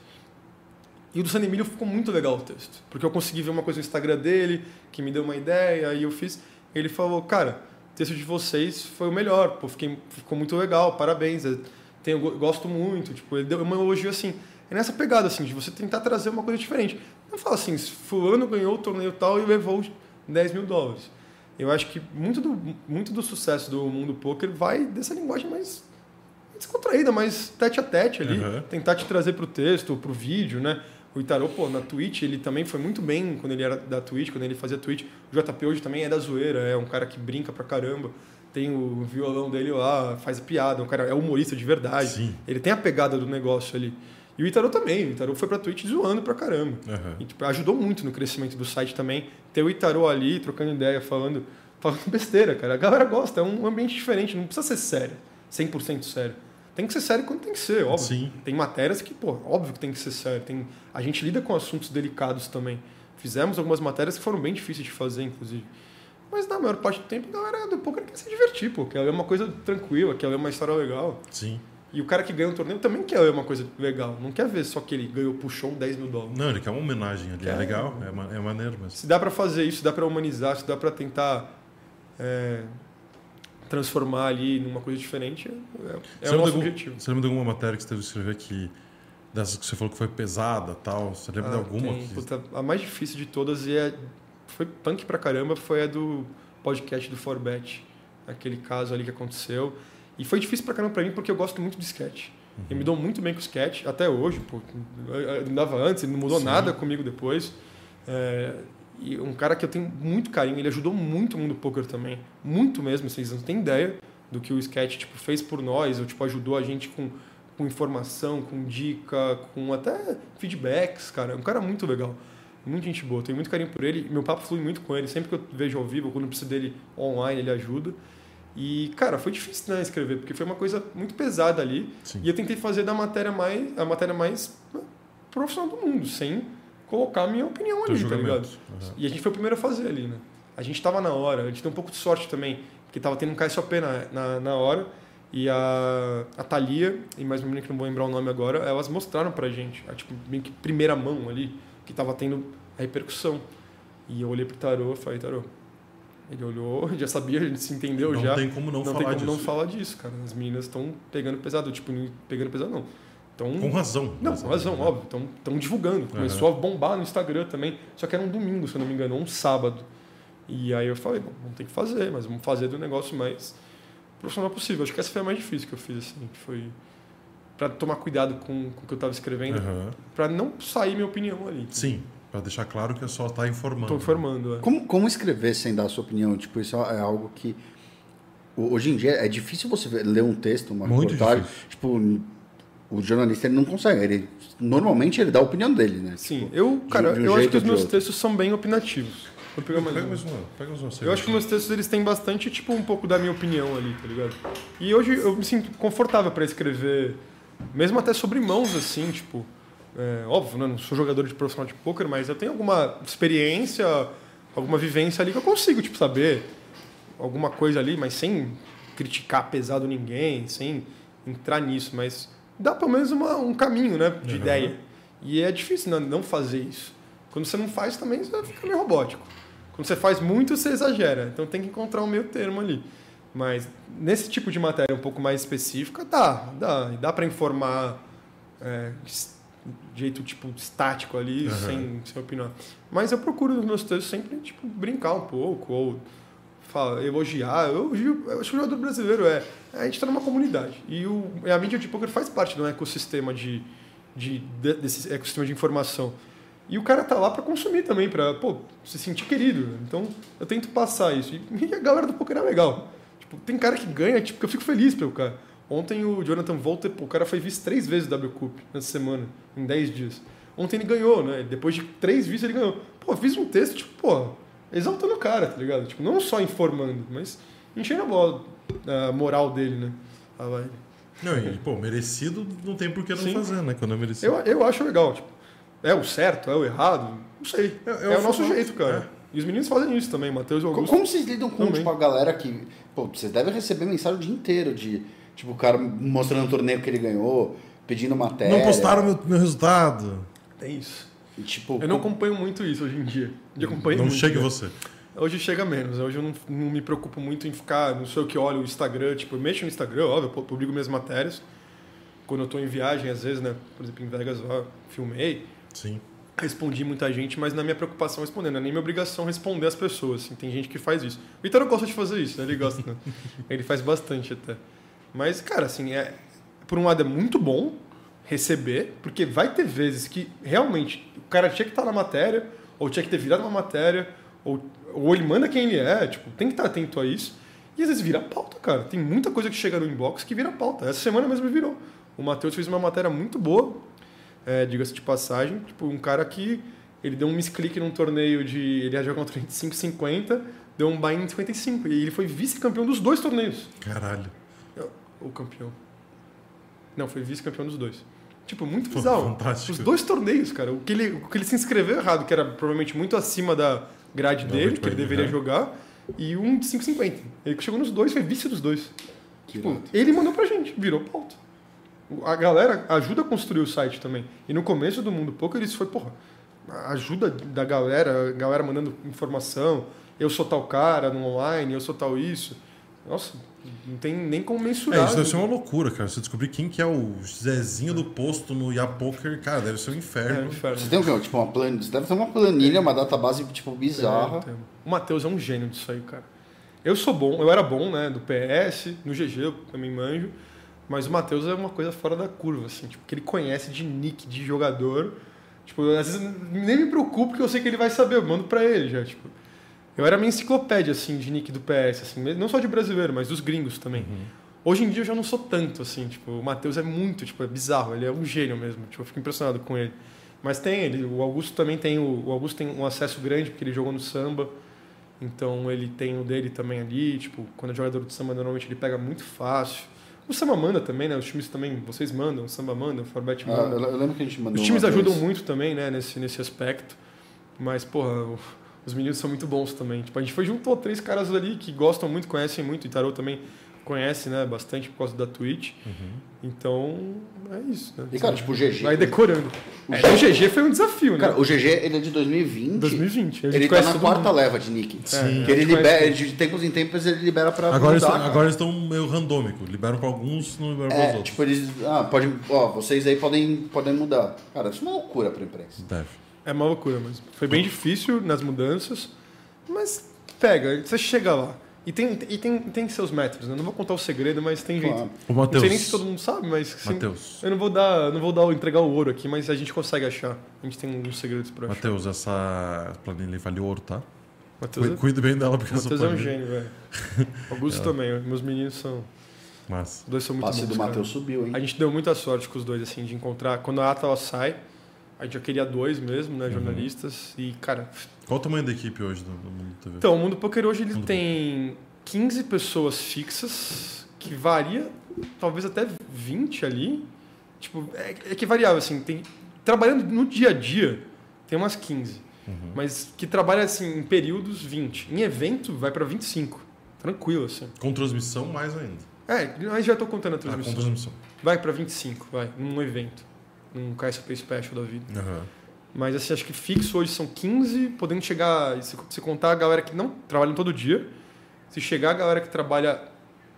E o do Sunday Million ficou muito legal o texto. Porque eu consegui ver uma coisa no Instagram dele, que me deu uma ideia, e eu fiz. Ele falou, cara, o texto de vocês foi o melhor. Pô, fiquei, ficou muito legal, parabéns. Eu tenho, eu gosto muito. Tipo, ele deu um elogio assim. É nessa pegada, assim, de você tentar trazer uma coisa diferente. Não fala assim, fulano ganhou o torneio tal e levou os 10 mil dólares. Eu acho que muito do, muito do sucesso do mundo poker vai dessa linguagem mais descontraída, mais tete a tete ali. Uhum. Tentar te trazer pro texto, pro vídeo, né? O Itarô, pô, na Twitch, ele também foi muito bem quando ele era da Twitch, quando ele fazia Twitch. O JP hoje também é da zoeira, é um cara que brinca pra caramba. Tem o violão dele lá, faz piada, um cara é humorista de verdade. Sim. Ele tem a pegada do negócio ali. E o Itarô também, o Itarô foi pra Twitch zoando pra caramba. Aham. E tipo, ajudou muito no crescimento do site também. Ter o Itarô ali, trocando ideia, falando, falando besteira, cara. A galera gosta, é um ambiente diferente, não precisa ser sério, 100% sério. Tem que ser sério quando tem que ser, óbvio. Sim. Tem matérias que, pô, óbvio que tem que ser sério. Tem... A gente lida com assuntos delicados também. Fizemos algumas matérias que foram bem difíceis de fazer, inclusive. Mas na maior parte do tempo, a galera do poker quer se divertir, pô. Quer ler uma coisa tranquila, quer ler uma história legal. Sim. E o cara que ganha um torneio também quer uma coisa legal. Não quer ver só que ele ganhou, puxou um 10 mil dólares. Não, ele quer uma homenagem ali. É, Quer. legal, é, é maneiro, mas. Se dá pra fazer isso, se dá pra humanizar, se dá pra tentar é, transformar ali numa coisa diferente, é, é o nosso de algum- objetivo. Você lembra de alguma matéria que você teve que escrever que. Dessas que você falou que foi pesada tal? Você lembra de Ah, alguma? tem. que- Puta, a mais difícil de todas e é, foi punk pra caramba foi a do podcast do Forbet. Aquele caso ali que aconteceu. E foi difícil pra caramba pra mim porque eu gosto muito de sketch. Eu Uhum. me dou muito bem com sketch, até hoje. Pô, eu- eu não dava antes, ele não mudou Sim. nada comigo depois. É, e um cara que eu tenho muito carinho, ele ajudou muito o mundo do poker também. Muito mesmo, vocês não têm ideia do que o sketch tipo, fez por nós, ou tipo, ajudou a gente com, com informação, com dica, com até feedbacks, cara. É um cara muito legal. Muito gente boa, tenho muito carinho por ele. Meu papo flui muito com ele. Sempre que eu vejo ao vivo, quando eu preciso dele online, ele ajuda. E, cara, foi difícil né, escrever, porque foi uma coisa muito pesada ali. Sim. E eu tentei fazer da matéria mais, a matéria mais profissional do mundo, sem colocar a minha opinião Teu ali, tá julgamento. ligado? Uhum. E a gente foi o primeiro a fazer ali, né? A gente tava na hora, a gente deu um pouco de sorte também, porque tava tendo um KSOP na, na, na hora. E a, a Thalia e mais uma menina que não vou lembrar o nome agora, elas mostraram pra gente, a, tipo, meio que primeira mão ali, que tava tendo a repercussão. E eu olhei pro Tarô e falei, Tarô. Ele olhou, já sabia, a gente se entendeu Não já. tem como não, não falar tem como disso. não falar disso, cara. As meninas estão pegando pesado, tipo, não- pegando pesado não. Tão, Com razão. não, com razão, né? óbvio. Estão divulgando. Começou a bombar no Instagram também. Só que era um domingo, se eu não me engano, ou um sábado. E aí eu falei, bom, vamos ter que fazer, mas vamos fazer do negócio mais profissional possível. Acho que essa foi a mais difícil que eu fiz, assim. Que foi para tomar cuidado com, com o que eu estava escrevendo, Aham. para não sair minha opinião ali. Sim, pra deixar claro que é só estar informando. Estou informando. É. Como, como escrever sem dar a sua opinião? Tipo, isso é algo que. ho- Hoje em dia é difícil você ver- ler um texto, uma Muito reportagem. difícil. Tipo, o jornalista ele não consegue. Ele, normalmente ele dá a opinião dele, né? Sim, Tipo, eu, cara, de um eu acho que os meus outro. textos são bem opinativos. Vou pegar mais Pega um. mais uma. Pega mais uma Eu acho que meus textos eles têm bastante, tipo, um pouco da minha opinião ali, tá ligado? E hoje eu me sinto confortável para escrever, mesmo até sobre mãos, assim, tipo. É, óbvio, né? Não sou jogador de profissional de poker, mas eu tenho alguma experiência, alguma vivência ali que eu consigo, tipo, saber alguma coisa ali, mas sem criticar pesado ninguém, sem entrar nisso, mas dá pelo menos uma, um caminho, né, de Uhum. ideia. E é difícil né, não fazer isso. Quando você não faz também, você fica meio robótico. Quando você faz muito, você exagera. Então tem que encontrar um meio termo ali. Mas nesse tipo de matéria um pouco mais específica, dá, dá. E dá para informar é, jeito tipo estático ali, Aham. sem, sem opinar. Mas eu procuro nos meus textos sempre tipo, brincar um pouco, ou fala, elogiar. Eu, eu acho que o jogador brasileiro é. A gente está numa comunidade. E o, a mídia de poker faz parte de um ecossistema de, de, de- desse ecossistema de informação. E o cara tá lá para consumir também, para se sentir querido. Então eu tento passar isso. E, e a galera do poker é legal. Tipo, tem cara que ganha, tipo, que eu fico feliz pelo cara. Ontem o Jonathan Volter, pô, o cara foi vice três vezes da W Cup nessa semana, em 10 dias. Ontem ele ganhou, né? Depois de três vices ele ganhou. Pô, fiz um texto, tipo, pô, exaltando o cara, tá ligado? Tipo, não só informando, mas enchendo a bola, a moral dele, né? A vibe. Não, e, pô, merecido não tem por que não Sim. fazer, né? Quando é merecido. Eu, eu acho legal, tipo, é o certo, é o errado? Não sei. É- É, é o nosso jeito, cara. E os meninos fazem isso também, Matheus e Augusto. Como vocês lidam com Também. tipo, a galera que. Pô, vocês devem receber mensagem o dia inteiro de. Tipo, o cara mostrando o torneio que ele ganhou, pedindo matéria. Não postaram meu, meu resultado. É isso. E, tipo, Eu não acompanho muito isso hoje em dia. Eu acompanho não muito, chega né? você. Hoje chega menos. Hoje eu não, não me preocupo muito em ficar, não sei o que olho o Instagram. Tipo, eu mexo no Instagram, óbvio, eu publico minhas matérias. Quando eu tô em viagem, às vezes, né? Por exemplo, em Vegas, ó, filmei. Sim. respondi muita gente, mas na minha preocupação respondendo, não é nem minha obrigação responder as pessoas. Assim, tem gente que faz isso. O Vitor gosta de fazer isso, né? Ele gosta, né? Ele faz bastante até. Mas, cara, assim, é, por um lado é muito bom receber, porque vai ter vezes que realmente o cara tinha que estar na matéria, ou tinha que ter virado uma matéria, ou, ou ele manda quem ele é, tipo, tem que estar atento a isso. E às vezes vira pauta, cara. Tem muita coisa que chega no inbox que vira pauta. Essa semana mesmo virou. O Matheus fez uma matéria muito boa, é, diga-se de passagem, tipo, um cara que ele deu um misclick num torneio de. Ele ia jogar um torneio de 5,50, deu um buy-in de 55. E ele foi vice-campeão dos dois torneios. Caralho. Ou campeão. Não, foi vice-campeão dos dois. Tipo, muito bizarro. fantástico. Os dois torneios, cara. O que, ele, o que ele se inscreveu errado, que era provavelmente muito acima da grade Da dele, que ele deveria né? jogar, e um de 5,50. Ele chegou nos dois, foi vice dos dois. Que Tipo, irado. ele mandou pra gente, virou pauta. A galera ajuda a construir o site também. E no começo do Mundo Poker isso foi, porra, ajuda da galera, a galera mandando informação, eu sou tal cara no online, eu sou tal isso. Nossa, não tem nem como mensurar. É, isso deve ser uma loucura, cara. Você descobrir quem que é o Zezinho do posto no Yapoker, cara, deve ser um É, inferno. um inferno. Você tem o quê? Tipo, uma planilha. Você deve ter uma planilha, uma database, tipo, bizarra. É, O Matheus é um gênio disso aí, cara. Eu sou bom, eu era bom, né, do PS, no GG eu também manjo, mas o Matheus é uma coisa fora da curva, assim, tipo, que ele conhece de nick, de jogador. Tipo, às vezes nem me preocupo porque eu sei que ele vai saber, eu mando pra ele já, tipo. Eu era minha enciclopédia, assim, de nick do PS, assim, não só de brasileiro, mas dos gringos também. Hoje em dia eu já não sou tanto, assim, tipo, o Matheus é muito, tipo, é bizarro, ele é um gênio mesmo, tipo, eu fico impressionado com ele. Mas tem ele, o Augusto também tem, o, o Augusto tem um acesso grande porque ele jogou no samba, então ele tem o dele também ali, tipo, quando é jogador de samba normalmente ele pega muito fácil. O samba manda também, né, os times também, vocês mandam, o samba manda, o Forbet Ah, manda. eu, eu lembro que a gente mandou. Os times ajudam vez. muito também, né, nesse, nesse aspecto. Mas, porra, o- os meninos são muito bons também. Tipo, a gente foi juntou três caras ali que gostam muito, conhecem muito. O Itarô também conhece, né, bastante por causa da Twitch. Então, é isso, né? E, cara, tipo, o GG. Vai decorando. É, o GG foi um desafio, né? Cara, o GG, ele é de 2020. 2020. A gente Ele tá na quarta mundo. leva de nick. Sim. Que ele libera, de tempos em tempos ele libera pra Agora, eles, mudar, cara. agora eles estão meio randômico. Liberam pra alguns, não liberam para os É, outros. tipo, eles. Ah, pode. Ó, vocês aí podem, podem mudar. Cara, isso é uma loucura pra imprensa. Deve. É uma loucura, mas foi bem difícil nas mudanças. Mas pega, você chega lá. E tem, e tem, tem seus métodos, né? Não vou contar o segredo, mas tem jeito. Claro. O Não Matheus. sei nem se todo mundo sabe, mas sim, Matheus. eu não vou dar, não vou dar, entregar o ouro aqui, mas a gente consegue achar. A gente tem uns segredos pra achar. Matheus, essa planilha vale ouro, tá? Matheus é, Cu- Cuide bem dela, porque essa Matheus é um gênio, velho. Augusto também, meus meninos são, Massa. os dois são muito passe bons, do. Matheus subiu, hein? A gente deu muita sorte com os dois, assim, de encontrar. Quando a Atala sai, a gente já queria dois mesmo, Uhum. né, jornalistas. E, cara, Qual o tamanho da equipe hoje do, do Mundo TV? Então, o Mundo Poker hoje ele Mundo tem 15 pessoas fixas, que varia talvez até 20 ali. Tipo, é, é que variável, assim, tem, trabalhando no dia a dia, tem umas 15. Uhum. Mas que trabalha, assim, em períodos 20. Em evento, vai para 25. Tranquilo, assim. Com transmissão, mais ainda. É, mas já tô contando a Ah, com transmissão. transmissão. vai para 25, vai, num evento. Num KSP Special da vida. Aham. Mas assim, acho que fixo hoje são 15, podendo chegar, se, se contar a galera que não trabalha todo dia, se chegar a galera que trabalha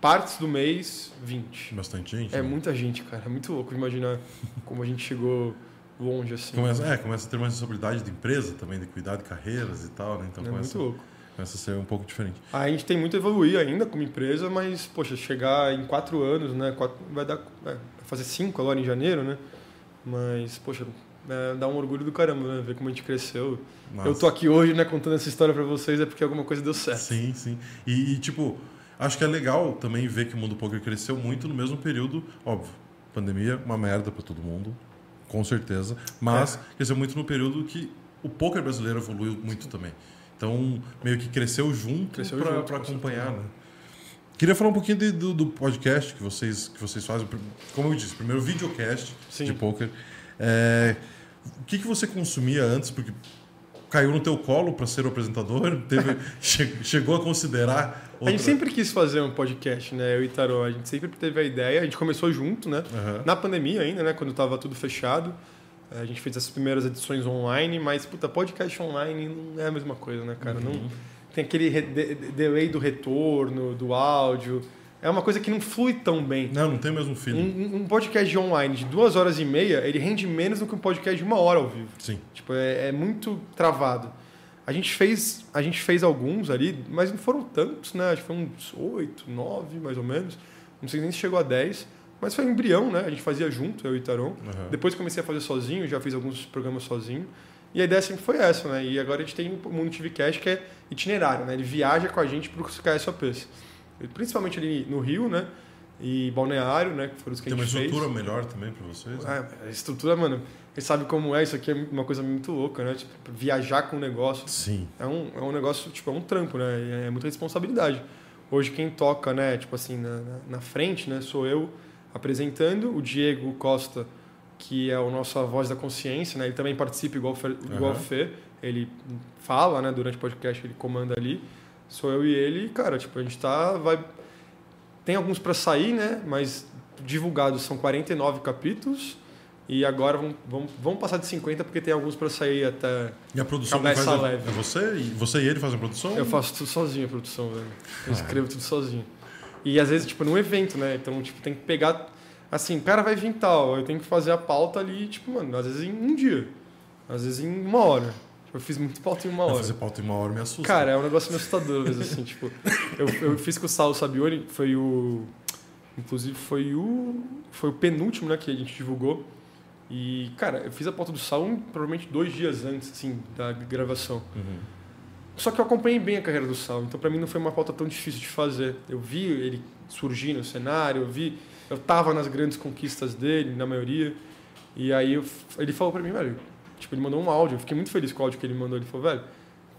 partes do mês, 20. Bastante gente. É né? muita gente, cara. É muito louco imaginar como a gente chegou longe assim. Começa, é, começa a ter mais responsabilidade de empresa também, de cuidar de carreiras e tal, né? Então é começa, muito louco. começa a ser um pouco diferente. A gente tem muito a evoluir ainda como empresa, mas, poxa, chegar em quatro anos, né? Quatro, vai dar. É, vai fazer cinco agora em janeiro, né? Mas, poxa, é, dá um orgulho do caramba, né? Ver como a gente cresceu. Massa. Eu tô aqui hoje, né, contando essa história pra vocês, é porque alguma coisa deu certo. Sim, sim. E, e, tipo, acho que é legal também ver que o mundo poker cresceu muito no mesmo período, óbvio. Pandemia, uma merda pra todo mundo, com certeza. Mas É. cresceu muito no período que o poker brasileiro evoluiu muito também. Então, meio que cresceu junto com acompanhar, certeza. né? Queria falar um pouquinho de- do, do podcast que vocês, que vocês fazem. Como eu disse, primeiro videocast Sim. de poker. É, o que, que você consumia antes? Porque caiu no teu colo para ser o apresentador? Teve, che- chegou a considerar A gente sempre quis fazer um podcast, né? Eu e Tarô. A gente sempre teve a ideia. A gente começou junto, né? Aham. Na pandemia ainda, né? Quando tava tudo fechado. A gente fez as primeiras edições online, mas, puta, podcast online não é a mesma coisa, né, cara? Não, tem aquele de- de- delay do retorno, do áudio. É uma coisa que não flui tão bem. Não, não tem o mesmo feeling. um- um podcast de online de duas horas e meia, ele rende menos do que um podcast de uma hora ao vivo. Sim. Tipo, é, é muito travado. A gente fez, a gente fez alguns ali, mas não foram tantos, né? Acho que foi uns oito, nove, mais ou menos. Não sei nem se chegou a 10. Mas foi um embrião, né? A gente fazia junto, eu e Taron. Aham. Depois comecei a fazer sozinho, já fiz alguns programas sozinho. E a ideia sempre foi essa, né? E agora a gente tem o Mundo TV Cash, que é itinerário, né? Ele viaja com a gente para os KSOPs. Principalmente ali no Rio, né? E Balneário, né? Que foram os que Tem a uma gente fez. estrutura melhor também para vocês? né? É, a estrutura, mano, ele sabe como é, isso aqui é uma coisa muito louca, né? Tipo, viajar com o negócio Sim. é um, é um negócio, tipo, é um trampo, né? É muita responsabilidade. Hoje quem toca, né, tipo assim, na, na- frente, né, sou eu apresentando, o Diego Costa, que é o nosso a voz da consciência, né? Ele também participa igual, igual Aham. Fê, ele fala, né, durante o podcast, ele comanda ali. Sou eu e ele, e, cara, tipo, a gente tá. Vai... Tem alguns pra sair, né? Mas divulgados são 49 capítulos. E agora vamos, vamos, vamos passar de 50 porque tem alguns pra sair até. E a produção faz é, leve. é você? E você e ele fazem a produção? Eu faço tudo sozinho a produção, velho. Eu escrevo tudo sozinho. E às vezes, tipo, num evento, né? Então, tipo, tem que pegar. Assim, o cara vai vir tal, eu tenho que fazer a pauta ali, tipo, mano, às vezes em um dia. Às vezes em uma hora. Eu fiz muito pauta em uma hora. fazer pauta em uma hora me assusta. Cara, é um negócio meio assustador, às vezes, assim, tipo. Eu, eu fiz com o Saulo Sabioni, foi o. Inclusive foi o. Foi o penúltimo, né, que a gente divulgou. E, cara, eu fiz a pauta do Saulo provavelmente dois dias antes, assim, da gravação. Uhum. Só que eu acompanhei bem a carreira do Saulo, então pra mim não foi uma pauta tão difícil de fazer. Eu vi ele surgir no cenário, eu vi. Eu tava nas grandes conquistas dele, na maioria. E aí eu- ele falou pra mim, velho. Tipo, ele mandou um áudio, eu fiquei muito feliz com o áudio que ele mandou. Ele falou, velho,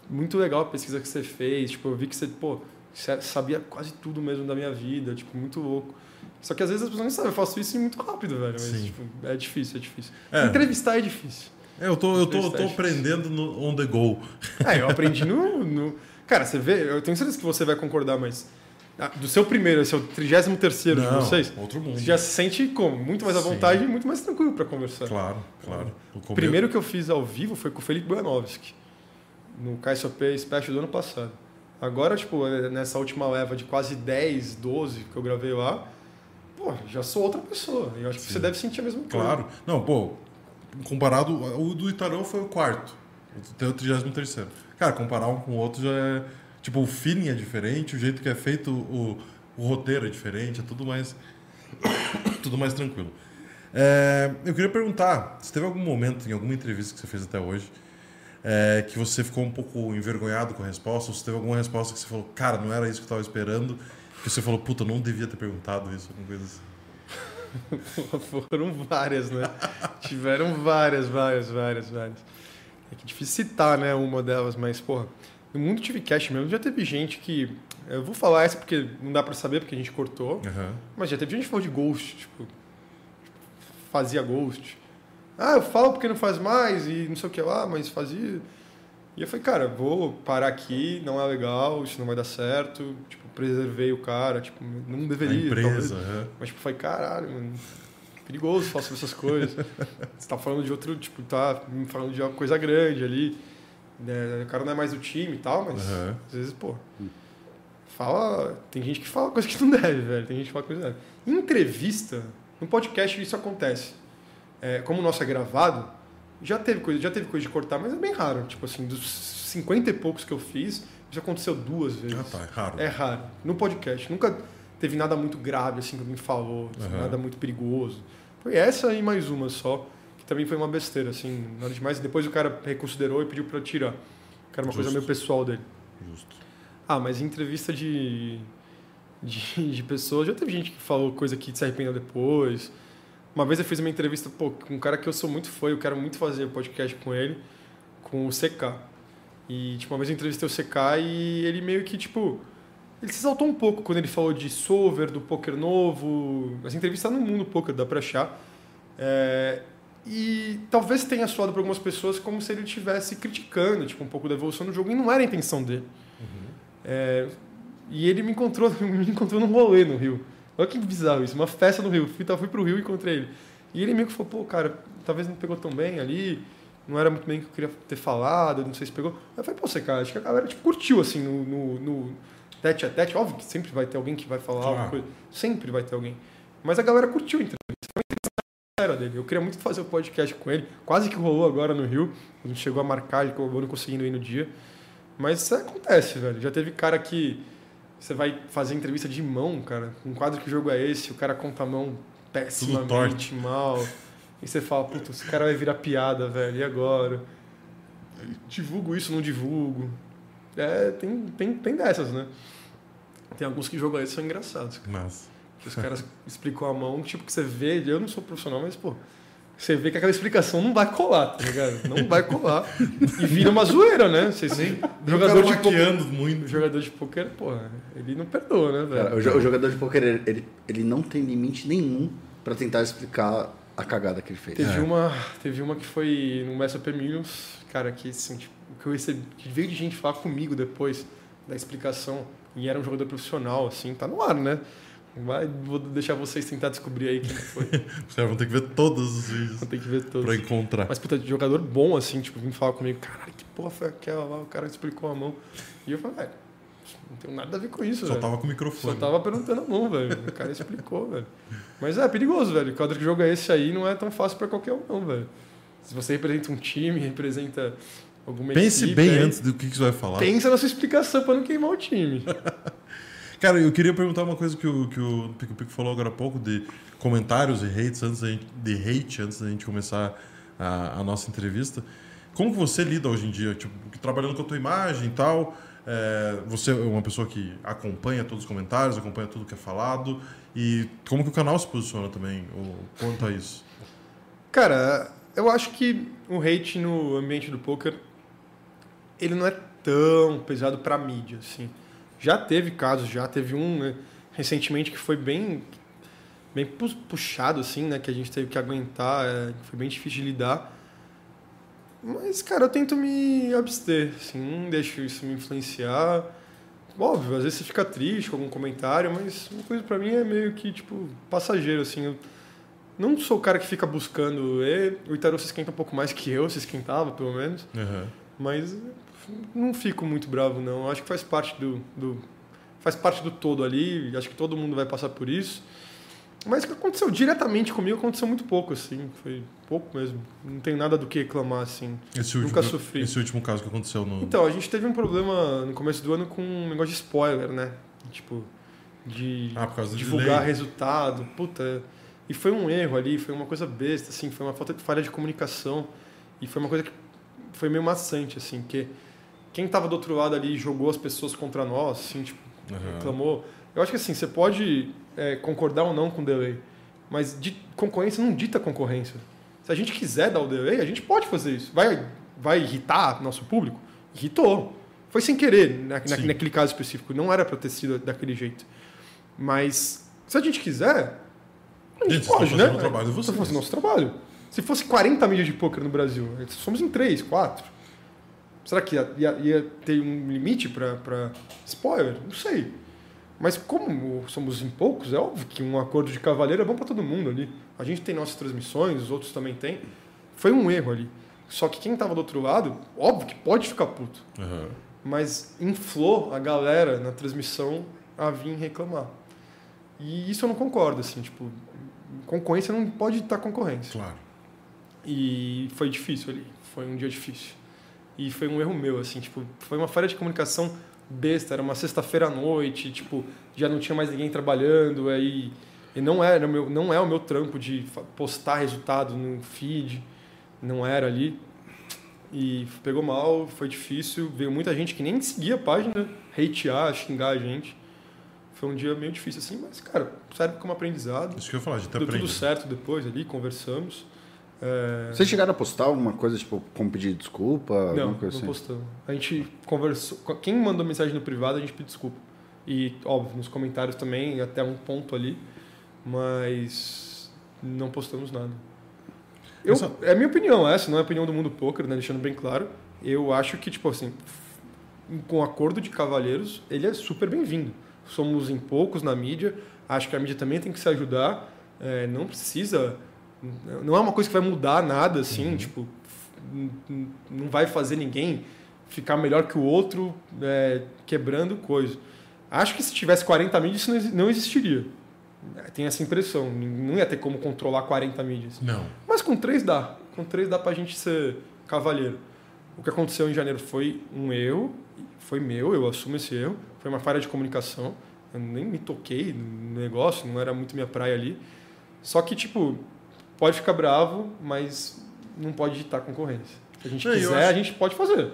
muito legal a pesquisa que você fez. Tipo, eu vi que você, pô, você sabia quase tudo mesmo da minha vida, tipo, muito louco. Só que às vezes as pessoas não sabem, eu faço isso muito rápido, velho. Mas, Sim. tipo, é difícil, é difícil. É. Entrevistar é difícil. É, eu tô, eu tô, eu tô Interessante. aprendendo no on the go. É, eu aprendi no, no- Cara, você vê, eu tenho certeza que você vai concordar, mas. Ah, Do seu primeiro, esse é o 33 de Não, vocês. outro mundo. Você já se sente como? Muito mais à Sim. vontade e muito mais tranquilo pra conversar. Claro, claro. O primeiro que eu fiz ao vivo foi com o Felipe Buanovski, no KSOP Special do ano passado. Agora, tipo, nessa última leva de quase 10, 12 que eu gravei lá, pô, já sou outra pessoa. E eu acho que Sim. você deve sentir a mesma coisa. Claro. Não, pô, comparado. O do Itarão foi o quarto. O 33. Cara, comparar um com o outro já é. Tipo, o feeling é diferente, o jeito que é feito, o, o roteiro é diferente, é tudo mais. tudo mais tranquilo. É, eu queria perguntar: se teve algum momento, em alguma entrevista que você fez até hoje, é, que você ficou um pouco envergonhado com a resposta, ou se teve alguma resposta que você falou, cara, não era isso que eu estava esperando, que você falou, puta, não devia ter perguntado isso, alguma coisa assim. Foram várias, né? Tiveram várias, várias, várias, várias. É que é difícil citar, né, uma delas, mas, porra, no mundo TVCast mesmo já teve gente que. Eu vou falar essa porque não dá pra saber, porque a gente cortou. Aham. Mas já teve gente que falou de Ghost, tipo, fazia Ghost. Ah, eu falo porque não faz mais e não sei o que lá, mas fazia. E eu falei, cara, vou parar aqui, não é legal, isso não vai dar certo. Tipo, preservei o cara, tipo, não A deveria. empresa, talvez. aham. Mas, tipo, falei, caralho, mano, perigoso falar sobre essas coisas. Você tá falando de outro, tipo, tá falando de uma coisa grande ali. Né? O cara não é mais do time e tal, mas Aham. às vezes, pô, fala. Tem gente que fala coisa que não deve, velho. Tem gente que fala coisa que não deve. Em entrevista, no podcast isso acontece. É, como o nosso é gravado, já teve coisa, já teve coisa de cortar, mas é bem raro. Tipo assim, dos 50 e poucos que eu fiz, isso aconteceu duas vezes. Ah, tá, é raro. É raro. No podcast. Nunca teve nada muito grave, assim, que alguém falou. Aham. Nada muito perigoso. Foi essa e mais uma só, também foi uma besteira, assim, nada demais. Depois o cara reconsiderou e pediu pra eu tirar. Que era uma coisa Justo. meio pessoal dele. Justo. Ah, mas em entrevista de, de, de pessoas, já teve gente que falou coisa que se arrependeu depois. Uma vez eu fiz uma entrevista pô, com um cara que eu sou muito fã, eu quero muito fazer podcast com ele, com o CK. E, tipo, uma vez eu entrevistei o CK e ele meio que, tipo... Ele se exaltou um pouco quando ele falou de solver, do poker novo. As entrevistas no mundo poker, dá pra achar. É, e talvez tenha soado para algumas pessoas como se ele estivesse criticando, tipo, um pouco da evolução do jogo. E não era a intenção dele. É, e ele me encontrou, me encontrou num rolê no Rio. Olha que bizarro isso, uma festa no Rio. Fui, fui pro Rio e encontrei ele. E ele meio que falou, pô, cara, talvez não pegou tão bem ali, não era muito bem o que eu queria ter falado, não sei se pegou. Eu falei, pô, você, cara, acho que a galera tipo, curtiu, assim, no, no, no tete a tete. Óbvio que sempre vai ter alguém que vai falar Claro. alguma coisa. Sempre vai ter alguém. Mas a galera curtiu a entrevista. Sincera dele. Eu queria muito fazer o podcast com ele. Quase que rolou agora no Rio. A gente chegou a marcar, ele acabou não conseguindo ir no dia. Mas isso acontece, velho. Já teve cara que você vai fazer entrevista de mão, cara. Um quadro que jogo é esse, o cara conta a mão pessimamente mal. E você fala, puta, esse cara vai virar piada, velho. E agora? Divulgo isso, não divulgo. É, tem, tem, tem dessas, né? Tem alguns que jogam esse são engraçados. Mas. Que os caras explicam a mão, tipo, que você vê, eu não sou profissional, mas, pô, você vê que aquela explicação não vai colar, tá ligado? Não vai colar. E vira uma zoeira, né? Vocês, jogador de poker, muito. jogador de poker, pô, ele não perdoa, né, velho? Cara, o, jo- o jogador de poker, ele, ele, ele não tem limite nenhum pra tentar explicar a cagada que ele fez. Teve, É. uma, teve uma que foi no SOP Millions, cara, que, assim, tipo, que eu recebi, que veio de gente falar comigo depois, da explicação. E era um jogador profissional, assim, tá no ar, né? Vai, vou deixar vocês tentar descobrir aí quem foi. Caras vão ter que ver todos os vídeos Vou ter que ver todos. pra encontrar. Mas, puta, jogador bom, assim, tipo, vim falar comigo, caralho, que porra foi aquela lá? O cara explicou a mão. E eu falei, velho, não tem nada a ver com isso, Só velho. tava com o Só microfone. tava perguntando a mão, velho. O cara explicou, velho. Mas é perigoso, velho. Quando que jogo é esse aí, não é tão fácil pra qualquer um, não, velho. Se você representa um time, representa alguma Pense equipe, bem aí, antes do que, que você vai falar. Pensa na sua explicação pra não queimar o time. Cara, eu queria perguntar uma coisa que o, que o Pico Pico falou agora há pouco de comentários e hates antes da gente, de hate antes da gente começar a, a nossa entrevista. Como você lida hoje em dia? Tipo, trabalhando com a tua imagem e tal. é, você é uma pessoa que acompanha todos os comentários, acompanha tudo que é falado. E como que o canal se posiciona também quanto a isso? Cara, eu acho que o hate no ambiente do poker ele não é tão pesado pra mídia, assim. Já teve casos, já teve um né, recentemente que foi bem bem pu- puxado assim, né, que a gente teve que aguentar, é, foi bem difícil de lidar. Mas cara, eu tento me abster, assim, não deixo isso me influenciar. Óbvio, às vezes você fica triste com algum comentário, mas uma coisa pra mim é meio que tipo passageiro assim, eu não sou o cara que fica buscando. E, o Itaru se esquenta um pouco mais que eu, se esquentava, pelo menos. Uhum. Mas não fico muito bravo, não. Acho que faz parte do, do- faz parte do todo ali. Acho que todo mundo vai passar por isso. Mas o que aconteceu diretamente comigo aconteceu muito pouco, assim. Foi pouco mesmo. Não tem nada do que reclamar, assim. Esse último, Nunca sofri. Esse último caso que aconteceu no. Então, a gente teve um problema no começo do ano com um negócio de spoiler, né? Tipo, de Ah, divulgar delay. resultado. Puta. E foi um erro ali, foi uma coisa besta, assim, foi uma falta de falha de comunicação. E foi uma coisa que foi meio maçante, assim, que quem tava do outro lado ali jogou as pessoas contra nós, assim, tipo, Uhum. reclamou. Eu acho que assim, você pode é, concordar ou não com o delay, mas de, concorrência não dita concorrência. Se a gente quiser dar o delay, a gente pode fazer isso. Vai, vai irritar nosso público? Irritou. Foi sem querer, na, na- Sim. naquele caso específico. Não era para ter sido daquele jeito. Mas se a gente quiser, a gente Gente, pode, né? o trabalho de vocês. Nosso trabalho. Se fosse 40 mídias de poker no Brasil, somos em 3, 4. Será que ia, ia- ia ter um limite para spoiler? Não sei. Mas como somos em poucos, é óbvio que um acordo de cavaleiro é bom para todo mundo ali. A gente tem nossas transmissões, os outros também têm. Foi um erro ali. Só que quem estava do outro lado, óbvio que pode ficar puto. Uhum. Mas inflou a galera na transmissão a vir reclamar. E isso eu não concordo, assim, tipo, concorrência não pode estar concorrência. Claro. E foi difícil ali, foi um dia difícil. E foi um erro meu, assim, tipo, foi uma falha de comunicação besta, era uma sexta-feira à noite, tipo, já não tinha mais ninguém trabalhando, aí e não era meu, não é o meu trampo de postar resultado no feed, não era ali. E pegou mal, foi difícil, veio muita gente que nem seguia a página, hatear, xingar a gente. Foi um dia meio difícil assim, mas cara, serve como aprendizado. Isso que eu ia falar, a gente Deu tudo certo depois ali, conversamos. É, Vocês chegaram a postar alguma coisa, tipo, como pedir desculpa? Não, alguma não coisa assim? postamos. A gente conversou. Quem mandou mensagem no privado, a gente pediu desculpa. E, óbvio, nos comentários também, até um ponto ali. Mas não postamos nada. Eu, Essa- É a minha opinião, essa não é a opinião do mundo poker, né? Deixando bem claro. Eu acho que, tipo assim, com o acordo de cavalheiros, ele é super bem-vindo. Somos em poucos na mídia, acho que a mídia também tem que se ajudar. É, não precisa. Não é uma coisa que vai mudar nada, assim, tipo, n- n- não vai fazer ninguém ficar melhor que o outro é, quebrando coisa. Acho que se tivesse 40 mídias, isso não existiria. É, Tem essa impressão. Não ia ter como controlar 40 mídias. Não. Mas com três dá. Com três dá pra gente ser cavalheiro. O que aconteceu em janeiro foi um erro, foi meu, eu assumo esse erro. Foi uma falha de comunicação. Eu nem me toquei no negócio, não era muito minha praia ali. Só que, tipo, pode ficar bravo, mas não pode ditar concorrência. Se a gente Não, quiser, acho- a gente pode fazer.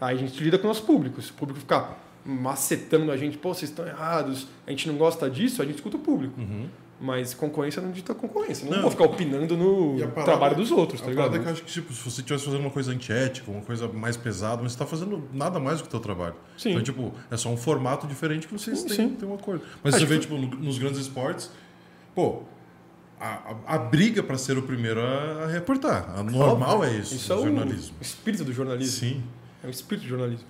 Aí a gente lida com o nosso público. Se o público ficar macetando a gente, pô, vocês estão errados, a gente não gosta disso, a gente escuta o público. Uhum. Mas concorrência não dita concorrência. Não, Não. vou ficar opinando no a parada- trabalho dos outros, tá a ligado? parada é que eu acho que, tipo, se você estivesse fazendo uma coisa antiética, uma coisa mais pesada, mas você tá fazendo nada mais do que o teu trabalho. Sim. Então, tipo, é só um formato diferente que vocês Sim, têm, sim. têm um acordo. Mas Acho você vê, que- tipo, no- nos grandes esportes, pô, a, a, a briga pra ser o primeiro a, reportar. A normal Óbvio. é isso, Isso é o jornalismo. espírito do jornalismo. Sim. É o espírito do jornalismo.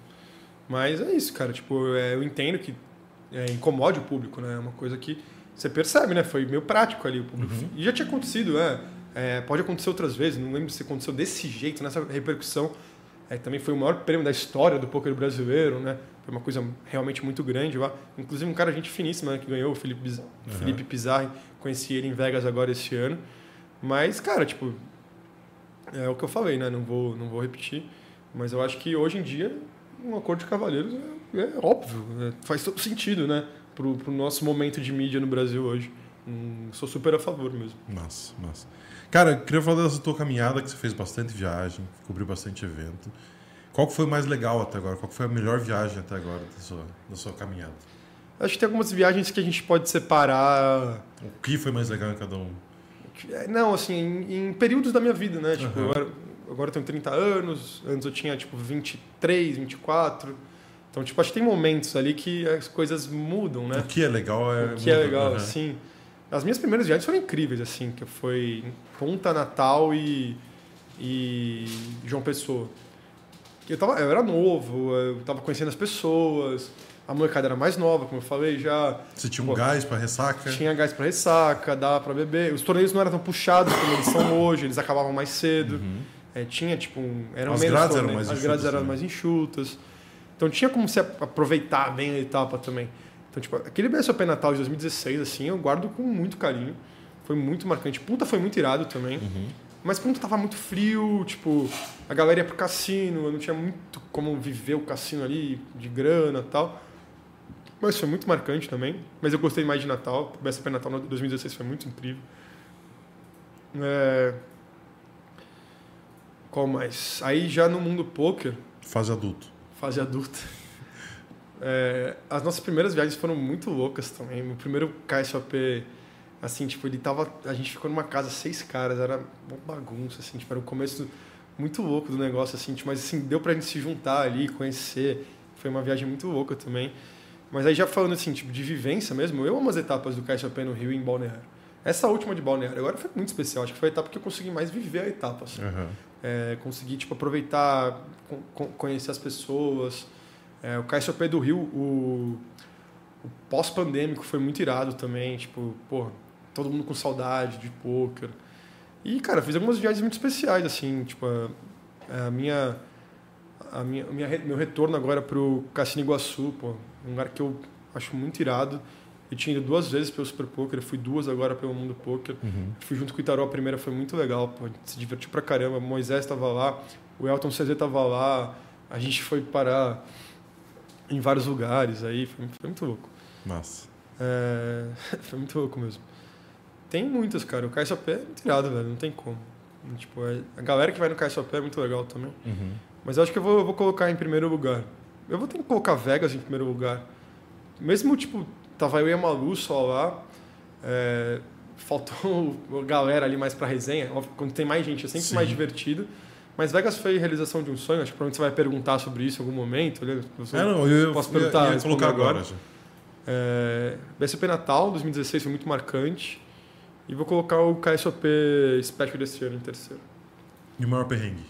Mas é isso, cara. Tipo, é, eu entendo que é, incomode o público, né? É uma coisa que você percebe, né? Foi meio prático ali o público. E já tinha acontecido, né? É, pode acontecer outras vezes, não lembro se aconteceu desse jeito, nessa repercussão. É, também foi o maior prêmio da história do poker brasileiro, né? Foi uma coisa realmente muito grande lá. Inclusive um cara gente finíssima né, que ganhou, o Felipe, Biz- Felipe Pizarri. Conheci ele em Vegas agora esse ano. Mas, cara, tipo, é o que eu falei, né? Não vou, não vou repetir. Mas eu acho que hoje em dia um acordo de cavalheiros é, é óbvio, né? faz todo sentido, né? Pro, pro nosso momento de mídia no Brasil hoje. Hum, sou super a favor mesmo. Massa, massa. Cara, queria falar dessa tua caminhada, que você fez bastante viagem, cobriu bastante evento. Qual que foi o mais legal até agora? Qual que foi a melhor viagem até agora da sua, da sua caminhada? Acho que tem algumas viagens que a gente pode separar O que foi mais legal em cada um? É, Não, assim, em, em períodos da minha vida, né? Tipo, eu era- agora eu tenho 30 anos, antes eu tinha, tipo, 23, 24. Então, tipo, acho que tem momentos ali que as coisas mudam, né? O que é legal é. O que é muito- legal, Aham. assim. As minhas primeiras viagens foram incríveis, assim, que foi Ponta Natal e, e João Pessoa. Eu, tava, eu era novo, eu tava conhecendo as pessoas, a molecada era mais nova, como eu falei já. Você tinha um Pô, gás pra ressaca? Tinha gás pra ressaca, dava pra beber. Os torneios não eram tão puxados como eles são hoje, eles acabavam mais cedo. É, tinha, tipo, um, eram Uhum. As menos grades eram torneios, mais As grades enxutas eram também. mais enxutas. Então tinha como se aproveitar bem a etapa também. Então, tipo, aquele BSOP Natal de 2016, assim, eu guardo com muito carinho. Foi muito marcante. Punta foi muito irado também. Uhum. Mas Punta tava muito frio, tipo, a galera ia pro cassino, eu não tinha muito como viver o cassino ali, de grana e tal. Mas foi muito marcante também. Mas eu gostei mais de Natal. O BSP Natal de 2016 foi muito incrível. É... Qual mais? Aí já no mundo poker, Fase adulto. fase adulta. É, as nossas primeiras viagens foram muito loucas também. Meu primeiro KSOP, assim, tipo, ele tava. A gente ficou numa casa, seis caras, era uma bagunça, assim, tipo, era o começo muito louco do negócio, assim, tipo, mas assim, deu pra gente se juntar ali, conhecer. Foi uma viagem muito louca também. Mas aí já falando assim, tipo, de vivência mesmo, eu amo as etapas do KSOP no Rio e em Balneário. Essa última de Balneário agora foi muito especial, acho que foi a etapa que eu consegui mais viver a etapa, assim Aham. é, conseguir tipo aproveitar con- con- conhecer as pessoas é, o KSOP do Rio o, o pós-pandêmico foi muito irado também tipo pô todo mundo com saudade de poker e cara fiz algumas viagens muito especiais assim tipo a, a minha a minha, minha meu retorno agora pro Cassino Iguaçu pô um lugar que eu acho muito irado eu tinha ido duas vezes pelo Super Poker, fui duas agora pelo Mundo Poker. Fui junto com o Itaró, a primeira foi muito legal, pô, a gente se divertiu pra caramba. O Moisés estava lá, o Elton CZ estava lá, a gente foi parar em vários lugares aí, foi, foi muito louco. Massa. É, foi muito louco mesmo. Tem muitas, cara. O KSOP é muito irado, velho, não tem como. Tipo, é- a galera que vai no KSOP é muito legal também. Uhum. Mas eu acho que eu vou, eu vou colocar em primeiro lugar. Eu vou ter que colocar Vegas em primeiro lugar. Mesmo, tipo, tava eu e a Malu só lá. é, faltou a galera ali mais pra resenha. Quando tem mais gente é sempre Sim. mais divertido. Mas Vegas foi a realização de um sonho. Acho que provavelmente você vai perguntar sobre isso em algum momento. né? Eu sou- É, não, eu, eu posso perguntar, ia, responder colocar agora. agora? É, BSP Natal 2016 foi muito marcante. E vou colocar o KSOP Special desse ano em terceiro. E o maior perrengue?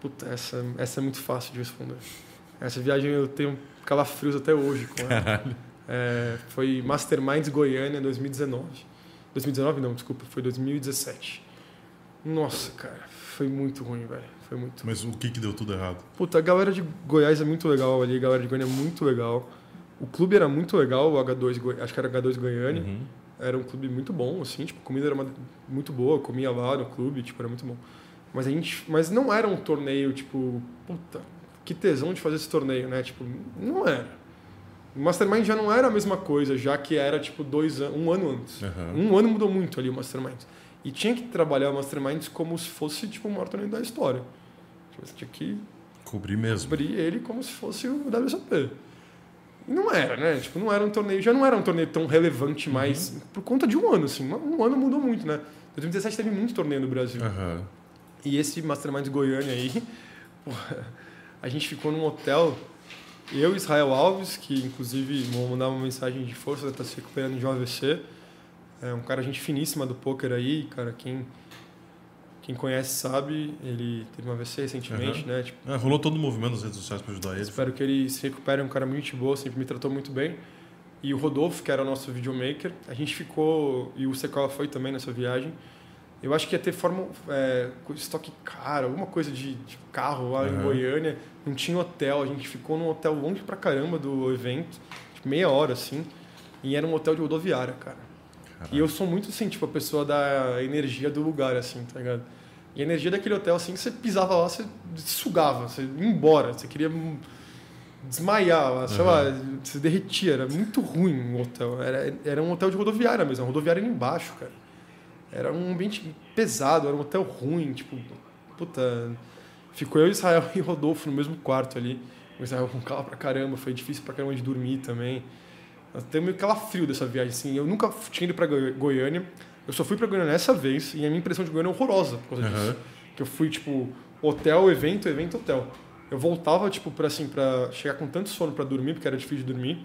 Puta, essa, essa é muito fácil de responder. Essa viagem eu tenho calafrios até hoje com ela. É, foi Masterminds Goiânia 2019. 2019 não, desculpa, foi 2017. Nossa, cara, foi muito ruim, velho. Foi muito Mas o que que deu tudo errado? Puta, a galera de Goiás é muito legal ali, a galera de Goiânia é muito legal. O clube era muito legal, o H2, Goi- acho que era H2 Goiânia. Uhum. Era um clube muito bom, assim, tipo, a comida era uma- muito boa, eu comia lá no clube, tipo, era muito bom. Mas a gente, mas não era um torneio, tipo, puta, que tesão de fazer esse torneio, né? Tipo, não era. O Mastermind já não era a mesma coisa, já que era, tipo, dois an um ano antes. Aham. Um ano mudou muito ali o Mastermind. E tinha que trabalhar o Mastermind como se fosse, tipo, o maior torneio da história. Tipo, você tinha que Cobri mesmo. abrir ele como se fosse o WSOP. E não era, né? Tipo, não era um torneio, já não era um torneio tão relevante mais por conta de um ano, assim. Um ano mudou muito, né? 2017 teve muito torneio no Brasil. Aham. E esse Mastermind Goiânia aí, a gente ficou num hotel, eu e Israel Alves, que inclusive vou mandar uma mensagem de força, tá se recuperando de um AVC. É um cara gente finíssima do poker aí, cara, quem Quem conhece sabe, ele teve uma AVC recentemente, Uhum. né? Tipo, É, rolou todo o movimento nas redes sociais pra ajudar ele. Espero que ele se recupere, é um cara muito boa, sempre me tratou muito bem. E o Rodolfo, que era o nosso videomaker, a gente ficou, e o Secola foi também nessa viagem. Eu acho que ia ter forma, é, estoque caro, alguma coisa de, de carro lá em Uhum. Goiânia. Não tinha hotel, a gente ficou num hotel longe pra caramba do evento, tipo, meia hora assim. E era um hotel de rodoviária, cara. E eu sou muito assim, tipo, a pessoa da energia do lugar, assim, tá ligado? E a energia daquele hotel, assim, que você pisava lá, você sugava, você ia embora, você queria desmaiar, sei lá, você derretia, era muito ruim o hotel. Era, era um hotel de rodoviária mesmo, a rodoviária era embaixo, cara. Era um ambiente pesado, era um hotel ruim, tipo, puta. Ficou eu, Israel e Rodolfo no mesmo quarto ali. O Israel com calma pra caramba, foi difícil pra caramba de dormir também. Até meio calafrio dessa viagem, assim. Eu nunca tinha ido pra Goi- Goiânia. Eu só fui pra Goiânia nessa vez e a minha impressão de Goiânia é horrorosa por causa disso. Que eu fui, tipo, hotel, evento, evento, hotel. Eu voltava, tipo, pra, assim, pra chegar com tanto sono pra dormir, porque era difícil de dormir.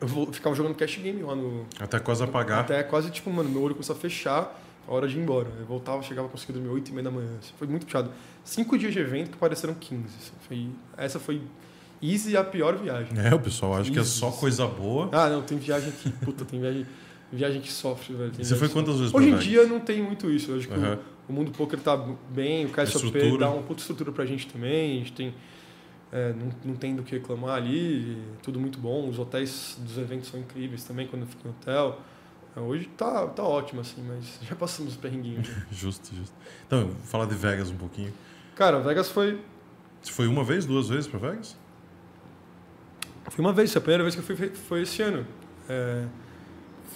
Eu ficava jogando cash game lá no... Até quase apagar. Até quase, tipo, mano, meu olho começou a fechar, a hora de ir embora. Eu voltava, chegava, conseguia dormir 8 e meia da manhã. assim. Foi muito puxado. Cinco dias de evento que pareceram 15. assim. Foi, essa foi easy a pior viagem. É, o pessoal acha que é só coisa boa. Ah, não, tem viagem que. Puta, tem viagem, viagem que sofre, velho. Você foi quantas vezes sofre. Hoje pra em dia não tem muito isso. Eu acho que o- Aham. o, mundo poker tá bem, o KSOP dá uma puta estrutura pra gente também. A gente tem. é, não, não tem do que reclamar ali, tudo muito bom. Os hotéis dos eventos são incríveis também quando eu fico em hotel. É, Hoje tá, tá ótimo, assim, mas já passamos os perrenguinhos. né? Justo, justo. Então, falar de Vegas um pouquinho. Cara, Vegas foi. Você foi uma vez, duas vezes pra Vegas? Fui uma vez, a primeira vez que eu fui foi- foi esse ano. É,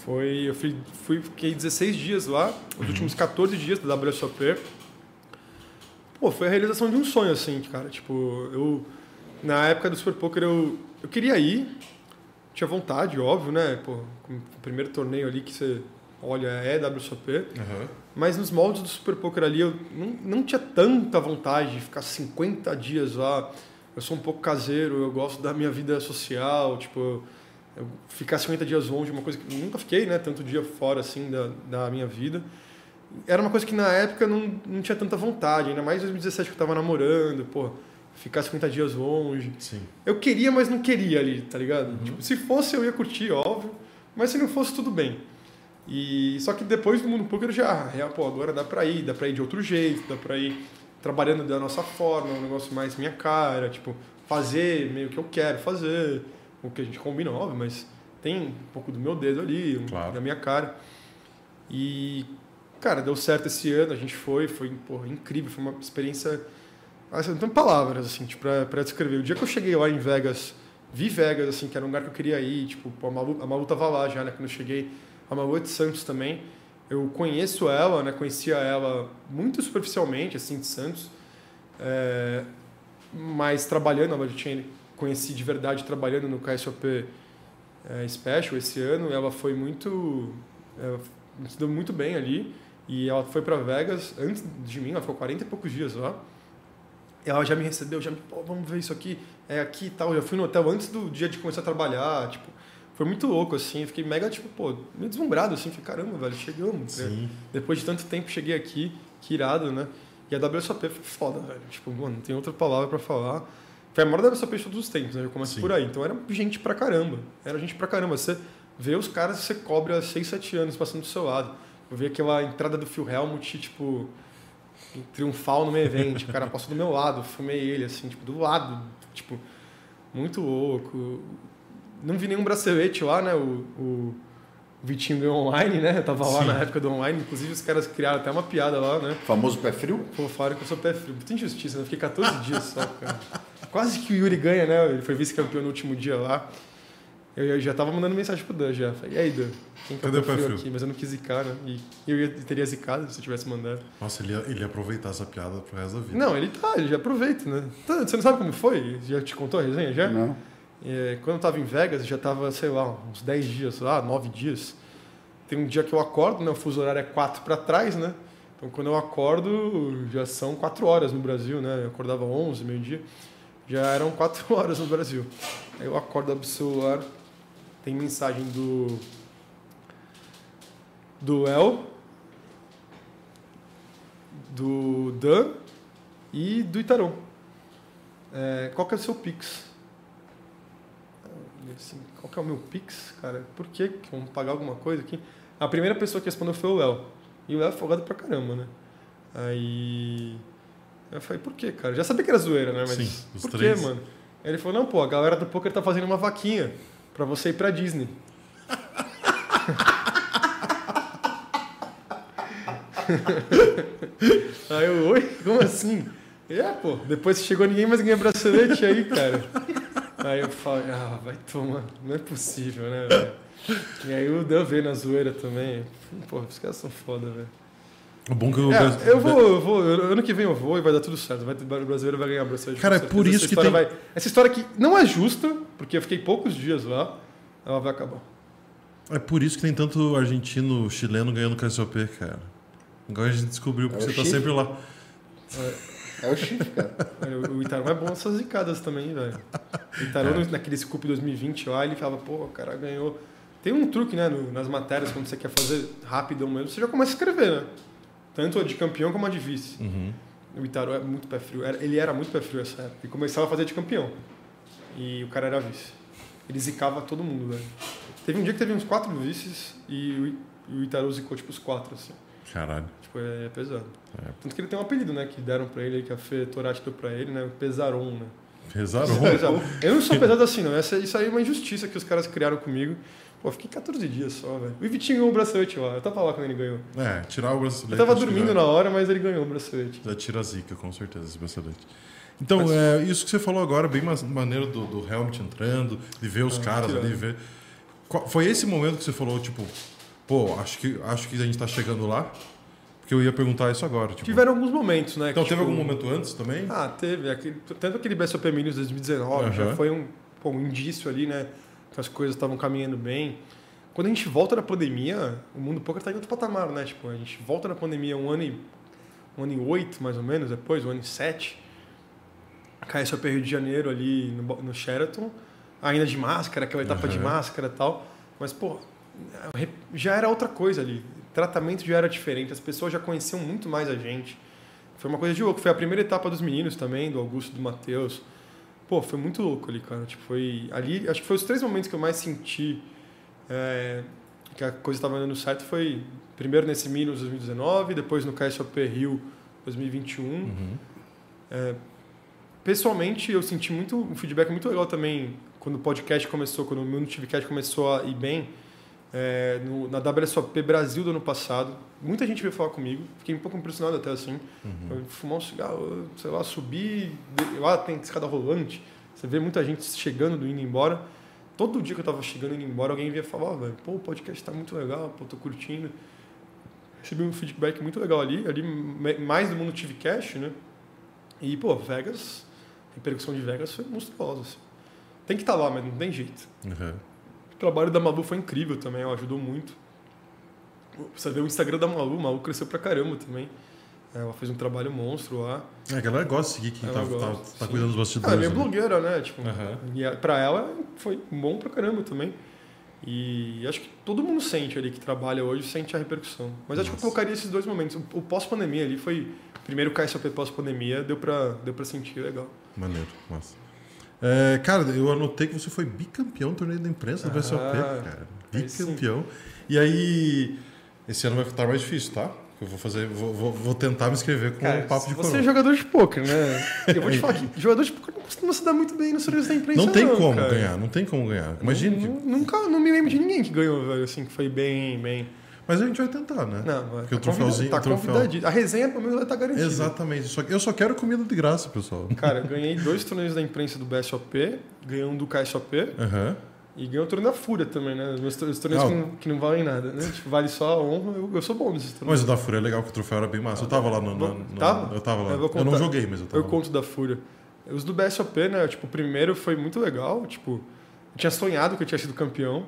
foi, eu fui, fui, fiquei 16 dias lá, os últimos 14 dias da WSOP. Pô, foi a realização de um sonho, assim, cara. Tipo, eu. Na época do Super Poker eu, eu queria ir, tinha vontade, óbvio, né? Pô, o primeiro torneio ali que você olha é WSOP. Mas nos moldes do Super Poker ali eu não, não tinha tanta vontade de ficar 50 dias lá. Eu sou um pouco caseiro, eu gosto da minha vida social, tipo, eu ficar 50 dias longe, uma coisa que nunca fiquei, né, tanto dia fora assim da, da minha vida. Era uma coisa que na época não, não tinha tanta vontade, ainda mais em 2017 que eu tava namorando, pô, ficar 50 dias longe. Sim. Eu queria, mas não queria ali, tá ligado? Tipo, se fosse eu ia curtir, óbvio, mas se não fosse tudo bem. E só que depois do mundo poker já, ah, pô, agora dá pra ir, dá pra ir de outro jeito, dá pra ir trabalhando da nossa forma, um negócio mais minha cara, tipo, fazer meio que eu quero fazer, o que a gente combina, óbvio, mas tem um pouco do meu dedo ali, um- Claro. da minha cara. E, cara, deu certo esse ano, a gente foi, foi porra, incrível, foi uma experiência. Assim, não tem palavras, assim, tipo, pra, pra descrever. O dia que eu cheguei lá em Vegas, vi Vegas, assim, que era um lugar que eu queria ir, tipo, a Malu, a Malu tava lá já, né, quando eu cheguei. A Malu é de Santos também. Eu conheço ela, né, conhecia ela muito superficialmente, assim, de Santos. É, mas trabalhando, eu tinha conheci de verdade trabalhando no KSOP é, Special esse ano. Ela foi muito. Ela se deu muito bem ali. E ela foi para Vegas antes de mim, ela ficou 40 e poucos dias lá. Ela já me recebeu, já me, pô, vamos ver isso aqui, é aqui e tal. Eu já fui no hotel antes do dia de começar a trabalhar, tipo, foi muito louco, assim. Eu fiquei mega, tipo, pô, meio deslumbrado, assim. Falei, caramba, velho, chegamos. né? Depois de tanto tempo, cheguei aqui, que irado, né? E a WSOP foi foda, velho. Tipo, mano, não tem outra palavra pra falar. Foi a maior WSOP de todos os tempos, né? Eu começo Sim. por aí. Então era gente pra caramba. Era gente pra caramba. Você vê os caras que você cobre há 6, 7 anos passando do seu lado. Eu vi aquela entrada do Phil Helmut, tipo, triunfal no meu evento. O cara passou do meu lado, eu filmei ele, assim, tipo, do lado. Tipo, muito louco. Não vi nenhum bracelete lá, né? O, o Vitinho ganhou online, né? Eu tava lá Sim. na época do online. Inclusive, os caras criaram até uma piada lá, né? Famoso pé frio? Pô, falaram que eu sou pé frio. Muita injustiça, né? Eu fiquei 14 dias só, cara. Quase que o Yuri ganha, né? Ele foi vice-campeão no último dia lá. Eu, eu já tava mandando mensagem pro Dan já. Falei, e aí, Dan? Quem que é Cadê o pé frio frio? aqui? Mas eu não quis zicar, né? E eu ia, teria zicado se eu tivesse mandado. Nossa, ele ia, ele ia aproveitar essa piada pro resto da vida. Não, ele tá, ele já aproveita, né? Tá, Você não sabe como foi? Já te contou a resenha, já? Não. É, quando eu tava em Vegas, já tava, sei lá, uns 10 dias lá, 9 dias. Tem um dia que eu acordo, né? O fuso horário é 4 para trás, né? Então quando eu acordo, já são 4 horas no Brasil, né? Eu acordava 11, meio-dia. Já eram 4 horas no Brasil. Aí eu acordo abro o celular, tem mensagem do. do El, do Dan e do Itaron. É, qual que é o seu Pix? Assim, qual que é o meu Pix, cara? Por que vamos pagar alguma coisa aqui? A primeira pessoa que respondeu foi o Léo. E o Léo é folgado pra caramba, né? Aí... Eu falei, por que, cara? Já sabia que era zoeira, né? Mas Sim, os por três. que, mano? Aí ele falou, não, pô, a galera do poker tá fazendo uma vaquinha pra você ir pra Disney. Aí eu, oi? Como assim? É, pô, depois que chegou ninguém mais ganha bracelete aí, cara. Aí eu falei, ah, vai tomar, não é possível, né, velho? E aí o Dan veio na zoeira também. Pô, os caras são foda, velho. O bom que eu... É, eu vou, eu vou, eu- ano que vem eu vou e vai dar tudo certo. Vai, o brasileiro vai ganhar bracelete. Cara, com é por isso essa que tem- vai- essa história que não é justa, porque eu fiquei poucos dias lá, ela vai acabar. É por isso que tem tanto argentino, chileno ganhando KSOP, cara. Agora a gente descobriu porque É você tá sempre lá. É o chifre, cara. O Itarão é bom nessas zicadas também, velho. O Itarão, É. naquele Scoop 2020 lá, ele falava, pô, o cara ganhou. Tem um truque, né, no- nas matérias, quando você quer fazer rapidão mesmo, você já começa a escrever, né? Tanto a de campeão como a de vice. Uhum. O Itarão é muito pé frio. Ele era muito pé frio essa época. E começava a fazer de campeão. E o cara era vice. Ele zicava todo mundo, velho. Teve um dia que teve uns quatro vices e e o Itarão zicou, tipo, os quatro, assim. Caralho. Tipo, é pesado. É. Tanto que ele tem um apelido, né? Que deram pra ele, que a Fê Torati deu pra ele, né? Pesaron, né? Pesado. Eu não sou pesado assim, não. Essa, isso aí é uma injustiça que os caras criaram comigo. Pô, fiquei 14 dias só, velho. O Vitinho ganhou o bracelete lá. Eu tava lá quando ele ganhou. É, tirar o bracelete. Eu tava dormindo já- na hora, mas ele ganhou o bracelete. Já tira a zica, com certeza, esse bracelete. Então, Mas- é, isso que você falou agora, bem maneiro do, do Helmut entrando, de ver os Ah, caras tirando. ali, ver. Qual- foi esse momento que você falou, tipo, pô, acho que, acho que a gente tá chegando lá? Porque eu ia perguntar isso agora. Tipo, Tiveram alguns momentos, né? então, que, teve tipo, algum momento antes também? Ah, teve. Aquele, tanto aquele BSOP Minions 2019 já Aham. foi um, pô, um indício ali, né? Que as coisas estavam caminhando bem. Quando a gente volta da pandemia, o mundo poker tá em outro patamar, né? Tipo, a gente volta da pandemia um ano e um ano e oito, mais ou menos, depois, um ano e sete. KSOP Rio de Janeiro ali no, no Sheraton, ainda de máscara, aquela etapa de Aham. máscara e tal. Mas, pô, já era outra coisa ali. O tratamento já era diferente, as pessoas já conheciam muito mais a gente. Foi uma coisa de louco. Foi a primeira etapa dos meninos também, do Augusto e do Matheus. Pô, foi muito louco ali, cara. Tipo, foi ali, acho que foi os três momentos que eu mais senti é, que a coisa estava dando certo. Foi primeiro nesse Minos 2019, depois no KSOP Rio 2021. Uhum. É, pessoalmente, eu senti muito um feedback muito legal também quando o podcast começou, quando o Mundo TVCast começou a ir bem. É, no- na WSOP Brasil do ano passado, muita gente veio falar comigo, fiquei um pouco impressionado até assim. Eu fumar um cigarro, sei lá, subir, lá tem escada rolante, você vê muita gente chegando, indo embora. Todo dia que eu tava chegando indo embora, alguém vinha falar, velho, pô, o podcast tá muito legal, pô, tô curtindo. Recebi um feedback muito legal ali, ali mais do mundo tive cash, né? E, pô, Vegas, a repercussão de Vegas foi monstruosa. assim. Tem que estar lá, mas não tem jeito. Uhum. O trabalho da Malu foi incrível também, ela ajudou muito. Você vê o Instagram da Malu, a Malu cresceu pra caramba também. Ela fez um trabalho monstro lá. É, a galera gosta de seguir quem Ela tá, tá, gosta, tá sim. cuidando dos Ela é bastidores. meio né? blogueira, né? Tipo, Aham. E pra ela foi bom pra caramba também. E acho que todo mundo sente ali que trabalha hoje, sente a repercussão. Mas acho que eu Nossa. colocaria esses dois momentos. O, o pós-pandemia ali foi. Primeiro o KSOP pós-pandemia, deu pra, deu pra sentir legal. Maneiro, massa. É, cara, eu anotei que você foi bicampeão do torneio da imprensa do BSOP, Ah, cara. Bicampeão. E aí, esse ano vai estar mais difícil, tá? Eu vou fazer, vou, vou, tentar me inscrever com um papo de você é jogador de poker, né? Eu vou te falar que jogador de poker não costuma se dar muito bem nos torneios da imprensa. Não tem como cara. ganhar, não tem como ganhar. Imagina que. Nu- Nunca, não me lembro de ninguém que ganhou, velho, assim, que foi bem, bem. Mas a gente vai tentar, né? Não, vai. Porque o tá troféuzinho- convida- o Tá troféu-. A resenha, pelo menos, vai estar garantida. Exatamente. Só que eu só quero comida de graça, pessoal. Cara, eu ganhei dois torneios da imprensa do BSOP, ganhei um do KSOP Aham. e ganhei um torneio da Fúria também, né? Os meus torneios Ah, que, não, que não valem nada, né? Tipo, vale só a honra, eu, eu sou bom nesses Mas torneios. o da Fúria é legal, que o troféu era bem massa. Eu tava lá no. no- no- Tava? Eu tava lá. Eu Eu, não joguei, mas eu tava Eu lá. conto da Fúria. Os do BSOP, né? Tipo, o primeiro foi muito legal, tipo, eu tinha sonhado que eu tinha sido campeão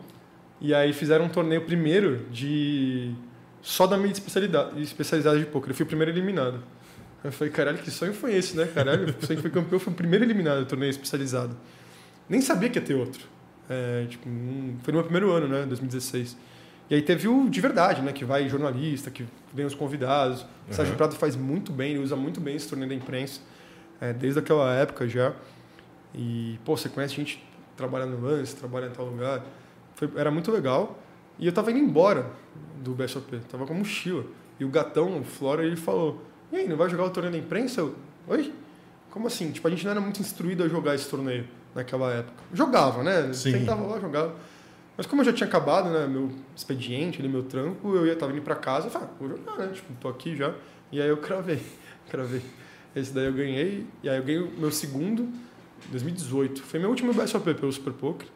e aí fizeram um torneio primeiro de só da mídia especialidade, especializada de poker. Eu fui o primeiro eliminado. Eu falei, caralho, que sonho foi esse, né? Caralho, o sonho que foi campeão foi o primeiro eliminado do torneio especializado. Nem sabia que ia ter outro. É, tipo, foi no meu primeiro ano, né? 2016. E aí teve o de verdade, né? Que vai jornalista, que vem os convidados. O Sérgio Uhum. Prado faz muito bem, ele usa muito bem esse torneio da imprensa, é, desde aquela época já. E, pô, você conhece gente que trabalha no Lance, trabalha em tal lugar. Foi, era muito legal. E eu tava indo embora do BSOP, tava com a mochila. E o gatão, o Flora, ele falou: E aí, não vai jogar o torneio da imprensa? Eu, Oi? Como assim? Tipo, a gente não era muito instruído a jogar esse torneio naquela época. Jogava, né? Sim. Tentava lá, jogava. Mas como eu já tinha acabado, né, meu expediente, ali, meu trampo, eu ia tava indo pra casa, eu falei, ah, vou jogar, né? Tipo, tô aqui já. E aí eu cravei, cravei. Esse daí eu ganhei, e aí eu ganhei o meu segundo, em 2018. Foi meu último BSOP pelo Super Poker.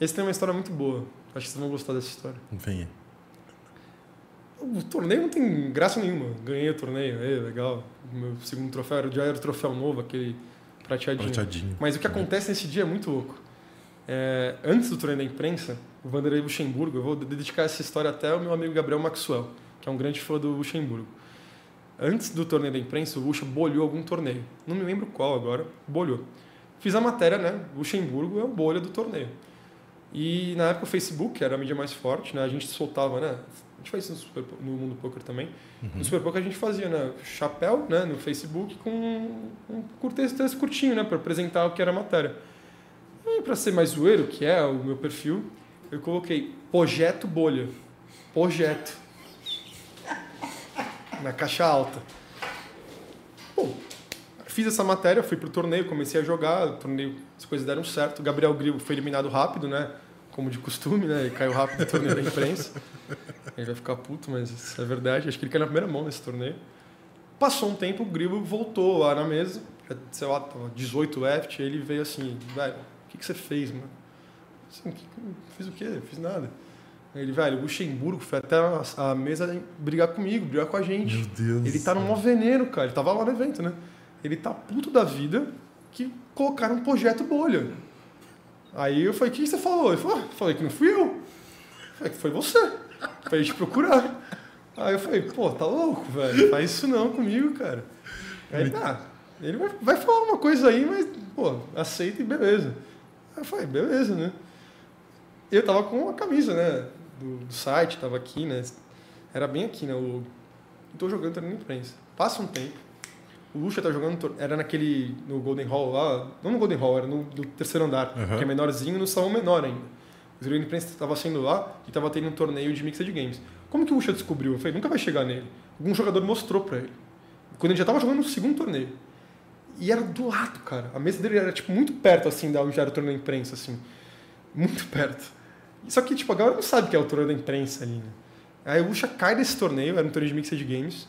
Esse tem uma história muito boa. Acho que vocês vão gostar dessa história. Enfim. O torneio não tem graça nenhuma. Ganhei o torneio, é legal. Meu segundo troféu era, já era o troféu novo, aquele prateadinho. Prateadinho. Mas o que acontece nesse dia é muito louco. É, antes do torneio da imprensa, o Vanderlei Luxemburgo, eu vou dedicar essa história até ao meu amigo Gabriel Maxwell, que é um grande fã do Luxemburgo. Antes do torneio da imprensa, o Luxa bolhou algum torneio. Não me lembro qual agora, bolhou. Fiz a matéria, né? Luxemburgo é o bolha do torneio. E na época o Facebook era a mídia mais forte, né? A gente soltava, né? A gente faz isso no, Super, no mundo poker também. No Super Poker a gente fazia, né? Chapéu, né? No Facebook com um curto texto curtinho, né? Para apresentar o que era a matéria. E para ser mais zoeiro, que é o meu perfil, eu coloquei projeto bolha. Projeto. Na caixa alta. Bom, fiz essa matéria, fui pro torneio, comecei a jogar, o torneio, as coisas deram certo. Gabriel Grilo foi eliminado rápido, né? Como de costume, né? Ele caiu rápido no torneio da imprensa. Ele vai ficar puto, mas isso é verdade. Acho que ele caiu na primeira mão nesse torneio. Passou um tempo, o Grilo voltou lá na mesa, já, sei lá, tava 18 left, aí ele veio assim, velho, o que, que você fez, mano? Assim, que, fiz o quê? Fiz nada. Ele, velho, o Luxemburgo foi até a mesa brigar comigo, brigar com a gente. Meu Deus. Ele tá no maior veneno, cara. Ele tava lá no evento, né? Ele tá puto da vida que colocaram um projeto bolha. Aí eu falei, o que você falou? Ele falou, ah, falei que não fui eu. Eu Falei que foi você. Pra gente procurar. Aí eu falei, pô, tá louco, velho. Faz isso não comigo, cara. Aí tá. Ele vai, vai falar uma coisa aí, mas, pô, aceita e beleza. Aí eu falei, beleza, né? Eu tava com a camisa, né? Do, do site, tava aqui, né? Era bem aqui, né? O, tô jogando torneio na imprensa. Passa um tempo. O Lucha tá jogando, era naquele, no Golden Hall lá, não no Golden Hall, era no, no terceiro andar, Aham. que é menorzinho, no salão menor ainda. O de imprensa estava sendo lá e tava tendo um torneio de mixed games. Como que o Lucha descobriu? Eu falei, nunca vai chegar nele. Algum jogador mostrou pra ele. Quando ele já tava jogando no segundo torneio. E era do lado, cara. A mesa dele era, tipo, muito perto, assim, da onde era o torneio da imprensa, assim. Muito perto. Só que, tipo, a galera não sabe que é o torneio da imprensa ali, né? Aí o Lucha cai desse torneio, era um torneio de mixed games.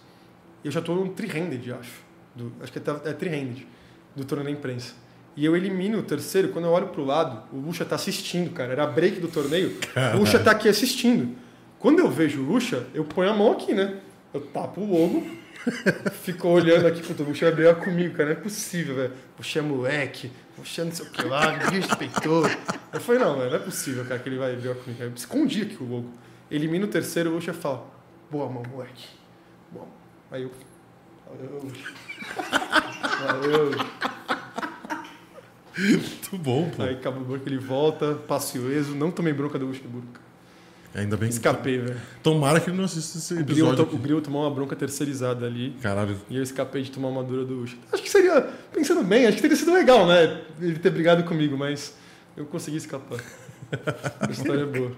E eu já tô no tri-handed, acho. Do- acho que é, é tri-handed, do torneio da imprensa. E eu elimino o terceiro, quando eu olho pro lado, o Lucha tá assistindo, cara. Era break do torneio. O Lucha tá aqui assistindo. Quando eu vejo o Lucha, eu ponho a mão aqui, né? Eu tapo o logo, fico olhando aqui, puta, o Lucha vai brigar comigo, cara. Não é possível, velho. Lucha é moleque, Lucha não sei o que lá, me respeitou. Eu falei, não, velho, não é possível, cara, que ele vai brigar comigo. Eu escondi aqui o logo. Elimina o terceiro, o Lucha fala, boa mão, moleque. Boa mão. Aí eu, valeu. Valeu. Muito bom, pô. Aí acabou o ele volta, passo ileso, não tomei bronca do Luxemburgo. Ainda bem que. Escapei, velho. Tomara que ele não assista esse O Grilo, episódio. o. Grilo tomou uma bronca terceirizada ali Caralho. e eu escapei de tomar uma dura do Luxa. Acho que seria, pensando bem, acho que teria sido legal, né? Ele ter brigado comigo, mas eu consegui escapar. A história é boa.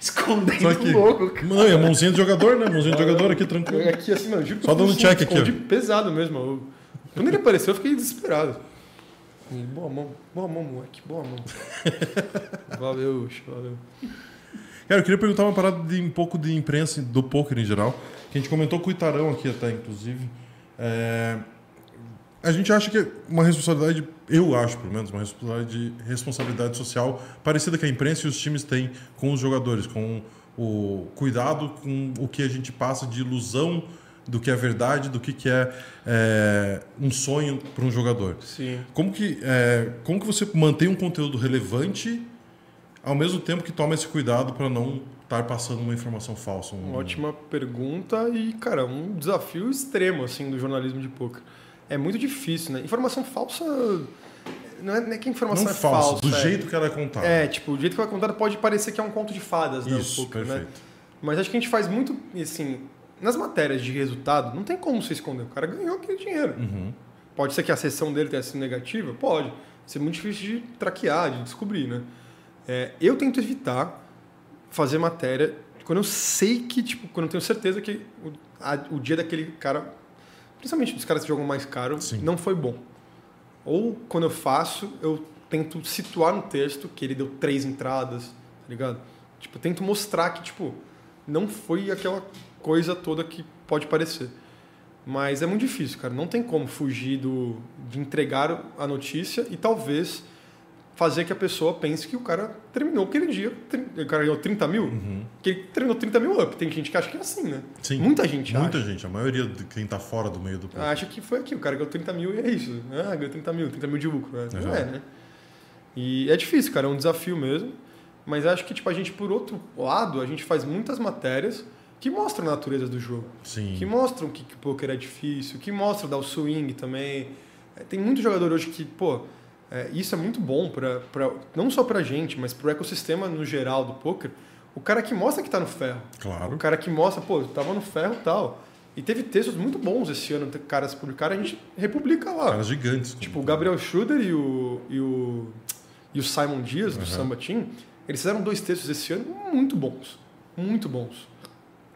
Escondendo Só que. o logo, cara. Não, é a mãozinha de jogador, né? Mãozinha de jogador aqui, tranquilo. Aqui assim, mano, juro Só dando fiz check aqui, ó. pesado mesmo. Eu- quando ele apareceu, eu fiquei desesperado. E, Boa mão, boa mão, moleque, boa mão. Valeu, valeu. Cara, eu queria perguntar uma parada de um pouco de imprensa do poker em geral. Que a gente comentou com o Itarão aqui até, inclusive. É, A gente acha que é uma responsabilidade, eu acho pelo menos, uma responsabilidade, responsabilidade social parecida que a imprensa e os times têm com os jogadores, com o cuidado com o que a gente passa de ilusão do que é verdade, do que, que é, é, um sonho para um jogador. Sim. Como que, é, como que você mantém um conteúdo relevante ao mesmo tempo que toma esse cuidado para não estar passando uma informação falsa? Um... Uma ótima pergunta e, cara, um desafio extremo, assim, do jornalismo de poker. É muito difícil, né? Informação falsa Não é, não é que a informação Não é falso, falsa. do é. jeito que ela é contada. É, tipo, o jeito que vai contar pode parecer que é um conto de fadas, né? Isso, um pouco, né? perfeito. Mas acho que a gente faz muito, assim, nas matérias de resultado, não tem como você esconder. O cara ganhou aquele dinheiro. Uhum. Pode ser que a sessão dele tenha sido negativa? Pode. Ser muito difícil de traquear, de descobrir, né? É, eu tento evitar fazer matéria quando eu sei que, tipo, quando eu tenho certeza que o, a- o dia daquele cara, principalmente dos caras que jogam mais caro, Sim. não foi bom. Ou quando eu faço, eu tento situar no texto que ele deu três entradas, tá ligado? Tipo, eu tento mostrar que, tipo, não foi aquela coisa toda que pode parecer. Mas é muito difícil, cara. Não tem como fugir do, de entregar a notícia e talvez fazer que a pessoa pense que o cara terminou aquele dia. O cara ganhou 30 mil, que ele terminou 30 mil up. Tem gente que acha que é assim, né? Uhum. Sim. Muita gente Muita acha. gente. A maioria de quem tá fora do meio do povo. Acha que foi aqui. O cara ganhou 30 mil e é isso. Ah, ganhou 30 mil, 30 mil de lucro. né? Não é, né? E é difícil, cara. É um desafio mesmo. Mas acho que, tipo, a gente, por outro lado, a gente faz muitas matérias que mostram a natureza do jogo. Sim. que mostram que, que o poker é difícil, que mostram dar o swing também. Tem muito jogador hoje que, pô, é, isso é muito bom para não só pra gente, mas pro ecossistema no geral do poker. O cara que mostra que tá no ferro. Claro. O cara que mostra, pô, eu tava no ferro e tal. E teve textos muito bons esse ano, caras publicaram, a gente republica lá. Caras gigantes. Tipo, o Gabriel Schroeder e o, e o, e o Simon Dias, do Uhum. Samba Team, eles fizeram dois textos esse ano muito bons. Muito bons.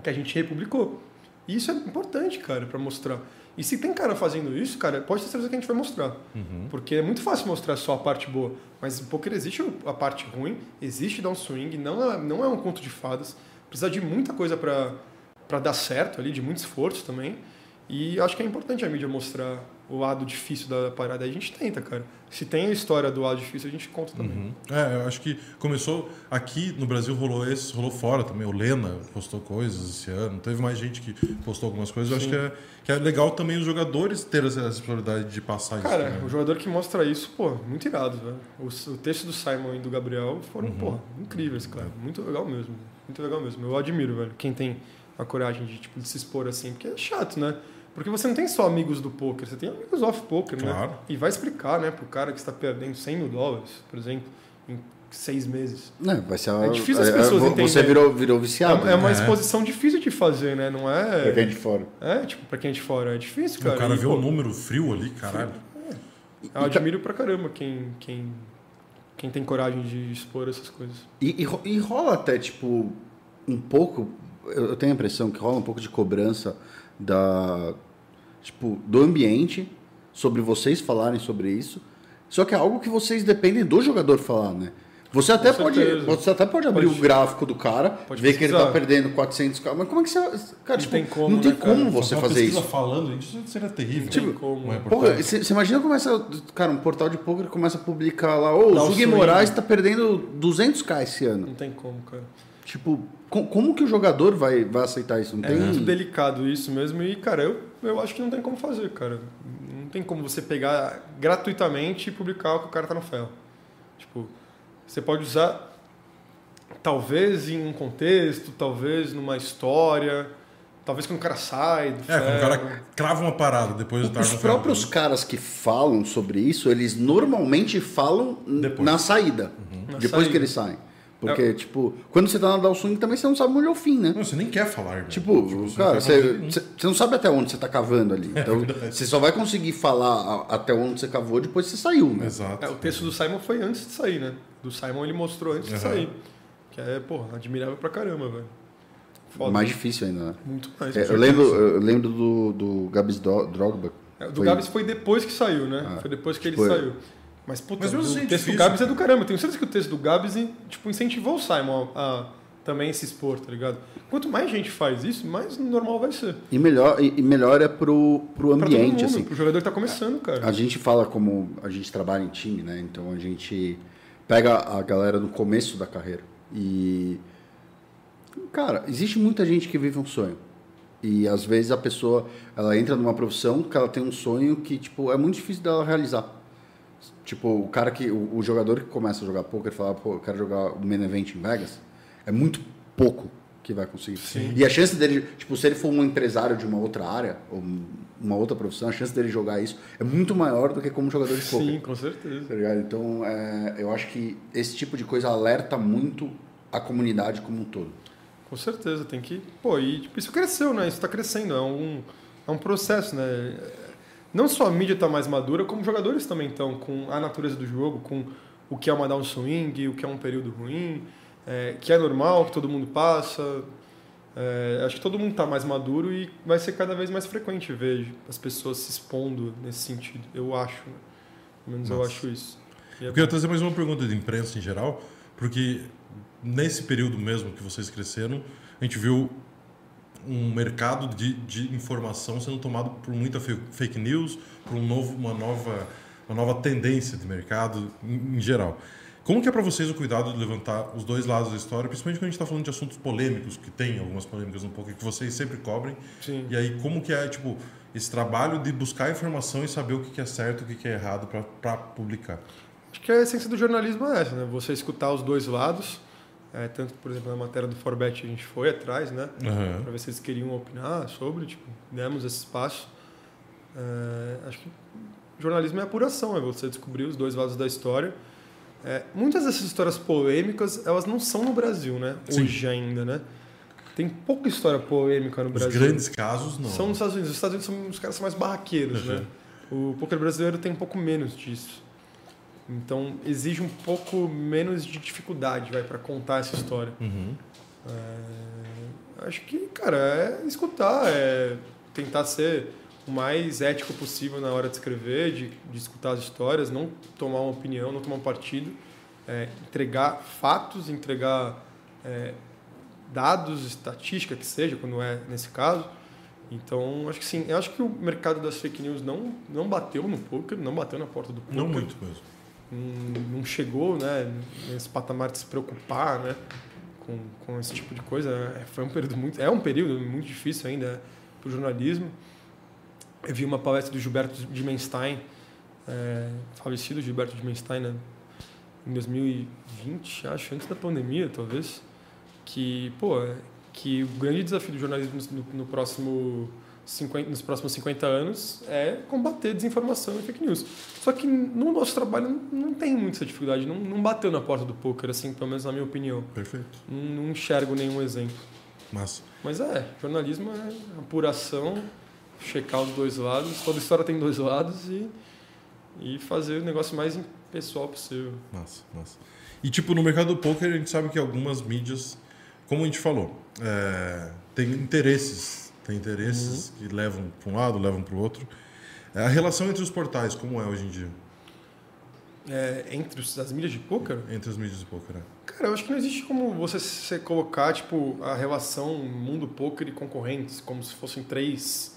Que a gente republicou. E isso é importante, cara, pra mostrar. E se tem cara fazendo isso, cara, pode ter certeza que a gente vai mostrar. Uhum. Porque é muito fácil mostrar só a parte boa. Mas no poker existe a parte ruim, existe downswing, não é, não é um conto de fadas. Precisa de muita coisa pra dar certo ali, de muito esforço também. E acho que é importante a mídia mostrar o lado difícil da parada. A gente tenta, cara. Se tem a história do lado difícil, a gente conta também. Uhum. É, eu acho que começou aqui no Brasil rolou esse, rolou fora também. O Lena postou coisas esse ano. Teve mais gente que postou algumas coisas. Eu acho que é, que é legal também os jogadores terem essa responsabilidade de passar isso. Cara, também. o jogador que mostra isso, pô, muito irado, velho. O, o texto do Simon e do Gabriel foram, Uhum. pô, incríveis, cara. Muito legal mesmo. Muito legal mesmo. Eu admiro, velho, quem tem a coragem de, tipo, de se expor assim, porque é chato, né? Porque você não tem só amigos do poker, você tem amigos off-poker, Claro. né? E vai explicar, né, pro cara que está perdendo 100 mil dólares, por exemplo, em seis meses. É, vai ser É difícil as pessoas vo- entenderem. Você virou, virou É, viciado. é uma né? exposição difícil de fazer, né? Não Pra quem é é. de fora. É, tipo, pra quem é de fora. É difícil, cara. o cara E, vê o número frio ali, caralho. Eu admiro pra caramba quem, quem, quem tem coragem de expor essas coisas. E, e e rola até, tipo, um pouco. Eu eu tenho a impressão que rola um pouco de cobrança da. Tipo, do ambiente sobre vocês falarem sobre isso. Só que é algo que vocês dependem do jogador falar, né? Você até, Com pode, certeza. você até pode abrir Pode- o gráfico do cara, Pode ver que ele tá pesquisar. perdendo 400 k Mas como é que você. Cara, tipo, tem como, não tem né, cara? como você uma fazer isso. falando, isso seria terrível. Tipo, como, né? Porra, você você imagina começa, cara, um portal de poker começa a publicar lá, ô, Dá o Zug. Moraes tá perdendo 200k esse ano. Não tem como, cara. Tipo, co- como que o jogador vai, vai aceitar isso? Não É tem. muito delicado isso mesmo. E, cara, eu, eu acho que não tem como fazer, cara. Não tem como você pegar gratuitamente e publicar o que o cara tá no ferro. Tipo, você pode usar, talvez em um contexto, talvez numa história, talvez quando o cara sai do É, ferro. quando o cara crava uma parada depois do Os próprios caras que falam sobre isso, eles normalmente falam Depois. na saída. Na Depois saída. que eles saem. Porque, tipo, quando você tá na Swing também você não sabe onde é o fim, né? Não, você nem quer falar, irmão. Tipo, você cara, você, você você não sabe até onde você tá cavando ali. Então, você só vai conseguir falar a- até onde você cavou depois que você saiu, né? Exato. É, o texto do Simon foi antes de sair, né? Do Simon ele mostrou antes de Aham. sair. Que é, porra, admirável pra caramba, velho. Foda. Mais difícil ainda, né? Muito mais. É, eu, lembro, eu lembro do, do Gabs Drogba. É, o do Foi- Gabs foi depois que saiu, né? Ah, foi depois que ele tipo, saiu. Mas, puta, Mas o assim é texto difícil. do Gabs é do caramba. Tenho certeza que o texto do Gabs tipo, incentivou o Simon a, a também se expor, tá ligado? Quanto mais gente faz isso, mais normal vai ser. E melhor, e, melhor é pro, pro Pra todo ambiente, mundo, assim. pro jogador que tá começando, cara. A gente fala como a gente trabalha em time, né? Então a gente pega a galera no começo da carreira. E. Cara, existe muita gente que vive um sonho. E às vezes a pessoa ela entra numa profissão que ela tem um sonho que tipo é muito difícil dela realizar. Tipo, o cara que o, o jogador que começa a jogar poker e fala, pô, eu quero jogar o main event em Vegas, é muito pouco que vai conseguir. Sim. E a chance dele, tipo, se ele for um empresário de uma outra área, ou uma outra profissão, a chance dele jogar isso é muito maior do que como jogador de poker. Sim, com certeza. Tá? Então, é, eu acho que esse tipo de coisa alerta muito a comunidade como um todo. Com certeza, tem que. Pô, e tipo, isso cresceu, né? Isso está crescendo. É um, é um processo, né? Não só a mídia está mais madura, como os jogadores também estão, com a natureza do jogo, com o que é uma downswing, o que é um período ruim, é, que é normal, que todo mundo passa. É, acho que todo mundo está mais maduro e vai ser cada vez mais frequente ver as pessoas se expondo nesse sentido. Eu acho, né? Pelo menos eu Nossa. acho isso. É Eu queria trazer mais uma pergunta de imprensa em geral, porque nesse período mesmo que vocês cresceram, a gente viu um mercado de, de informação sendo tomado por muita fake news, por um novo, uma, nova, uma nova tendência de mercado em, em geral. Como que é para vocês o cuidado de levantar os dois lados da história, principalmente quando a gente está falando de assuntos polêmicos, que tem algumas polêmicas um pouco, que vocês sempre cobrem, Sim. e aí como que é, tipo, esse trabalho de buscar informação e saber o que que é certo e o que que é errado para publicar? Acho que a essência do jornalismo é essa, né? Você escutar os dois lados. É, tanto, por exemplo, na matéria do Forbet a gente foi atrás, né? Aham. Para ver se eles queriam opinar sobre, tipo, demos esse espaço. É, acho que jornalismo é apuração, é você descobrir os dois lados da história. É, muitas dessas histórias polêmicas, elas não são no Brasil, né? Sim. Hoje ainda, né? Tem pouca história polêmica no Os Brasil. grandes casos, não. São nos Estados Unidos. Os Estados Unidos são, os caras são mais barraqueiros, Uhum. né? O poker brasileiro tem um pouco menos disso. Então exige um pouco menos de dificuldade, vai, para contar essa história. Uhum. É, acho que, cara, é escutar, é tentar ser o mais ético possível na hora de escrever, de, de escutar as histórias, não tomar uma opinião, não tomar um partido, é, entregar fatos, entregar é, dados, estatística que seja, quando é nesse caso. Então, acho que sim. Eu acho que o mercado das fake news não, não bateu no poker, não bateu na porta do poker. Não muito mesmo. Não, chegou né, nesse patamar de se preocupar né, com, com esse tipo de coisa. É, Foi um período muito, é um período muito difícil ainda para o jornalismo. Eu vi uma palestra do Gilberto Dimenstein, é, falecido Gilberto Dimenstein, né, em 2020, acho, antes da pandemia, talvez, que, pô, que o grande desafio do jornalismo no, no próximo 50, nos próximos 50 anos é combater desinformação e fake news. Só que no nosso trabalho não, não tem muita dificuldade, não, não bateu na porta do poker, assim, pelo menos na minha opinião. Perfeito. Não, não enxergo nenhum exemplo. Massa. Mas é, jornalismo é apuração, checar os dois lados, toda história tem dois lados e, e fazer o negócio mais pessoal possível. Massa, massa. E tipo, no mercado do poker a gente sabe que algumas mídias, como a gente falou, é, tem interesses. Tem interesses que levam para um lado, levam para o outro. É, A relação entre os portais, como é hoje em dia? É, entre os- as mídias de poker, Entre as mídias de poker, né? Cara, eu acho que não existe como você se colocar, tipo, a relação mundo poker e concorrentes, como se fossem três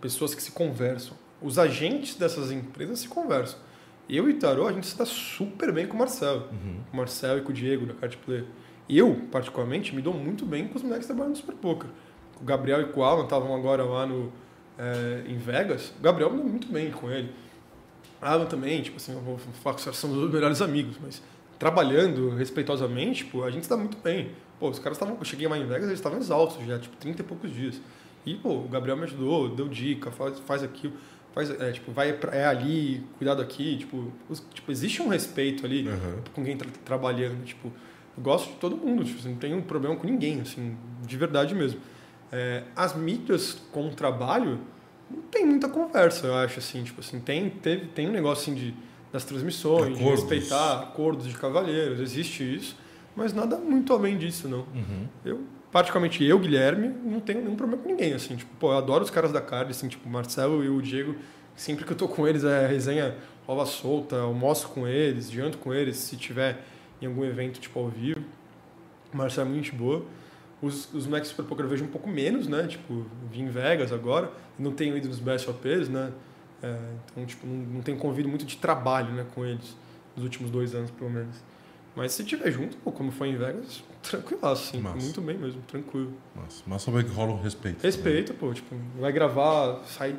pessoas que se conversam. Os agentes dessas empresas se conversam. Eu e Tarô, a gente se dá super bem com o Marcelo. Com o Marcelo e com o Diego, da Card Player. Eu, particularmente, me dou muito bem com os moleques que trabalham no Super Poker. O Gabriel e o Alan estavam agora lá no, eh, em Vegas. O Gabriel me deu muito bem com ele. Alan também, tipo assim, eu vou falar que são os melhores amigos, mas trabalhando respeitosamente, pô, a gente está muito bem. Pô, os caras estavam, eu cheguei lá em Vegas, eles estavam exaustos já, tipo, 30 e poucos dias. E, pô, o Gabriel me ajudou, deu dica, faz, faz aquilo, faz, é, tipo, vai pra, é ali, cuidado aqui, tipo, os- tipo, existe um respeito ali Uhum. com quem tá trabalhando, tipo, eu gosto de todo mundo, tipo, não tenho problema com ninguém, assim, de verdade mesmo. É, as mídias com o trabalho não tem muita conversa, eu acho, assim, tipo assim, tem, teve, tem um negócio assim de, das transmissões, Acordos. de respeitar acordos de cavalheiros, existe isso, mas nada muito além disso, não. Uhum. Eu, particularmente eu, Guilherme, não tenho nenhum problema com ninguém, assim, tipo, pô, eu adoro os caras da card, assim, tipo, o Marcelo e o Diego, sempre que eu tô com eles é resenha rola solta, almoço com eles, janto com eles, se tiver em algum evento, tipo, ao vivo. O Marcelo é muito boa. Os, os Max Super Poker eu vejo um pouco menos, né? Tipo, vim em Vegas agora, não tenho ido nos Best OPs, né? É, então, tipo, não, não tenho convido muito de trabalho, né, com eles, nos últimos dois anos, pelo menos. Mas se tiver junto, pô, como foi em Vegas, tranquilaço, assim, Massa. muito bem mesmo, tranquilo. Massa. Massa saber que rola um respeito. Respeito, pô, tipo, vai gravar, sai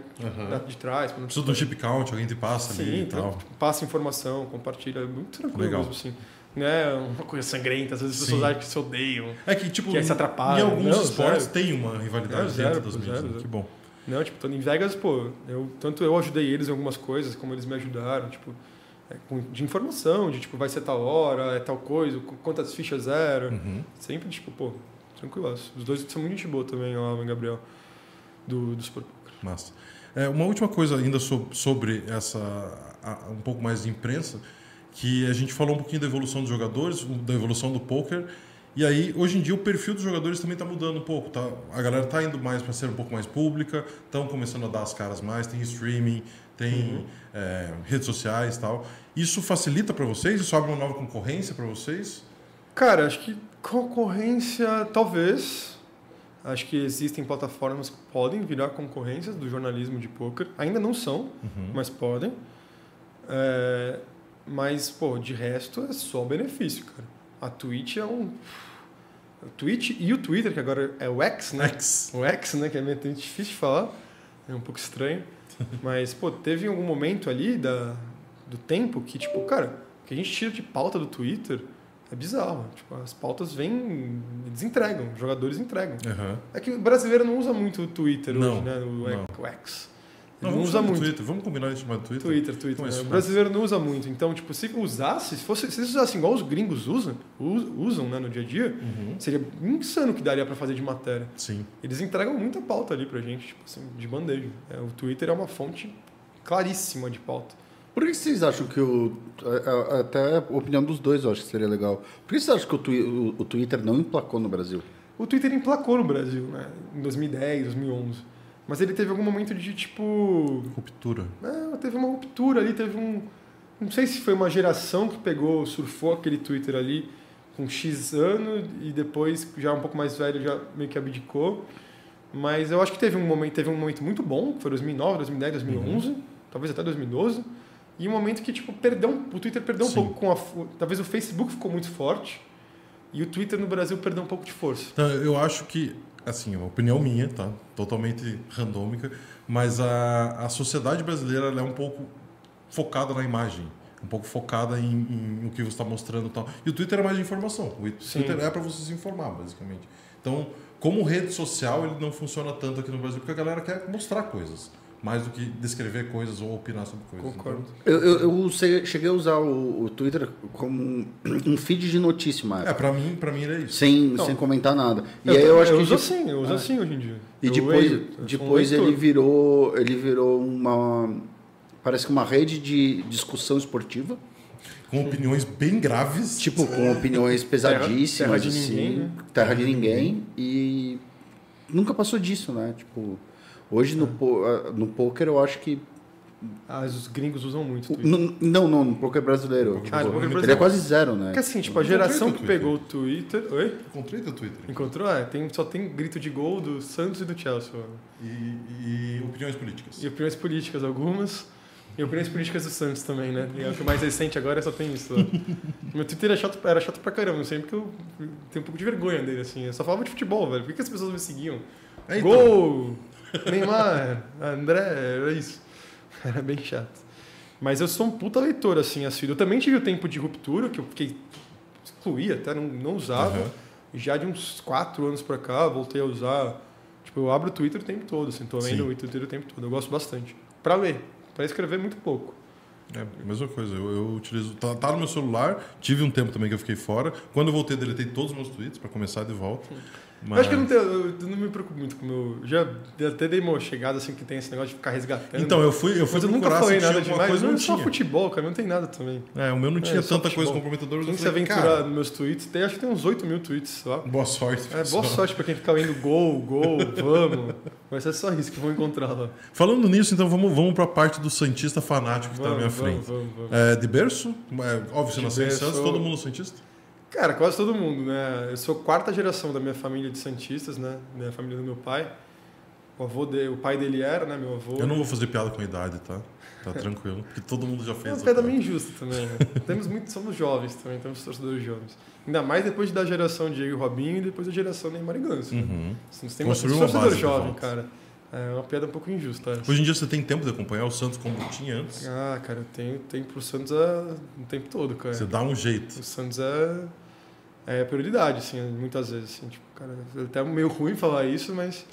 da- de trás. Precisa um chip count, alguém te passa ali Sim, e tal. tipo, passa informação, compartilha, é muito tranquilo Legal. mesmo, assim. Né, uma coisa sangrenta, às vezes as pessoas acham que se odeiam. É que, tipo, Que se atrapalha. em alguns Não, esportes zero. tem uma rivalidade zero, dentro das mídias. né? Que bom. Não, tipo, em Vegas, pô, eu, tanto eu ajudei eles em algumas coisas, como eles me ajudaram, tipo, é, de informação, de tipo, vai ser tal hora, é tal coisa, qu- quantas fichas eram. Uhum. Sempre, tipo, pô, tranquilaço. Os dois são muito gente boa também, o Alan e o Gabriel, do, do Sport Poker. Massa. É, uma última coisa ainda so- sobre essa um pouco mais de imprensa, que a gente falou um pouquinho da evolução dos jogadores, da evolução do poker. E aí, hoje em dia, o perfil dos jogadores também está mudando um pouco. Tá? A galera está indo mais para ser um pouco mais pública, estão começando a dar as caras mais, tem streaming, tem é, redes sociais e tal. Isso facilita para vocês? Isso abre uma nova concorrência para vocês? Cara, acho que concorrência, talvez. Acho que existem plataformas que podem virar concorrências do jornalismo de poker. Ainda não são, mas podem. É, mas, pô, de resto é só benefício, cara. A Twitch é um. O Twitch e o Twitter, que agora é o X, né? X. O X, né? Que é meio difícil de falar. É um pouco estranho. Mas, pô, teve algum momento ali da, do tempo que, tipo, cara, o que a gente tira de pauta do Twitter é bizarro. Tipo, as pautas vêm, eles entregam, os jogadores entregam. Aham. É que o brasileiro não usa muito o Twitter Não, hoje, né? O, não. o X. Não, não vamos usa muito. Twitter. Vamos combinar de chamar de Twitter? Twitter, Twitter. Então é O brasileiro não usa muito. Então, tipo, se usasse, se, fosse, se eles usassem igual os gringos usam, us- usam né, no dia a dia, Uhum. seria insano o que daria pra fazer de matéria. Sim. Eles entregam muita pauta ali pra gente, tipo assim, de bandeja. É, o Twitter é uma fonte claríssima de pauta. Por que vocês acham que o. Até a opinião dos dois eu acho que seria legal. Por que vocês acham que o, twi- o- o Twitter não emplacou no Brasil? O Twitter emplacou no Brasil, né? Em 2010, 2011. Mas ele teve algum momento de, tipo... Ruptura. É, teve uma ruptura ali, teve um... Não sei se foi uma geração que pegou, surfou aquele Twitter ali com X ano e depois, já um pouco mais velho, já meio que abdicou. Mas eu acho que teve um momento, teve um momento muito bom, que foi 2009, 2010, 2011, talvez até 2012. E um momento que, tipo, perdeu, um- o Twitter perdeu um Sim. pouco com a... Talvez o Facebook ficou muito forte e o Twitter no Brasil perdeu um pouco de força. Então, eu acho que, assim, é uma opinião minha, tá? Totalmente randômica, mas a, a sociedade brasileira é um pouco focada na imagem, um pouco focada em, em o que você está mostrando e tal. E o Twitter é mais de informação. O Sim. Twitter é para você se informar, basicamente. Então, como rede social, ele não funciona tanto aqui no Brasil, porque a galera quer mostrar coisas, mais do que descrever coisas ou opinar sobre coisas. Concordo. Eu, eu, eu cheguei a usar o, o Twitter como um, feed de notícia, mas é, para mim, para mim era isso. sem, Não. sem comentar nada. E eu, aí eu acho que. uso assim, eu uso Ah. assim hoje em dia. E Eu depois, leio, eu um depois ele virou, ele virou uma parece que uma rede de discussão esportiva, Com opiniões bem graves. tipo com opiniões pesadíssimas, terra de assim, ninguém, né? terra de ninguém e nunca passou disso, né? Tipo, hoje no po- ah, no poker eu acho que Ah, os gringos usam muito o Twitter. no- não, não, no poker brasileiro. Tipo, Ah, no poker ele é brasileiro. quase zero, né? Porque assim, tipo, a geração que pegou o Twitter... Oi? Encontrei teu Twitter. Encontrou? É, tem, só tem grito de gol do Santos e do Chelsea. E, e opiniões políticas. E opiniões políticas algumas. E opiniões políticas do Santos também, né? E é o que mais recente agora só tem isso. Lá. Meu Twitter era chato, era chato pra caramba, sempre que eu tenho um pouco de vergonha dele, assim. Eu só falava de futebol, velho. Por que, que as pessoas me seguiam? É, então. Gol! Neymar, André, era isso. Era bem chato. Mas eu sou um puta leitor, assim, assíduo. Eu também tive o tempo de ruptura, que eu fiquei excluí até, não, não usava. E já de uns quatro anos pra cá, voltei a usar. Tipo, eu abro o Twitter o tempo todo, assim, tô lendo Sim. o Twitter o tempo todo. Eu gosto bastante. Pra ler. Pra escrever, muito pouco. É mesma coisa, eu, eu utilizo. Tá, tá no meu celular, tive um tempo também que eu fiquei fora. Quando eu voltei, deletei todos os meus tweets pra começar de volta. Eu Mas... acho que eu não, tenho, eu não me preocupo muito com o meu. Já até dei uma chegada assim que tem esse negócio de ficar resgatando. Então, eu fui, eu fui Mas eu nunca falei tinha nada demais. coisa Não, não é só tinha. futebol, cara, não tem nada também. É, o meu não É, tinha só tanta coisa futebol. comprometedora. Quem eu se aventurar cara, nos meus tweets, tem, acho que tem uns 8 mil tweets lá. boa sorte. É, boa sorte pra quem fica lendo gol, gol, vamos. Vai ser só isso que vão encontrar lá. Falando nisso, então vamos, vamos pra parte do Santista fanático que tá na minha Vamos, frente. vamos, vamos, vamos. É, de berço? É, óbvio, você nasceu em. Santos, todo mundo Santista? Cara, quase todo mundo, né? Eu sou quarta geração da minha família de Santistas, né? Da família do meu pai. O avô dele, o pai dele era, né? Meu avô. Eu não vou fazer piada com a idade, tá? Tá tranquilo. Porque todo mundo já É fez. uma essa piada meio injusta também, né? temos muito, somos jovens também, temos torcedores jovens. Ainda mais depois da geração Diego e Robinho e depois da geração Neymar e Ganso. né? Uhum. Nós temos Construiu bastante uma torcedor de jovem, cara. É uma piada um pouco injusta. essa. Hoje em dia você tem tempo de acompanhar o Santos como tinha antes? Ah, cara, eu tenho tempo pro Santos é, o tempo todo, cara. Você dá um jeito. O Santos é, é prioridade, assim, muitas vezes. Assim, tipo, cara, é até meio ruim falar isso, mas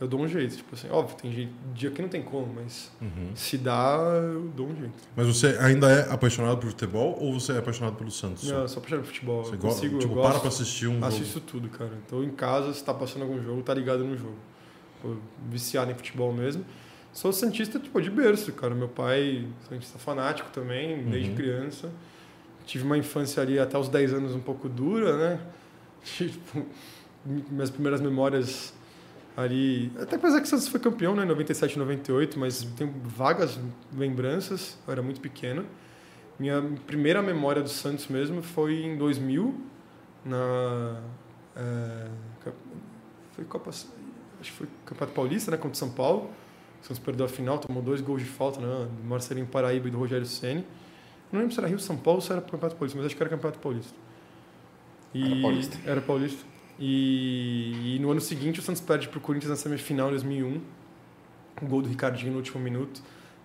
eu dou um jeito. Tipo assim, óbvio, tem dia que não tem como, mas Uhum. se dá, eu dou um jeito. Mas você ainda é apaixonado por futebol ou você é apaixonado pelo Santos? Não, eu sou apaixonado por futebol. Você eu go- consigo, tipo, eu para gosto, pra assistir um jogo. Assisto tudo, cara. Então em casa, se tá passando algum jogo, tá ligado no jogo. Viciado em futebol mesmo. Sou Santista, tipo, de berço, cara. Meu pai, Santista fanático também, desde Uhum. criança. Tive uma infância ali até os 10 anos um pouco dura, né? Tipo, minhas primeiras memórias ali. Até apesar que o Santos foi campeão, né? 97, 98, mas tenho vagas lembranças. Eu era muito pequeno. Minha primeira memória do Santos mesmo foi em 2000, na. é, foi Copa. Acho que foi Campeonato Paulista, né? Contra São Paulo. O Santos perdeu a final, tomou dois gols de falta, né? Do Marcelinho Paraíba e do Rogério Ceni. Não lembro se era Rio São Paulo ou se era Campeonato Paulista, mas acho que era Campeonato Paulista. E Era Paulista. Era Paulista. E, e no ano seguinte o Santos perde para o Corinthians na semifinal em 2001. O gol do Ricardinho no último minuto.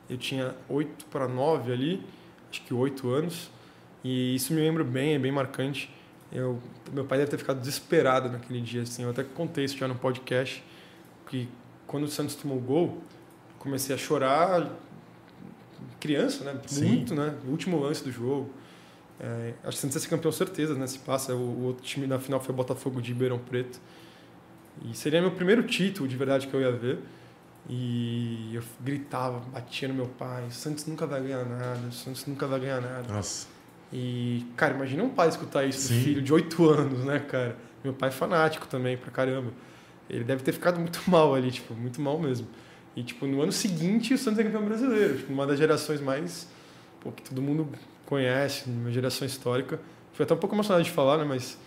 Eu tinha 8 para 9 ali, acho que 8 anos. E isso me lembro bem, é bem marcante. Eu, meu pai deve ter ficado desesperado naquele dia. Assim. Eu até contei isso já no podcast. Que quando o Santos tomou o gol, comecei a chorar. Criança, né? Sim. Muito, né? O último lance do jogo. É, acho que ia ser campeão certeza, né? Se passa. O, o outro time na final foi o Botafogo de Ribeirão Preto. E seria meu primeiro título de verdade que eu ia ver. E eu gritava, batia no meu pai: o Santos nunca vai ganhar nada, o Santos nunca vai ganhar nada. Nossa. E, cara, imagina um pai escutar isso Sim. do filho de 8 anos, né, cara? Meu pai é fanático também, pra caramba. Ele deve ter ficado muito mal ali, tipo, muito mal mesmo. E, tipo, no ano seguinte, o Santos é campeão brasileiro. Tipo, uma das gerações mais, pô, que todo mundo conhece, uma geração histórica. Fui até um pouco emocionado de falar, né, mas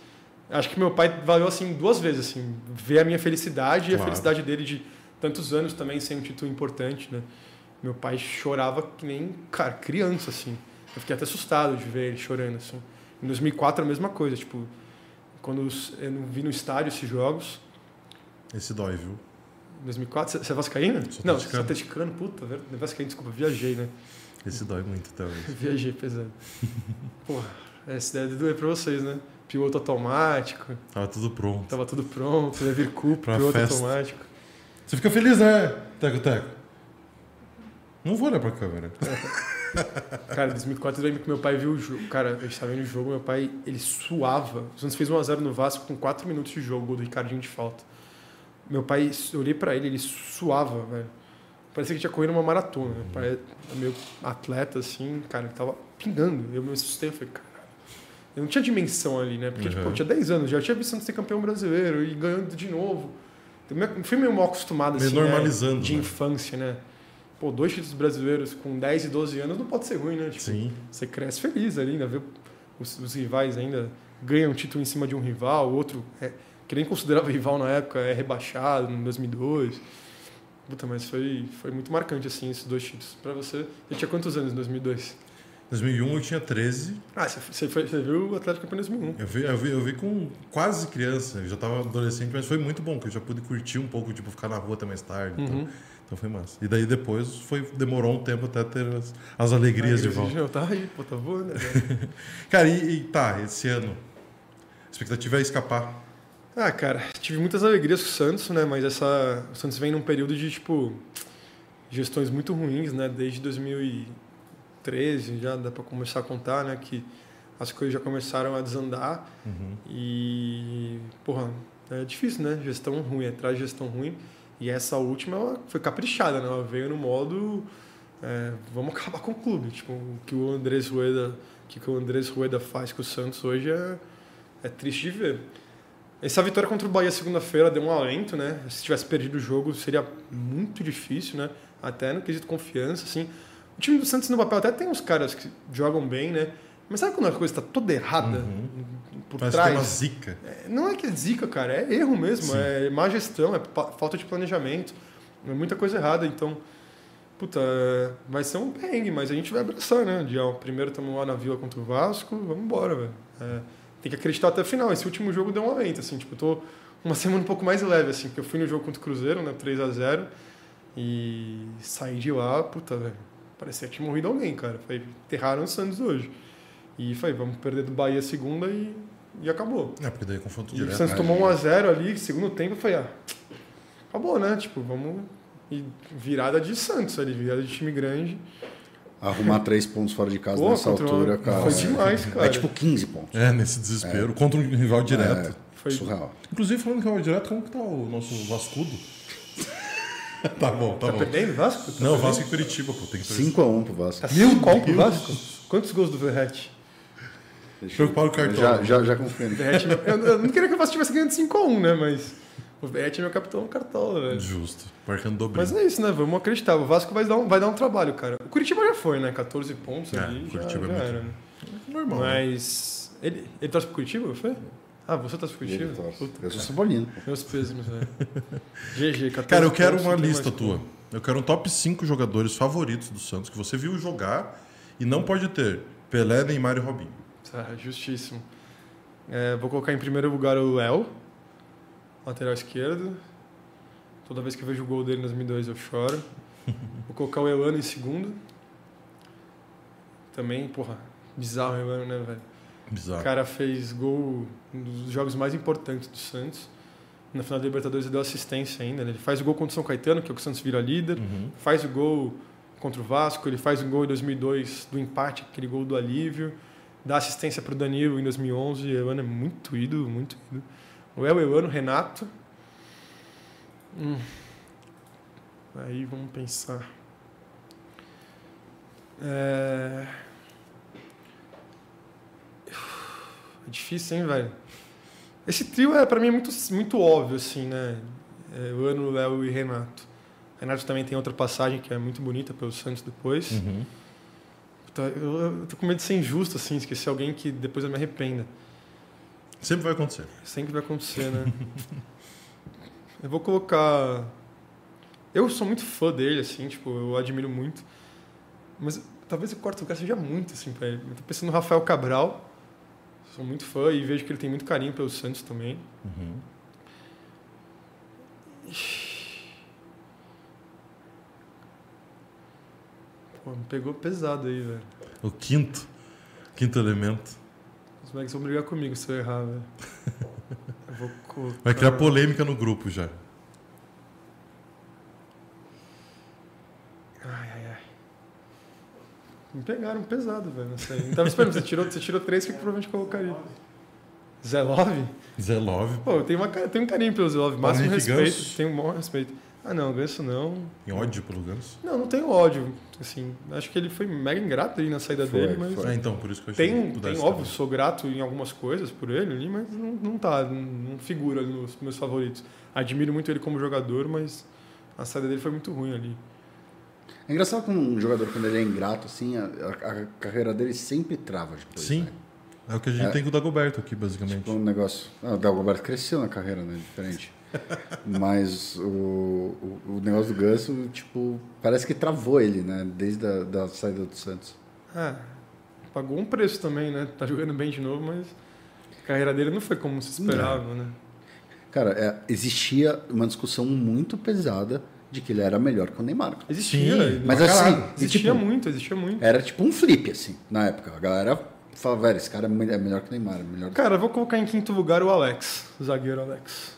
acho que meu pai valeu, assim, duas vezes, assim, ver a minha felicidade e a Claro. felicidade dele de tantos anos também sem um título importante, né? Meu pai chorava que nem, cara, criança, assim. Eu fiquei até assustado de ver ele chorando, assim. Em 2004 a mesma coisa, tipo, quando eu não vi no estádio esses jogos, Esse dói, viu? Em 2004, você- é vascaíno? Sou não, você é atleticano, puta, velho. Vascaíno, desculpa, viajei, né? Esse dói muito até hoje. Viajei pesado. Porra, essa deve doer pra vocês, né? Piloto automático, Tava tudo pronto. tava tudo pronto, Lever Cup, Pra piloto festa. automático. Você fica feliz, né, Teco Teco? Não vou olhar pra câmera. Cara, em 2004 eu lembro que meu pai viu o jogo. Cara, eu estava vendo o jogo, meu pai, ele suava. O Santos fez 1x0 no Vasco com 4 minutos de jogo, gol do Ricardinho de falta. Meu pai, eu olhei pra ele, ele suava, velho. Parecia que tinha corrido uma maratona. Meu pai é meio atleta, assim, cara, ele tava pingando. Eu me assustei, eu falei, caralho. Eu não tinha dimensão ali, né? Porque, tipo, Uhum. eu tinha 10 anos, já tinha visto ser campeão brasileiro e ganhando de novo. Eu me- fui meio mal acostumado, Meio assim, né, normalizando, de né? infância, né? Pô, dois títulos brasileiros com 10 e 12 anos não pode ser ruim, né? Tipo, Sim. você cresce feliz ali, ainda vê os, os rivais ainda ganham um título em cima de um rival, o outro é, que nem considerava rival na época é rebaixado em 2002. Puta, mas foi, foi muito marcante assim esses dois títulos. Pra você, você tinha quantos anos em 2002? 2001 eu tinha 13. Ah, você, foi, você viu o Atlético campeão em 2001. Eu vi, eu, vi, eu vi com quase criança. Eu já tava adolescente, mas foi muito bom, porque eu já pude curtir um pouco, tipo, ficar na rua até mais tarde. Então, Uhum. então foi massa. E daí depois foi, demorou um tempo até ter as, as alegrias de volta. Não, tá aí, pô, tá voando. né? Cara, e, e tá, esse ano. A expectativa é escapar. Ah, cara, tive muitas alegrias com o Santos, né? Mas essa, o Santos vem num período de, tipo, gestões muito ruins, né? Desde 2013, já dá pra começar a contar, né? Que as coisas já começaram a desandar. Uhum. E, porra, é difícil, né? Gestão ruim, atrás de gestão ruim. E essa última ela foi caprichada, né? Ela veio no modo é, vamos acabar com o clube. Tipo, o que o Andrés Rueda, que o Andrés Rueda faz com o Santos hoje é, é triste de ver. Essa vitória contra o Bahia segunda-feira deu um alento, né? Se tivesse perdido o jogo seria muito difícil, né? Até no quesito confiança, assim. O time do Santos no papel até tem uns caras que jogam bem, né? Mas sabe quando a coisa está toda errada Uhum. por Parece que tem uma trás? zica. É, Não é que é zica, cara, é erro mesmo, Sim. é má gestão, é falta de planejamento, é muita coisa errada, então, puta, é, vai ser um perrengue, mas a gente vai abraçar, né? Dia primeiro estamos lá na Vila contra o Vasco, vamos embora, velho. É, tem que acreditar até o final, esse último jogo deu um alento, assim, tipo, eu tô uma semana um pouco mais leve, assim, porque eu fui no jogo contra o Cruzeiro, né, 3 a 0 E saí de lá, puta, velho. Parecia que tinha morrido alguém, cara. Falei, enterraram o Santos hoje. E falei, vamos perder do Bahia segunda e, e acabou. É, porque daí confronto E o direto. Santos tomou 1x0 ali, segundo tempo, eu falei, ah, acabou, né? Tipo, vamos. E virada de Santos ali, virada de time grande. Arrumar três pontos fora de casa Pô, nessa contra uma- altura, cara. Foi demais, cara. É tipo 15 pontos. É, nesse desespero. Contra um rival direto. É, Foi- surreal. Inclusive, falando que é rival direto, como que tá o nosso Vascudo? tá bom, tá, Tá bom. perdendo Vasco? Tá Não, perdendo? Vasco e Curitiba, pô. Tem que 5x1 pro Vasco. Tá 5 x pro Vasco? Quantos gols do Verratti? Preocupado com o cartão. Já, já, já confio. Verratti eu, eu não queria que o Vasco tivesse ganhando 5x1, né? Mas o Verratti é meu capitão cartola, velho. Justo. Marcando dobrinho. Mas é isso, né? Vamos acreditar. O Vasco vai dar um, vai dar um trabalho, cara. O Curitiba já foi, né? 14 pontos É, ali. o já, Curitiba é já era, né? Normal. né? Mas. Ele, ele torce pro Curitiba, foi? Ah, você torce pro Curitiba? Puta, Eu sou cara. Sabolino. Meus pêsames, velho. GG, 14 Cara, eu quero pontos, uma lista mais tua. Eu quero um top 5 jogadores favoritos do Santos que você viu jogar e não pode ter Pelé, Neymar e Robinho. Tá, justíssimo. É, vou colocar em primeiro lugar o Léo, lateral esquerdo. Toda vez que eu vejo o gol dele em 2002 eu choro. Vou colocar o Elano em segundo. Também, porra, bizarro o Elano, né, velho? O Bizarro. cara fez gol um dos jogos mais importantes do Santos. Na final da Libertadores ele deu assistência ainda. né? Ele faz o gol contra o São Caetano, que é o que o Santos vira líder. Uhum. Faz o gol contra o Vasco. Ele faz o gol em 2002 do empate, aquele gol do alívio. Dá assistência para o Danilo em 2011. O Euano é muito ídolo, muito ídolo. O El Euano, Renato. Hum. Aí vamos pensar. É... É difícil, hein, velho? Esse trio, é, pra mim, é muito, muito óbvio, assim, né? É, o Ano, Léo e Renato. Renato também tem outra passagem que é muito bonita pelo Santos depois. Uhum. Eu, eu tô com medo de ser injusto, assim, esquecer alguém que depois eu me arrependa. Sempre vai acontecer. Sempre vai acontecer, né? eu vou colocar... Eu sou muito fã dele, assim, tipo, eu admiro muito. Mas talvez o quarto lugar seja muito, assim, pra ele. Eu tô pensando no Rafael Cabral. Sou muito fã e vejo que ele tem muito carinho pelo Santos também. Uhum. Pô, me pegou pesado aí, velho. O quinto. Quinto elemento. Os moleques vão brigar comigo se eu errar, velho. Eu vou colocar... Vai criar polêmica no grupo já. Ai, ai, ai. Me pegaram pesado, velho. Não sei. Não tava esperando. Você tirou, você tirou três que provavelmente colocaria. Zé Love? Zé Love. Pô, eu tenho, uma, eu tenho um carinho pelo Zé Love. Máximo respeito. Tenho um maior respeito. Ah, não, Ganso não. Em ódio pelo Ganso. Não, não tenho ódio. Assim, acho que ele foi mega ingrato aí na saída Foi, dele, mas. foi. Ah, então, por isso que eu achei Tem, que tem óbvio, estar. sou grato em algumas coisas por ele ali, mas não, não tá, não, não figura ali nos meus favoritos. Admiro muito ele como jogador, mas a saída dele foi muito ruim ali. É engraçado como um jogador, quando ele é ingrato, assim, a, a- a carreira dele sempre trava depois. Sim. né? É o que a gente É. tem com o Dagoberto aqui, basicamente. Tipo, um negócio. Ah, o Dagoberto cresceu na carreira, né? Diferente. Mas o, o, o negócio do Ganso, tipo, parece que travou ele, né? Desde a da saída do Santos. Ah, pagou um preço também, né? Tá jogando bem de novo, mas a carreira dele não foi como se esperava, né? Cara, é, existia uma discussão muito pesada de que ele era melhor que o Neymar. Existia, Sim, Mas pra assim, e, existia tipo, muito, existia muito. era tipo um flip, assim, na época. A galera falava, velho, esse cara é é melhor que o Neymar, é melhor Cara, eu vou colocar em quinto lugar o Alex, o zagueiro Alex.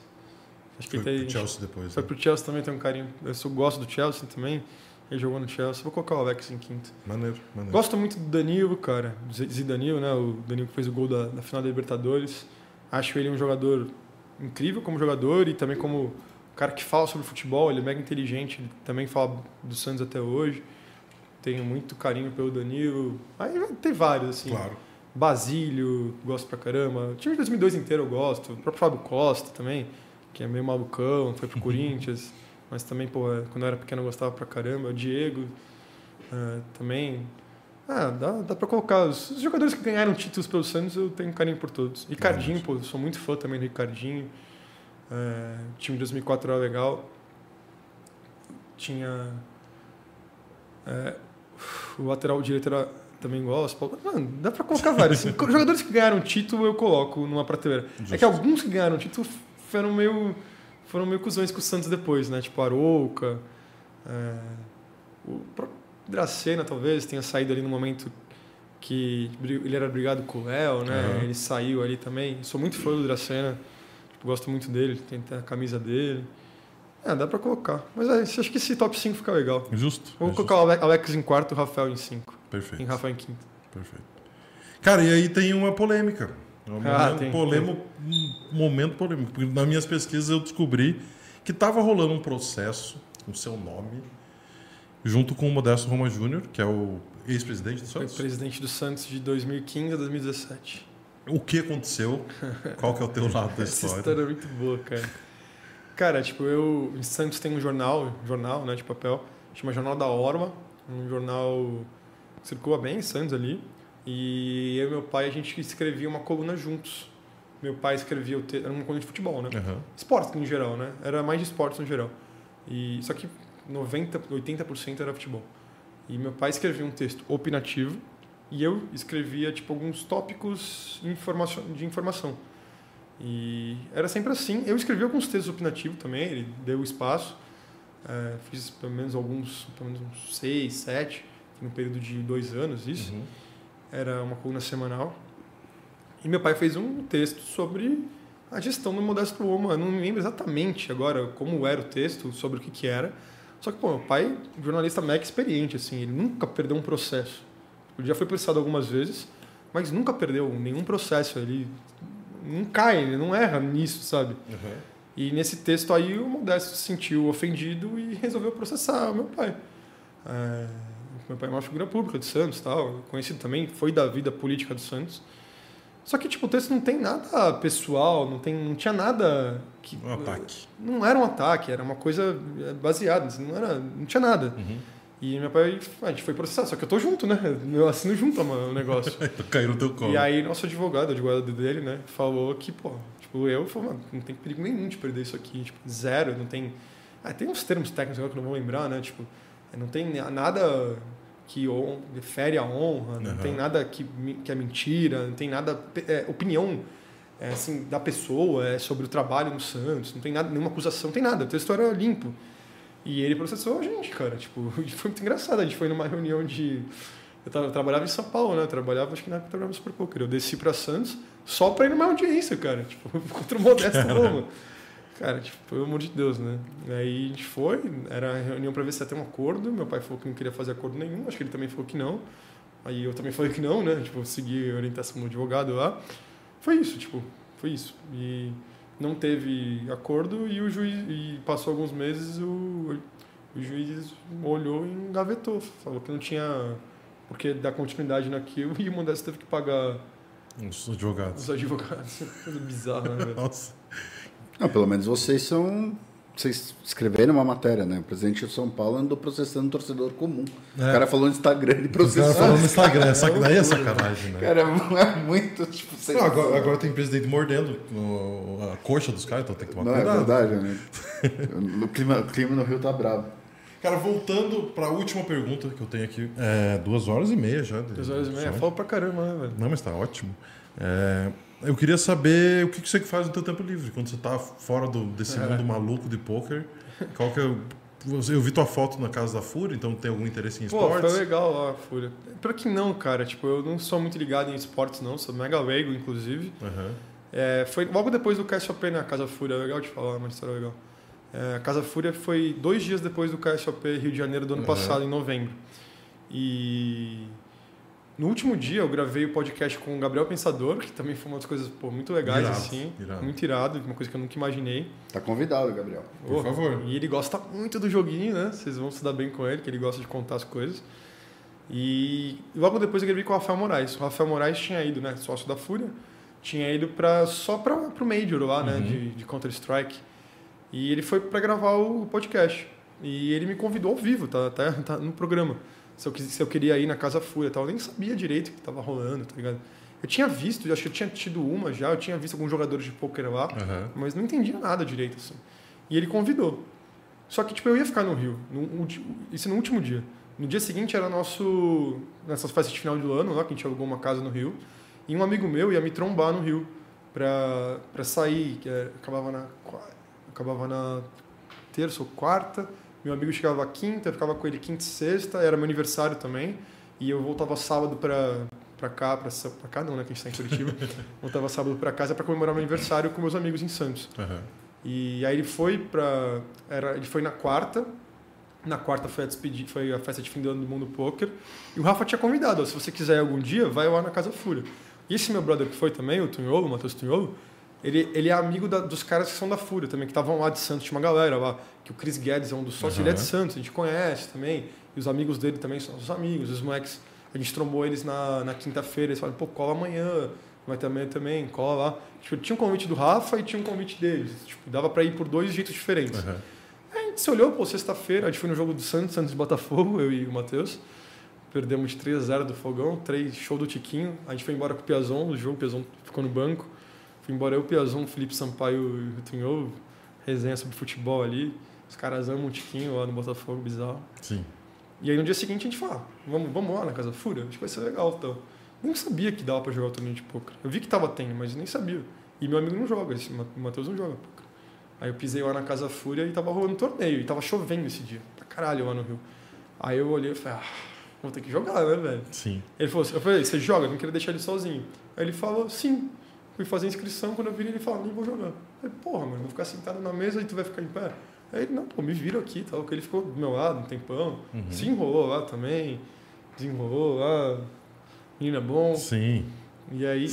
Acho que Foi tem, pro Chelsea depois. Foi né? pro Chelsea também, tem um carinho. Eu sou- gosto do Chelsea também. Ele jogou no Chelsea. Vou colocar o Alex em quinto. Maneiro, maneiro. Gosto muito do Danilo, cara. Do né? O Danilo que fez o gol da, da final da Libertadores. Acho ele um jogador incrível como jogador e também como cara que fala sobre futebol. Ele é mega inteligente. Ele também fala do Santos até hoje. Tenho muito carinho pelo Danilo. Aí ter vários, assim. Claro. Basílio, gosto pra caramba. O time de 2002 inteiro eu gosto. O próprio Fábio Costa também, que é meio malucão, foi pro Corinthians. Mas também, pô, é, quando eu era pequeno eu gostava pra caramba. O Diego é, também. Ah, dá, dá pra colocar. Os, jogadores que ganharam títulos pelo Santos eu tenho carinho por todos. Ricardinho, pô, sou muito fã também do Ricardinho. É, o time de 2004 era legal. Tinha. é, o lateral direito era, também gosto. Mano, dá pra colocar vários. assim. Jogadores que ganharam título eu coloco numa prateleira. É que alguns que ganharam título foram meio, foram meio cuzões com o Santos depois, né? Tipo Arouca, É, o próprio Dracena, talvez, tenha saído ali no momento que ele era brigado com o Léo, né? Aham. Ele saiu ali também. Sou muito fã do Dracena. Tipo, gosto muito dele, tem até a camisa dele. É, dá pra colocar. Mas é, acho que esse top 5 fica legal. Justo. Vou é colocar o Ale- Alex em quarto e o Rafael em 5. justo. Perfeito. Em Rafael em quinto. Perfeito. Cara, e aí tem uma polêmica. Um Ah, momento, tem, polemo- um momento polêmico. Porque nas minhas pesquisas eu descobri que estava rolando um processo com seu nome, junto com o Modesto Roma Júnior, que é o ex-presidente do Foi Santos. presidente do Santos de 2015 a 2017. O que aconteceu? Qual que é o teu lado da Essa história? história é muito boa, cara. Cara, tipo, eu... Em Santos tem um jornal, jornal, né, de papel, chama Jornal da Orma. Um jornal que circula bem em Santos ali. E eu e meu pai, a gente escrevia uma coluna juntos. Meu pai escrevia o texto... Era uma coluna de futebol, né? Aham. Esportes no geral, né? Era mais de esportes no geral. E só que 90, 80% era futebol. E meu pai escrevia um texto opinativo e eu escrevia tipo alguns tópicos de informação. E era sempre assim. Eu escrevi alguns textos opinativos também, ele deu espaço. É, fiz pelo menos alguns, pelo menos uns seis, sete, no período de dois anos isso Uhum. Era uma coluna semanal. E meu pai fez um texto sobre a gestão do Modesto Roma. Eu não me lembro exatamente agora como era o texto, sobre o que, que era. Só que, pô, meu pai, jornalista mega experiente, assim, ele nunca perdeu um processo. Ele já foi processado algumas vezes, mas nunca perdeu nenhum processo. Ele não cai, ele não erra nisso, sabe? Uhum. E nesse texto aí o Modesto se sentiu ofendido e resolveu processar meu pai. É, meu pai é uma figura pública de Santos, tal, conhecido também, foi da vida política do Santos. Só que tipo, o texto não tem nada pessoal, não, tem, não tinha nada que Um ataque. não era um ataque, era uma coisa é, baseada, assim, não era, não tinha nada. Uhum. E meu pai, a gente foi processar, só que eu tô junto, né? Eu assino junto o negócio. Caiu no teu colo. E aí nosso advogado, advogado dele, né, falou que, pô, tipo, eu falei, mano, não tem perigo nenhum de perder isso aqui, tipo, zero, não tem... Ah, tem uns termos técnicos agora que eu não vou lembrar, né, tipo, não tem nada que fere a honra, não Aham. tem nada que, que é mentira, não tem nada, é, opinião, é, assim, da pessoa é, sobre o trabalho no Santos, não tem nada, nenhuma acusação, não tem nada, o texto era limpo. E ele processou a gente, cara, tipo, foi muito engraçado, a gente foi numa reunião de... Eu, tava- eu trabalhava em São Paulo, né? Eu trabalhava, acho que na época eu trabalhava Super Poker. Eu desci pra Santos só pra ir numa audiência, cara. Tipo, contra o Modesto Roma. Cara, tipo, pelo amor de Deus, né? Aí a gente foi, era a reunião pra ver se ia ter um acordo. Meu pai falou que não queria fazer acordo nenhum, acho que ele também falou que não. Aí eu também falei que não, né? Tipo, segui a orientação do advogado lá. Foi isso, tipo, foi isso. E não teve acordo e o juiz. E passou alguns meses, o, o juiz olhou e engavetou. Falou que não tinha porque dar continuidade naquilo e o Modesto teve que pagar Os advogados. os advogados. Coisa bizarra, né? Nossa. Não, pelo menos vocês são. Vocês escreveram uma matéria, né? O presidente de São Paulo andou processando um torcedor comum. É. O cara falou no Instagram, ele O cara processou. falou no Instagram, saca- daí é sacanagem, né? Cara, é muito, tipo, Não, agora, agora tem presidente mordendo a coxa dos caras, então tem que tomar Não, é cuidado. verdade, né? o, clima, o clima no Rio tá bravo. Cara, voltando para a última pergunta que eu tenho aqui. É duas horas e meia já. de- Duas horas e meia. Fala pra caramba, né, velho? Não, mas tá ótimo. É, eu queria saber o que que você faz no teu tempo livre, quando você tá fora do, desse É. mundo maluco de poker. Qual que é o- Eu vi tua foto na casa da Fúria, então tem algum interesse em Pô, esportes? foi legal lá, Fúria. Pra que não, cara? Tipo, eu não sou muito ligado em esportes, não. Sou mega leigo, inclusive. Aham. É, foi logo depois do KSOP na Casa Fúria. É legal de falar, uma história legal. É, a Casa Fúria foi dois dias depois do KSOP Rio de Janeiro do ano Uhum. passado, em novembro. E no último dia eu gravei o podcast com o Gabriel Pensador, que também foi uma das coisas pô, muito legais, Irado, assim. irado. Muito irado, uma coisa que eu nunca imaginei. Tá convidado, Gabriel. Por Porra, favor. E ele gosta muito do joguinho, né? Vocês vão se dar bem com ele, que ele gosta de contar as coisas. E logo depois eu gravei com o Rafael Moraes. O Rafael Moraes tinha ido, né? Sócio da Fúria. Tinha ido pra, só para pro Major lá, né? Uhum. De, de Counter-Strike. E ele foi para gravar o podcast. E ele me convidou ao vivo, tá, tá, tá no programa. Se eu, se eu queria ir na Casa Fúria e tal. Eu nem sabia direito o que tava rolando, tá ligado? Eu tinha visto, acho que eu tinha tido uma já, eu tinha visto alguns jogadores de poker lá Aham. mas não entendia nada direito, assim. E ele convidou. Só que, tipo, eu ia ficar no Rio, no, isso no último dia. No dia seguinte era nosso... Nessas festas de final do ano, lá, que a gente alugou uma casa no Rio. E um amigo meu ia me trombar no Rio pra, pra sair, que era- acabava na... Acabava na terça ou quarta, Meu amigo chegava quinta, eu ficava com ele quinta e sexta, era meu aniversário também. E eu voltava sábado pra, pra cá, pra, pra cá não, né, que a gente tá em Curitiba. voltava sábado pra casa pra comemorar meu aniversário com meus amigos em Santos. Aham. E aí ele foi pra. Era, ele foi na quarta. Na quarta foi a, despedi, foi a festa de fim do ano do Mundo Poker. E o Rafa tinha convidado, ó, se você quiser algum dia, vai lá na Casa Fúria. E esse meu brother que foi também, o Tunholo, o Matheus Tunholo, ele, ele é amigo da- dos caras que são da Fúria também, que estavam lá de Santos. Tinha uma galera lá, que o Chris Guedes é um dos sócios, ele é de. Santos, a gente conhece também. E os amigos dele também são os amigos, os moleques. A gente trombou eles na, na quinta-feira, eles falaram, pô, cola amanhã, vai ter amanhã também, cola lá. Tipo, tinha um convite do Rafa e tinha um convite deles. Tipo, dava pra ir por dois jeitos diferentes. Aham. Aí a gente se olhou, pô, sexta-feira, a gente foi no jogo do Santos, Santos e Botafogo, eu e o Matheus. Perdemos de 3 a 0 do Fogão, três show do Tiquinho. A gente foi embora com o Piazon, o jogo, o Piazon ficou no banco. Fui embora eu, Piazon, Felipe Sampaio e o Tunhou, resenha sobre futebol ali. Os caras amam o Tiquinho lá no Botafogo, bizarro. Sim. E aí no dia seguinte a gente falou, ah, vamos, vamos lá na Casa Fúria, acho que vai ser legal então. Nem sabia que dava pra jogar o torneio de poker. Eu vi que tava tendo, mas nem sabia. E meu amigo não joga, esse Matheus não joga poker. Aí eu pisei lá na Casa Fúria e tava rolando torneio, e tava chovendo esse dia, pra caralho lá no Rio. Aí eu olhei e falei, ah, vou ter que jogar, né, velho? Sim. Ele falou assim, eu falei, você joga? Eu não queria deixar ele sozinho. Aí ele falou, sim. Fui fazer a inscrição, quando eu vi ele falou, nem vou jogar. Eu falei, porra, mano, vou ficar sentado na mesa e tu vai ficar em pé? Aí ele, não, pô, me vira aqui tal, porque ele ficou do meu lado um tempão. Uhum. Se enrolou lá também, desenrolou lá, menina bom. Sim. E aí,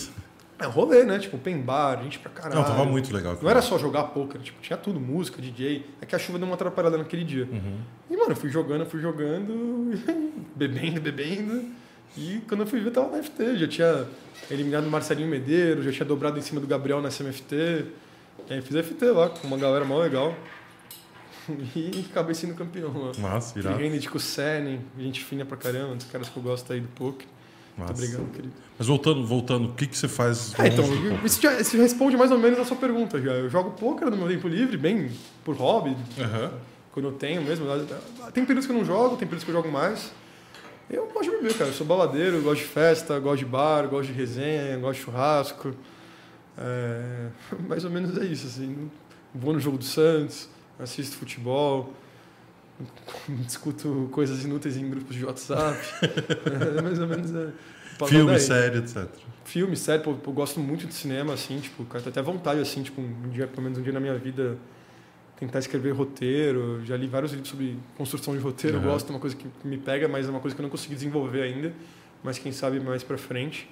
é rolê, né? Tipo, open bar, gente pra caralho. Não, tava muito legal. Não era só jogar poker, tipo, tinha tudo, música, DJ. É que a chuva deu uma atrapalhada naquele dia. Uhum. E, mano, eu fui jogando, fui jogando, bebendo, bebendo. E quando eu fui ver, tava na FT. Já tinha eliminado o Marcelinho Medeiros, já tinha dobrado em cima do Gabriel na SMFT. E aí fiz FT lá, com uma galera mó legal. E acabei sendo campeão lá. Massa, irado. Fiquei com o Senen, gente fina pra caramba, um dos caras que eu gosto aí do poker. Massa. Muito obrigado, querido. Mas voltando, voltando, o que, que você faz? Ah, então, isso, já, isso responde mais ou menos a sua pergunta já. Eu jogo poker no meu tempo livre, bem por hobby, Aham. quando eu tenho mesmo. Tem períodos que eu não jogo, tem períodos que eu jogo mais. Eu gosto de beber, cara. Eu sou baladeiro, gosto de festa, gosto de bar, gosto de resenha, gosto de churrasco. É, mais ou menos é isso, assim. Vou no jogo do Santos, assisto futebol, discuto coisas inúteis em grupos de WhatsApp. é, mais ou menos é. Filme, daí. série, etc. Filme, série, pô, eu gosto muito de cinema, assim, tipo, cara, até vontade, assim, tipo, um dia, pelo menos um dia na minha vida, tentar escrever roteiro. Já li vários livros sobre construção de roteiro, eu Aham. gosto, é uma coisa que me pega, mas é uma coisa que eu não consegui desenvolver ainda, mas quem sabe mais pra frente.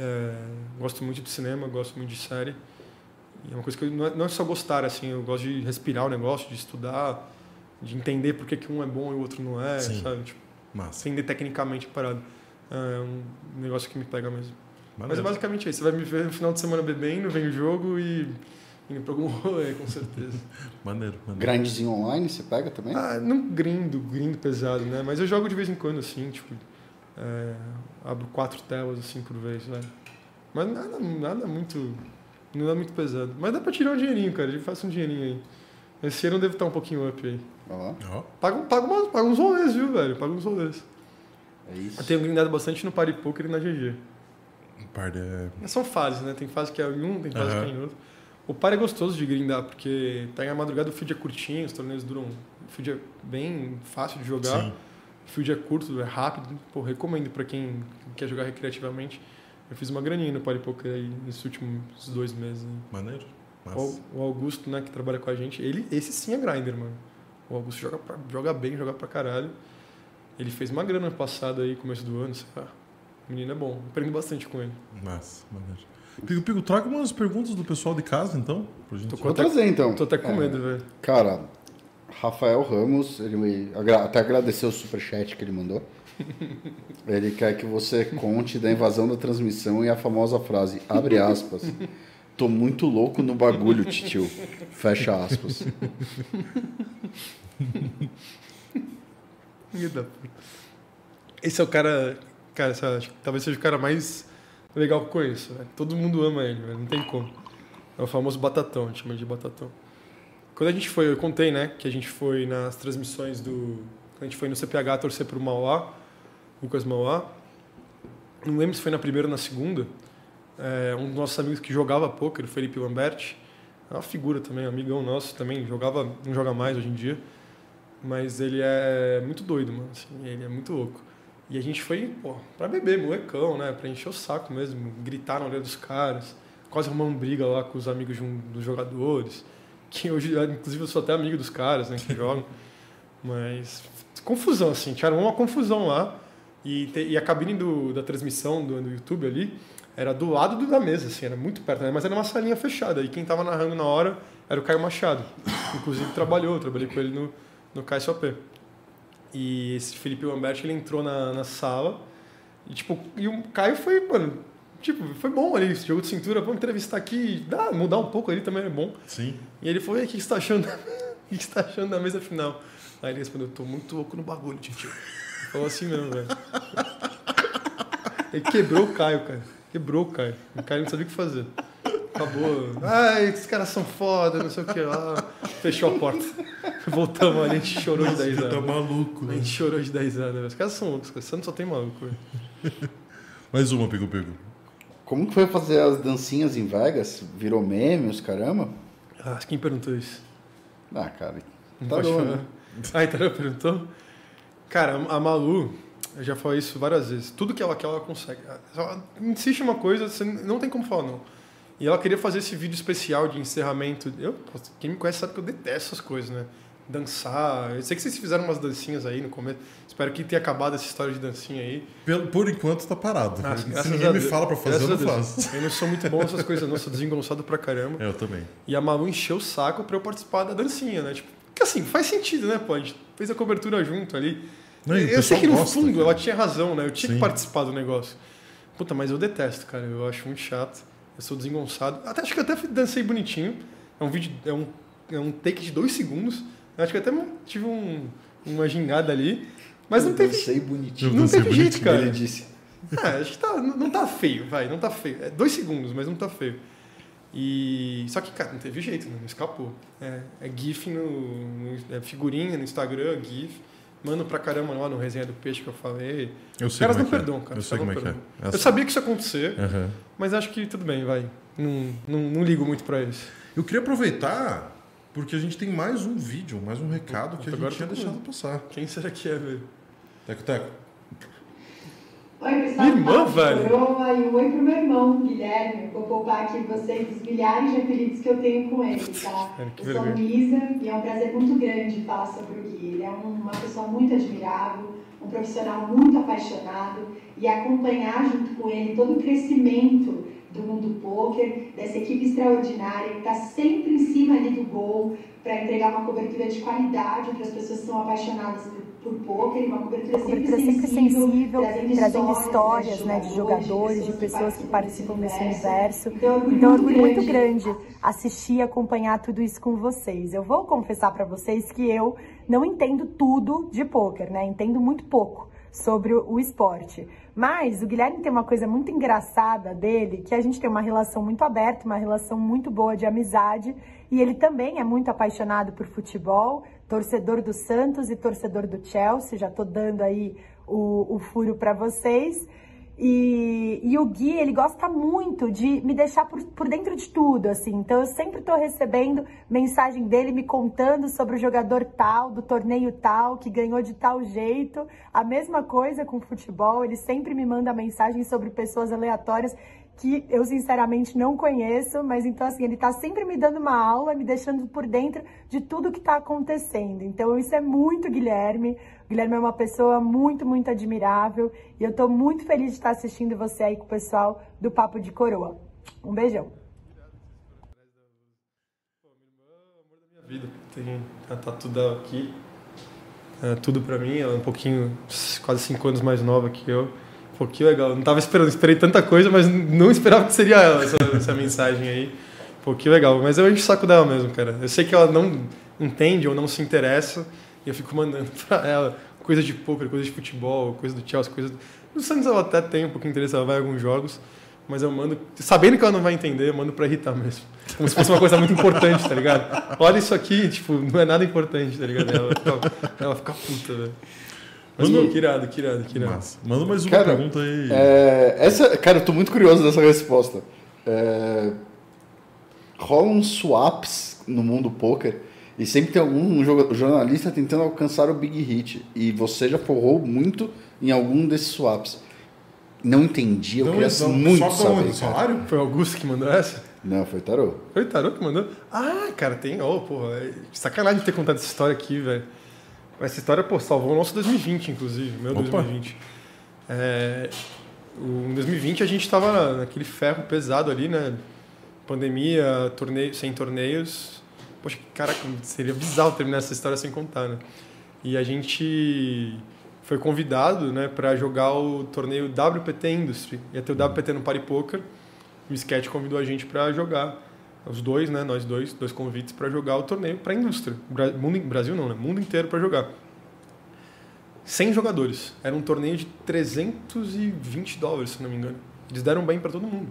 É, gosto muito de cinema, gosto muito de série. E é uma coisa que eu, não, é, não é só gostar, assim, eu gosto de respirar o negócio, de estudar, de entender por que, que um é bom e o outro não é, Sim. sabe? Tipo, Massa. entender tecnicamente a parada. É um negócio que me pega mesmo. Mas é basicamente isso. Você vai me ver no final de semana bebendo, vem o jogo e indo pra algum rolê, com certeza. Maneiro, maneiro. Grindzinho online você pega também? ah, não grindo, grindo pesado, né? Mas eu jogo de vez em quando, assim, tipo... é, abro quatro telas, assim, por vez, velho. Mas nada, nada muito... Não é muito pesado. Mas dá pra tirar um dinheirinho, cara. Eu faço um dinheirinho aí. Esse ano deve estar um pouquinho up aí. Ó, Paga, paga, umas- paga uns rolês, viu, velho? Paga uns rolês. É isso. Eu tenho grindado bastante no Party Poker e na GG. um par de... São fases, né? Tem fase que é em um, tem fase Aham. que é em outro. O par é gostoso de grindar, porque pega a madrugada, o field é curtinho, os torneios duram. O field é bem fácil de jogar. Sim. O field é curto, é rápido. Pô, recomendo pra quem quer jogar recreativamente. Eu fiz uma graninha no Party Poker aí nesses últimos dois meses. Maneiro. Massa. O, Augusto, né, que trabalha com a gente, ele, esse sim é grinder, mano. O Augusto joga, pra- joga bem, joga pra caralho. Ele fez uma grana ano passado aí, começo do ano, sei lá. O menino é bom, aprendo bastante com ele. Massa, maneiro. Pico, Pico, traga umas perguntas do pessoal de casa, então, pra gente. Tô com- Vou trazer então. Tô até com É, medo, velho. Cara, Rafael Ramos, ele me agra- até agradeceu o superchat que ele mandou. Ele quer que você conte da invasão da transmissão e a famosa frase, abre aspas, tô muito louco no bagulho, titio. Fecha aspas. Esse é o cara. Cara, esse, acho que talvez seja o cara mais legal que eu conheço. Todo mundo ama ele, não tem como. É o famoso Batatão, a gente chama de Batatão. Quando a gente foi, eu contei, né, que a gente foi nas transmissões do. A gente foi no CPH torcer pro Mauá, Lucas Mauá. Não lembro se foi na primeira ou na segunda. É, um dos nossos amigos que jogava poker, o Felipe Lamberti, é uma figura também, um amigão nosso também, jogava, não joga mais hoje em dia. Mas ele é muito doido, mano. assim, ele é muito louco. E a gente foi, pô, pra beber, molecão, né? Pra encher o saco mesmo, gritar na orelha dos caras. Quase arrumamos briga lá com os amigos um dos jogadores. Que hoje, inclusive, eu sou até amigo dos caras, né? Que jogam. Mas confusão, assim. Tinha uma confusão lá. E, te- e a cabine do, da transmissão do, do YouTube ali era do lado do- da mesa, assim, era muito perto, né? mas era uma salinha fechada. E quem tava narrando na hora era o Caio Machado. Inclusive trabalhou, trabalhei com ele no, no KSOP. E esse Felipe Lamberti, ele entrou na, na sala. E, tipo, e o Caio foi, mano, tipo, foi bom ali, esse jogo de cintura, vamos entrevistar aqui, dá, mudar um pouco ali também é bom. Sim. E ele falou, e aí, o que você tá achando? o que você tá achando da mesa final? Aí ele respondeu, tô muito louco no bagulho, tio. Falou assim mesmo, velho. Ele quebrou o Caio, cara. Quebrou o Caio. O Caio não sabia o que fazer. Acabou. Ai, esses caras são foda, não sei o que lá. Fechou a porta. Voltamos ali, a gente chorou de 10 Tá anos. maluco, A gente chorou de 10 anos. Os caras são loucos, cara. Santos só tem maluco, velho. Mais uma, Pego Pego. Como que foi fazer as dancinhas em Vegas? Virou meme, os caramba? Ah, quem perguntou isso? Ah, cara. Não Tá bom, né? Ah, Itarã perguntou? Cara, a Malu, eu já falei isso várias vezes. Tudo que ela quer, ela consegue. Ela insiste em uma coisa, você não tem como falar não. E ela queria fazer esse vídeo especial de encerramento. Eu, quem me conhece sabe que eu detesto essas coisas, né? Dançar. Eu sei que vocês fizeram umas dancinhas aí no começo. Espero que tenha acabado essa história de dancinha aí. Pelo- Por enquanto tá parado. Ah, Se ninguém me fala pra fazer, eu não faço. Eu não sou muito bom nessas coisas, não. Sou desengonçado pra caramba. É, eu também. E a Malu encheu o saco pra eu participar da dancinha, né? Tipo, que assim, faz sentido, né, pô? A gente fez a cobertura junto ali. Não, eu sei que no gosta, fundo cara. ela tinha razão, né? Eu tinha Sim. que participar do negócio. Puta, mas eu detesto, cara. Eu acho muito chato. Eu sou desengonçado. Até, acho que eu até dancei bonitinho. É um vídeo, é um, é um take de dois segundos. Eu acho que eu até tive um, uma gingada ali. Mas não Eu teve, dancei bonitinho. Não dancei teve jeito, cara. Ele disse. É, acho que tá, não não tá feio, vai, não tá feio. É dois segundos, mas não tá feio. E só que, cara, não teve jeito, né? não escapou. É, é GIF no, no- é figurinha no Instagram, GIF. Mando pra caramba lá no resenha do peixe que eu falei. Eu Os sei caras não é é. perdoam, cara. Eu sei como é que é. perdoam. Essa- Eu sabia que isso ia acontecer, Aham. mas acho que tudo bem, vai. Não, não, não ligo muito pra isso. Eu queria aproveitar, porque a gente tem mais um vídeo, mais um recado que a gente tinha eu deixado passar. Quem será que é, velho? Teco, teco. Oi, pessoal. Irmã, velho. Coroa, e um oi pro meu irmão, Guilherme. Vou poupar aqui vocês dos milhares de apelidos que eu tenho com ele, tá? Eu sou. Luísa e é um prazer muito grande falar sobre o Gui. Ele é um- uma pessoa muito admirável, um profissional muito apaixonado e acompanhar junto com ele todo o crescimento do mundo poker, dessa equipe extraordinária que está sempre em cima ali do gol para entregar uma cobertura de qualidade para as pessoas que são apaixonadas por, por poker, e uma cobertura, cobertura sempre sensível, trazendo histórias histórias né, de jogadores, de pessoas que participam desse universo. Então, é Então, é muito orgulho muito grande. assistir e acompanhar tudo isso com vocês. Eu vou confessar para vocês que eu não entendo tudo de pôquer, né? Entendo muito pouco sobre o o esporte. Mas o Guilherme tem uma coisa muito engraçada dele, que a gente tem uma relação muito aberta, uma relação muito boa de amizade, e ele também é muito apaixonado por futebol, torcedor do Santos e torcedor do Chelsea, já tô dando aí o, o furo para vocês. E, e o Gui, ele gosta muito de me deixar por, por dentro de tudo, assim. Então, eu sempre tô recebendo mensagem dele me contando sobre o jogador tal, do torneio tal, que ganhou de tal jeito. A mesma coisa com futebol, ele sempre me manda mensagem sobre pessoas aleatórias que eu sinceramente não conheço, mas então assim, ele tá sempre me dando uma aula, me deixando por dentro de tudo que tá acontecendo. Então isso é muito Guilherme. O Guilherme é uma pessoa muito, muito admirável e eu tô muito feliz de estar assistindo você aí com o pessoal do Papo de Coroa. Um beijão. minha vida. Tem a tatu dela aqui. É tudo pra mim. Ela é um pouquinho, quase cinco anos mais nova que eu. Pô, que legal. Não tava esperando, esperei tanta coisa, mas não esperava que seria ela, essa, essa mensagem aí. Pô, que legal. Mas eu encho o saco dela mesmo, cara. Eu sei que ela não entende ou não se interessa, e eu fico mandando pra ela coisa de poker, coisa de futebol, coisa do Chelsea, coisa. Do... No Santos ela até tem um pouquinho de interesse, ela vai em alguns jogos, mas eu mando, sabendo que ela não vai entender, eu mando pra irritar mesmo. Como se fosse uma coisa muito importante, tá ligado? Olha isso aqui, tipo, não é nada importante, tá ligado? Ela ela fica puta, velho. Mas, Manda- pô, que irado, que irado, que irado. Massa. Manda mais uma Cara, pergunta aí. É, essa, cara, eu tô muito curioso dessa resposta. É, rolam swaps no mundo poker E sempre tem algum jornalista tentando alcançar o big hit. E você já forrou muito em algum desses swaps. Não entendi, eu Não, queria não, muito só saber. cara. salário? Foi o Augusto que mandou essa? Não, foi tarô. Foi o Tarô que mandou? Ah, cara, tem. Ô, porra, é sacanagem ter contado essa história aqui, velho. Essa história, pô, salvou o nosso 2020, inclusive, meu Opa. 2020. É, o, em 2020 a gente tava naquele ferro pesado ali, né? Pandemia, torneio, sem torneios. Poxa, caraca, seria bizarro terminar essa história sem contar, né? E a gente foi convidado, né, para jogar o torneio WPT Industry. Ia ter o WPT no Party Poker. O Sketch convidou a gente para jogar. Os dois, né, nós dois, dois convites para jogar o torneio para a indústria. Bra mundo, Brasil não, né? Mundo inteiro para jogar. 100 jogadores. Era um torneio de 320 dólares, se não me engano. Eles deram bem para todo mundo.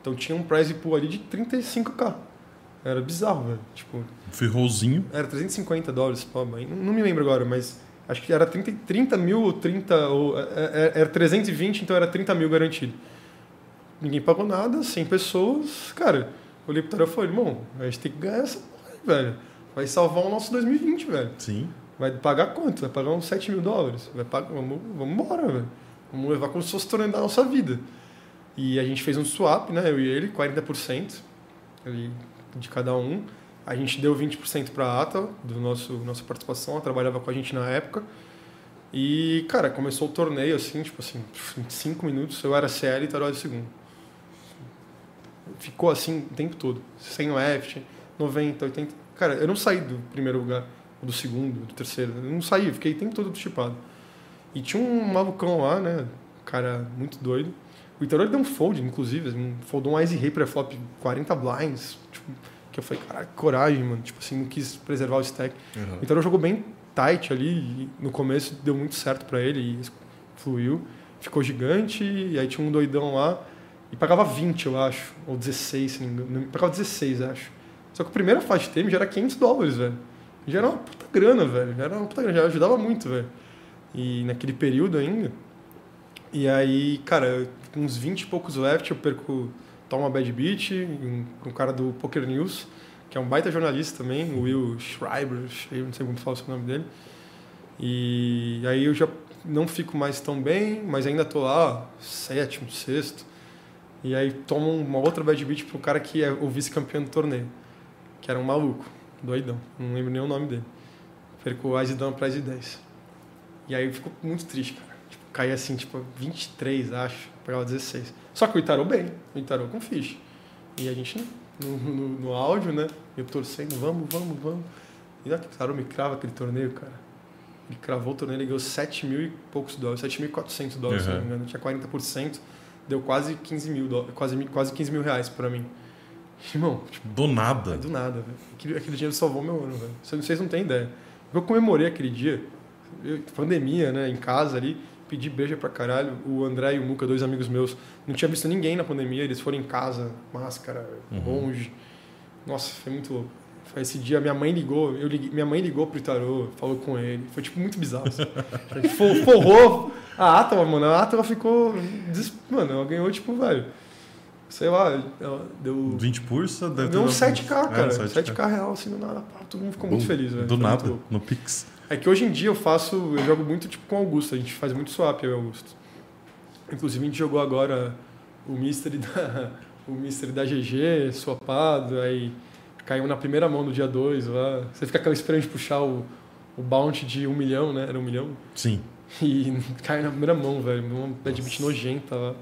Então tinha um prize pool ali de 35k. Era bizarro, velho. Tipo, Ferrolzinho. era 350 dólares, pô, mas não, não me lembro agora, mas acho que era 30, 30 mil ou 30, ou, é, é, era 320, então era 30 mil garantido. Ninguém pagou nada, 100 pessoas, cara, eu olhei pro Tarô e falei, irmão, a gente tem que ganhar essa porra velho. Vai salvar o nosso 2020, velho. Sim. Vai pagar quanto? Vai pagar uns 7 mil dólares. Vai pagar, vamos, vamos embora, velho. Vamos levar como se fosse o torneio da nossa vida. E a gente fez um swap, né? Eu e ele, 40% ali, de cada um. A gente deu 20% para a Ata, do nosso nossa participação. Ela trabalhava com a gente na época. E, cara, começou o torneio assim, tipo assim, em 5 minutos eu era CL e Tarot de segundo. Ficou assim o tempo todo. 100 left, 90, 80. Cara, eu não saí do primeiro lugar, do segundo, do terceiro. Eu não saí, eu fiquei o tempo todo chipado. E tinha um malucão lá, né? Cara muito doido. O Itarô deu um fold, inclusive. Um, foldou um Ice Rei pré-flop 40 blinds. Tipo, que eu falei, que coragem, mano. Tipo assim, não quis preservar o stack. Uhum. O Itarô jogou bem tight ali. No começo deu muito certo pra ele e fluiu. Ficou gigante. E aí tinha um doidão lá. E pagava 20, eu acho. Ou 16, se não me engano. Pagava 16, acho. Só que a primeira faixa de termo já era 500 dólares, velho. Já era uma puta grana, velho. Já era uma puta grana. Já ajudava muito, velho. E naquele período ainda. E aí, cara, com uns 20 e poucos left, eu perco Toma Bad Beat, um, um cara do Poker News, que é um baita jornalista também, o Will Schreiber, eu não sei como fala o nome dele. E aí eu já não fico mais tão bem, mas ainda tô lá, sétimo, sexto. E aí tomo uma outra bad beat pro cara que é o vice-campeão do torneio, que era um maluco, doidão, não lembro nem o nome dele. Perco o Ice Down pra Ice 10. E aí eu fico muito triste, cara. Tipo, caí assim, tipo, 23, acho, pegava 16. Só que o Itarô bem, o Itarô com ficha. E a gente no, no, no áudio, né? Eu torcendo, vamos, vamos, vamos. E o Itarô me crava aquele torneio, cara. Ele cravou o torneio, ele ganhou 7 mil e poucos dólares, 7.400 dólares, se não me engano. Tinha 40%, deu quase 15 mil, quase, quase 15 mil reais pra mim. Irmão, tipo, Do nada. do nada, velho. Aquele, aquele dinheiro salvou meu ano, velho. Vocês, não têm ideia. Eu comemorei aquele dia, eu- pandemia, né, em casa ali, pedi breja pra caralho. O André e o Muca, dois amigos meus, não tinha visto ninguém na pandemia, eles foram em casa, máscara, longe. Nossa, foi muito louco. Esse dia, minha mãe ligou, eu liguei, minha mãe ligou pro Itarô, falou com ele. Foi, tipo, muito bizarro. Assim. For- forrou a Atala, mano. A Atala ficou... Mano, ela ganhou, tipo, velho... Sei lá, ela deu... 20 pursa, deve Deu um ter- 7K, cara. É, 7K, real, assim, do nada. Pá, todo mundo ficou muito Bum. feliz, velho. Do muito nada, no Pix. É que hoje em dia eu faço, eu jogo muito tipo com o Augusto, a gente faz muito swap, eu e Augusto. Inclusive a gente jogou agora o Mystery da, o Mystery da GG, swapado, aí caiu na primeira mão no dia 2 lá. Você fica aquela esperando de puxar o, o bounty de um milhão, né? Era um milhão. Sim. E caiu na primeira mão, velho. Uma bad beat nojenta lá.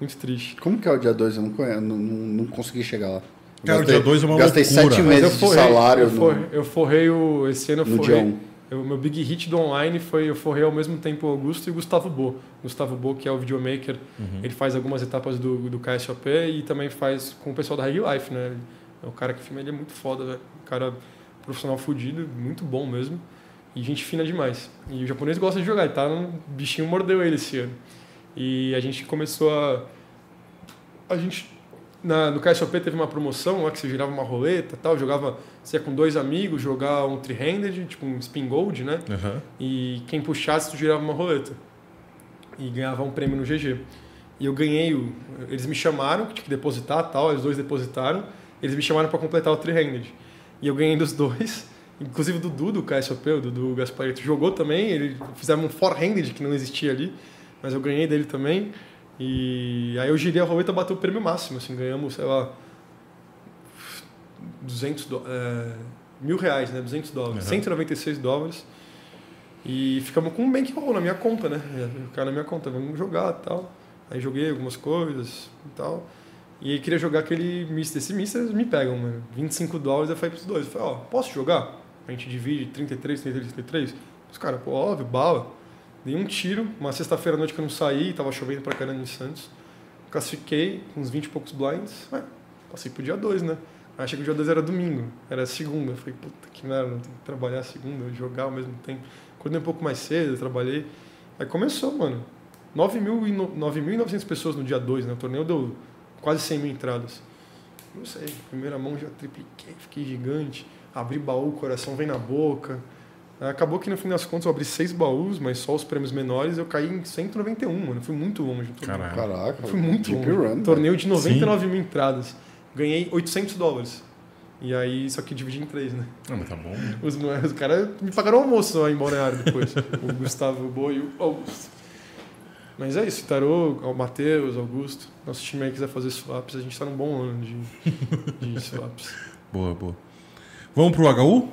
Muito triste. Como que é o dia 2? Eu não, conheço, não, não, não consegui chegar lá. Cara, o gastei- dia dois é uma Gastei loucura. sete Mas meses de forrei- salário eu, no, forrei, eu forrei o. Esse ano eu no forrei. 1. Eu- O meu big hit do online foi eu forrei ao mesmo tempo o Augusto e o Gustavo Bo. Gustavo Bo, que é o videomaker, ele faz algumas etapas do, do KSOP e também faz com o pessoal da Reg Life, né? É o cara que filma, ele é muito foda, velho. Cara profissional fudido, muito bom mesmo. E gente fina demais. E o japonês gosta de jogar, tá? Um bichinho mordeu ele esse ano. E a gente começou a. A gente. Na, no KSOP teve uma promoção lá que você girava uma roleta e tal, jogava. Você ia com dois amigos jogar um three-handed, tipo um spin gold, né? Aham. E quem puxasse, tu girava uma roleta. E ganhava um prêmio no GG. E eu ganhei o. Eles me chamaram, que tinha que depositar tal, os dois depositaram. Eles me chamaram para completar o three-handed. E eu ganhei dos dois. Inclusive o Dudu do KSOP, o Dudu Gasparito, jogou também. Ele fizeram um forehanded que não existia ali, mas eu ganhei dele também. E aí eu girei a roleta bateu o prêmio máximo, assim, ganhamos, sei lá, 200 do, é, mil reais, né? 200 dólares, Uhum. 196 dólares. E ficamos com um bankroll na minha conta, né? Cara na minha conta, vamos jogar e tal. Aí joguei algumas coisas e tal. E queria jogar aquele Mister. Esse Mister me pegam, mano. 25 dólares, eu falei pros dois. Eu falei, ó, posso jogar? A gente divide 33, 33, 33. Os caras, pô, óbvio, bala. Dei um tiro, uma sexta-feira à noite que eu não saí, tava chovendo pra caramba em Santos. Classifiquei com uns 20 e poucos blinds. Ué, passei pro dia 2, né? Aí achei que o dia 2 era domingo, era segunda. Eu falei, puta que merda, tem que trabalhar segunda, jogar ao mesmo tempo. Acordei um pouco mais cedo, trabalhei. Aí começou, mano. 9 mil e no- 9.900 pessoas no dia 2, né? O torneio deu quase 100 mil entradas. Não sei, primeira mão já tripliquei, fiquei gigante. Abri baú, o coração vem na boca. Acabou que no fim das contas eu abri seis baús, mas só os prêmios menores eu caí em 191, mano. Fui muito longe. Caralho. Caraca. Fui muito longe. Run, Torneio de 99 mil entradas. Ganhei 800 dólares. E aí, só que dividi em três, né? Ah, mas tá bom. Os, os caras me pagaram almoço lá em Balneário depois. o Gustavo Boi e o Augusto. Mas é isso, Tarô, o Matheus, Augusto. Nosso time aí quiser fazer swaps, a gente tá num bom ano de, de swaps. Boa, boa. Vamos pro HU?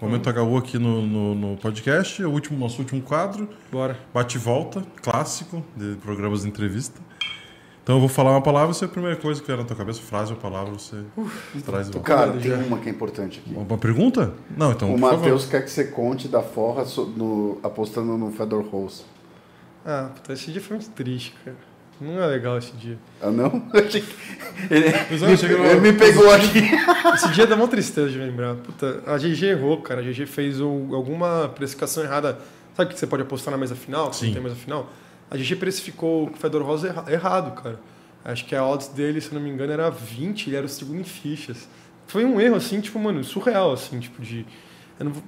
Momento HU aqui no, no, no podcast. O último, nosso último quadro. Bora. Bate e volta, clássico de programas de entrevista. Então eu vou falar uma palavra, se é a primeira coisa que vier na tua cabeça, frase ou palavra, você traz e volta. Cara, tem já. uma que é importante aqui. Uma pergunta? Não, então. o. Matheus quer que você conte da forra no- apostando no Fedor Rose. Ah, puta, esse dia foi muito triste, cara. Não é legal esse dia. Ah, não? Ele, olha, chega ele me pegou aqui. Esse dia dá uma tristeza de lembrar. Puta, a GG errou, cara. A GG fez o- alguma precificação errada. Sabe que você pode apostar na mesa final? Sim. Não tem mesa final? A GG precificou o Fedor Rosa erra- errado, cara. Acho que a odds dele, se eu não me engano, era 20, ele era o segundo em fichas. Foi um erro, assim, tipo, mano, surreal, assim, tipo, de. eu não vou-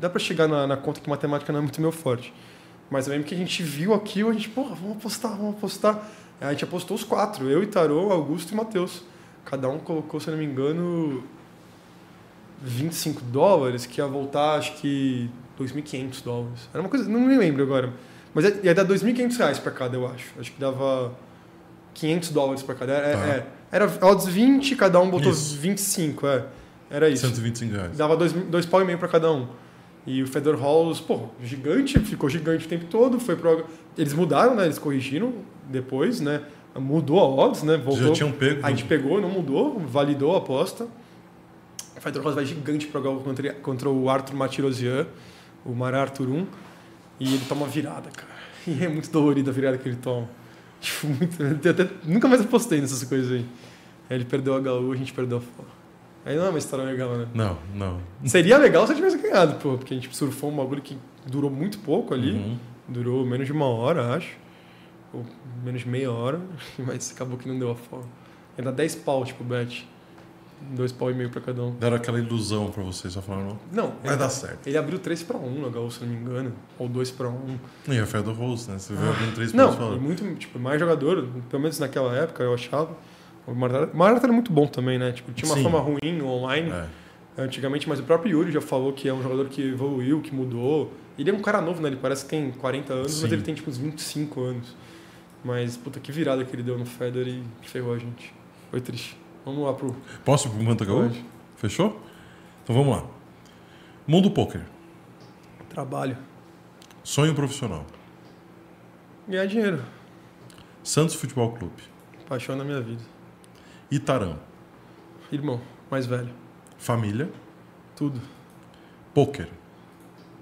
Dá pra chegar na, na conta que matemática não é muito meu forte. Mas eu lembro que a gente viu aquilo, a gente, porra, vamos apostar, vamos apostar. Aí a gente apostou os quatro, eu, Itarô, Augusto e Matheus. Cada um colocou, se eu não me engano, 25 dólares, que ia voltar, acho que 2.500 dólares. Era uma coisa, não me lembro agora. Mas ia ia dar 2.500 reais pra cada, eu acho. Acho que dava 500 dólares pra cada. É, Tá. é, era odds 20, cada um botou Isso. 25, é. Era isso. 125 reais. Dava dois, dois pau e meio pra cada um. E o Fedor Halls, pô, gigante, ficou gigante o tempo todo. Foi pro... Eles mudaram, né? Eles corrigiram depois, né? Mudou a odds, né? Voltou. Já tinham pego. A gente pegou, não mudou, validou a aposta. O Fedor Halls vai gigante pra jogar contra, contra o Arthur Matirosian, o Mar Arthur 1. E ele toma virada, cara. E é muito dolorida a virada que ele toma. Tipo, muito... eu até- nunca mais apostei nessas coisas aí. Ele perdeu a HU, a gente perdeu a FOA. Aí não é uma história legal, né? Não, não. Seria legal se eu tivesse ganhado, pô, porque a gente surfou um bagulho que durou muito pouco ali. Uhum. Durou menos de uma hora, acho. Ou menos de meia hora, mas acabou que não deu a forma. Ainda 10 pau, tipo, bet. Dois pau e meio pra cada um. Deram aquela ilusão pra vocês, só falaram, não. Não, Vai dar certo. ele abriu 3 pra 1 no HU, se não me engano. Ou 2 pra 1. E a Fedor Rose, né? Você viu abrindo três Não, pontos e fora. muito, tipo, mais jogador, pelo menos naquela época, eu achava. O Marata era muito bom também, né? Tipo, tinha uma Sim. fama ruim online. É. antigamente, mas o próprio Yuri já falou que é um jogador que evoluiu, que mudou. Ele é um cara novo, né? Ele parece que tem 40 anos, Sim. mas ele tem tipo uns 25 anos. Mas, puta, que virada que ele deu no Federer e ferrou a gente. Foi triste. Vamos lá pro. Posso pro? Pode. Fechou? Então vamos lá. Mundo Poker. Trabalho. Sonho profissional. Ganhar dinheiro. Santos Futebol Clube. Paixão na minha vida. Itarã. Irmão, mais velho. Família. Tudo. Poker.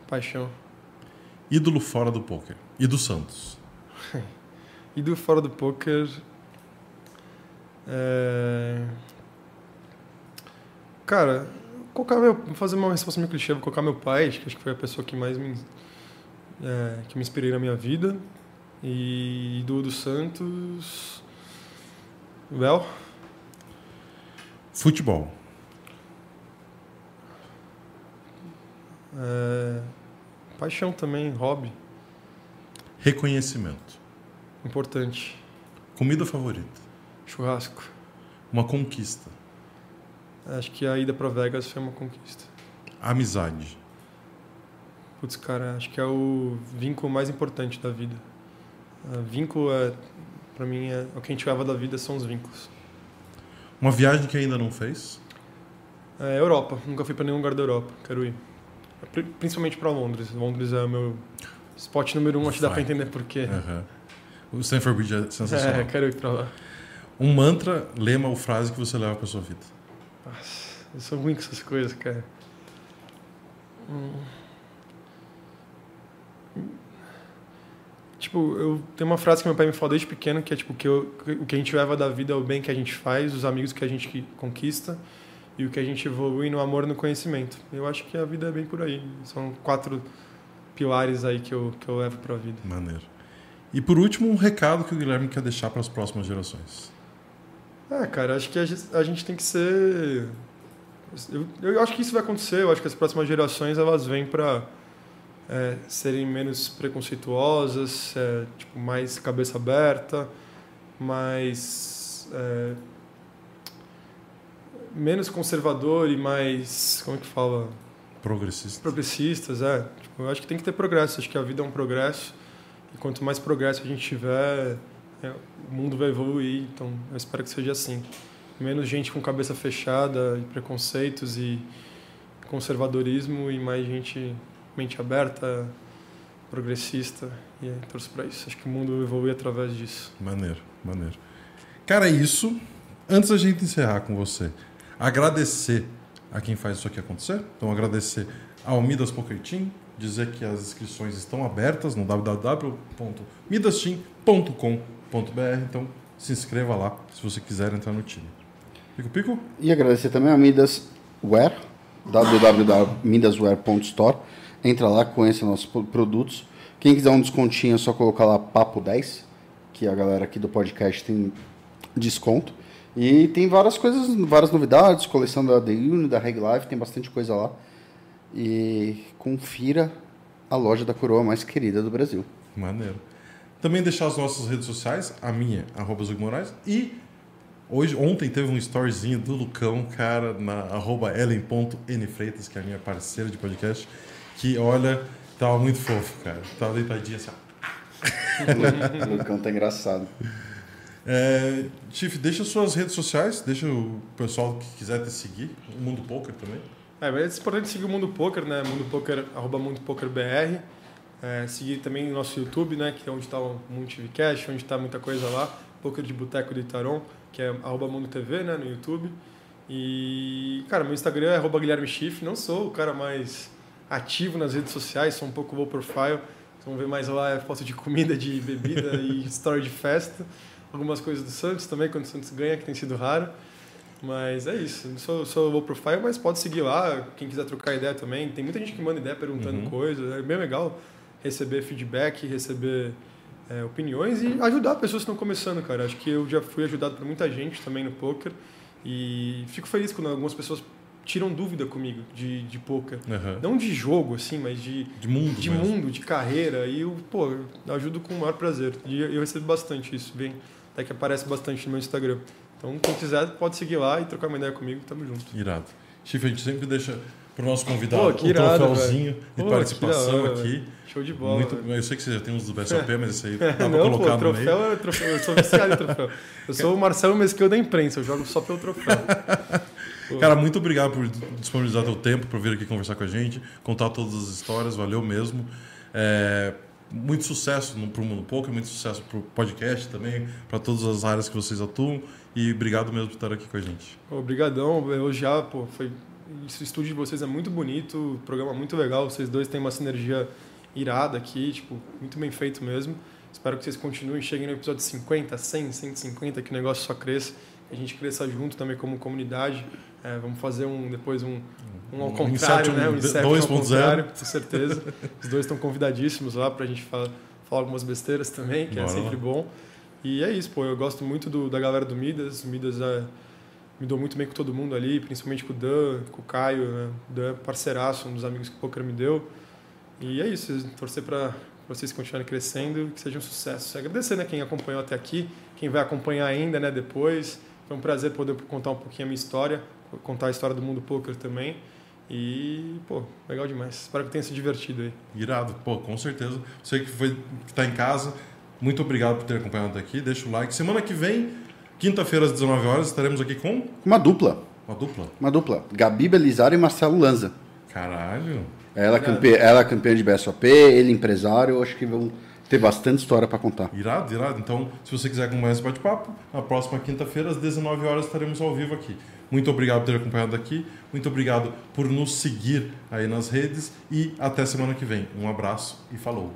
Paixão. Ídolo fora do poker. E do Santos. Do fora do poker. É... Cara, colocar meu, vou fazer uma resposta meio clichê, vou colocar meu pai, acho que acho que foi a pessoa que mais me, é, que me inspirei na minha vida. E do, do Santos. Well, Futebol. é, paixão também, hobby, Reconhecimento. importante. Comida favorita. Churrasco, Uma conquista. Acho que a ida para Vegas foi uma conquista. Amizade. Putz, cara, acho que é o vínculo mais importante da vida. Uh, vínculo é, para mim, é o que a gente leva da vida são os vínculos. Uma viagem que ainda não fez? É, Europa. Nunca fui para nenhum lugar da Europa. Quero ir. Pri- Principalmente para Londres. Londres é o meu spot número um. Acho que dá para entender por quê. Aham. O Stanford Bridge é sensacional. É, quero ir para lá. Um mantra, lema ou frase que você leva pra sua vida. Nossa, eu sou ruim com essas coisas, cara. Hum. Tipo, eu tenho uma frase que meu pai me falou desde pequeno, que é tipo, que eu- o que a gente leva da vida é o bem que a gente faz, os amigos que a gente conquista e o que a gente evolui no amor e no conhecimento. Eu acho que a vida é bem por aí. São quatro pilares aí que eu, que eu levo pra vida. Maneiro. E por último, um recado que o Guilherme quer deixar para as próximas gerações. Ah, cara, acho que a gente, a gente tem que ser. Eu, eu acho que isso vai acontecer. Eu acho que as próximas gerações elas vêm para serem menos preconceituosas, é, tipo, mais cabeça aberta, mais. é, menos conservador e mais. Como é que fala? Progressista. progressistas, é. Tipo, eu acho que tem que ter progresso. Acho que a vida é um progresso. E quanto mais progresso a gente tiver, é, o mundo vai evoluir. Então, eu espero que seja assim. Menos gente com cabeça fechada e preconceitos e conservadorismo e mais gente mente aberta, progressista. E aí, torço para isso. Acho que o mundo evolui através disso. Maneiro, maneiro. Cara, é isso. Antes da gente encerrar com você, agradecer a quem faz isso aqui acontecer. Então, agradecer ao Midas Poker Team, dizer que as inscrições estão abertas no www.midasteam.com.br. Então, se inscreva lá se você quiser entrar no time. Pico, pico? E agradecer também a Midas Wear, www.midaswear.store. Entra lá, conheça nossos pro- produtos. Quem quiser um descontinho é só colocar lá Papo 10, que a galera aqui do podcast tem desconto. E tem várias coisas, várias novidades, coleção da The Uni, da Reg Life, tem bastante coisa lá. E confira a loja da coroa mais querida do Brasil. Maneiro. Também deixar as nossas redes sociais, a minha, arroba Moraes, e hoje, ontem teve um storyzinho do Lucão, cara, na arroba ellen.nfreitas, que é a minha parceira de podcast, que, olha, tava muito fofo, cara. Tava deitadinha assim, ó. o Lucão tá engraçado. É, Chief, deixa suas redes sociais, deixa o pessoal que quiser te seguir, o Mundo Poker também. É, mas é importante seguir o Mundo Poker, né? Mundo Poker, arroba Mundo Poker BR. É, seguir também o nosso YouTube, né? Que é onde está o Mundo TV Cash, onde está muita coisa lá. Poker de Boteco do Itaron, que é arroba Mundo TV, né? No YouTube. E, cara, meu Instagram é arroba Guilherme Schiff. Não sou o cara mais ativo nas redes sociais, sou um pouco low profile. Vocês vão ver mais lá é foto de comida, de bebida e story de festa. Algumas coisas do Santos também, quando o Santos ganha, que tem sido raro. Mas é isso. Sou, sou low profile, mas pode seguir lá. Quem quiser trocar ideia também. Tem muita gente que manda ideia perguntando Uhum. coisas. É bem legal receber feedback, receber é, opiniões e ajudar pessoas que estão começando, cara. Acho que eu já fui ajudado por muita gente também no poker. E fico feliz quando algumas pessoas tiram dúvida comigo de, de poker. Aham. Não de jogo, assim, mas de, De mundo de mesmo. mundo, de carreira. E eu, pô, eu ajudo com o maior prazer. E eu recebo bastante isso, bem. Até que aparece bastante no meu Instagram. Então, quem quiser, pode seguir lá e trocar uma ideia comigo. Tamo junto. Irado. Chief, a gente sempre deixa pro nosso convidado Pô, que o irado, troféuzinho velho. de Pô, participação hora, aqui. Show de bola. Muito, eu sei que você já tem uns do BSOP, mas esse aí dá Não, colocar pô, no meio. troféu é troféu. Eu sou viciado em troféu. Eu sou o Marcelo Mesquil da imprensa, eu jogo só pelo troféu. Cara, muito obrigado por disponibilizar teu tempo para vir aqui conversar com a gente, contar todas as histórias, valeu mesmo. É, muito sucesso no, pro Mundo Poker, muito sucesso pro podcast também, para todas as áreas que vocês atuam e obrigado mesmo por estar aqui com a gente. Obrigadão, elogiar, pô, foi esse estúdio de vocês é muito bonito, programa muito legal, vocês dois têm uma sinergia irada aqui, tipo, muito bem feito mesmo. Espero que vocês continuem, cheguem no episódio 50, 100, 150, que o negócio só cresça, que a gente cresça junto também como comunidade. É, vamos fazer um depois um, um ao Um contrário, né? Um Inception ao 2.0. contrário, com certeza. Os dois estão convidadíssimos lá pra gente falar, falar algumas besteiras também, que é Bora lá. sempre bom. E é isso, pô, eu gosto muito do, da galera do Midas. O Midas é, me dou muito bem com todo mundo ali, principalmente com o Dan, com o Caio. Né? O Dan é parceiraço, um dos amigos que o poker me deu. E é isso, torcer para vocês continuarem crescendo que seja um sucesso. Agradecer né, quem acompanhou até aqui, quem vai acompanhar ainda né, depois. Foi um prazer poder contar um pouquinho a minha história, contar a história do mundo poker também. E, pô, legal demais. Espero que tenha se divertido aí. Irado, pô, com certeza. Você que foi que tá em casa, muito obrigado por ter acompanhado aqui. Deixa o like. Semana que vem, quinta-feira às 19 horas, estaremos aqui com Uma dupla. uma dupla. Uma dupla. Gabi Belizar e Marcelo Lanza. Caralho. Ela, é campe... ela é campeã de BSOP, ele empresário. Acho que vão ter bastante história para contar. Irado, irado. Então, se você quiser acompanhar esse bate-papo, na próxima quinta-feira, às 19 horas, estaremos ao vivo aqui. Muito obrigado por ter acompanhado aqui. Muito obrigado por nos seguir aí nas redes. E até semana que vem. Um abraço e falou.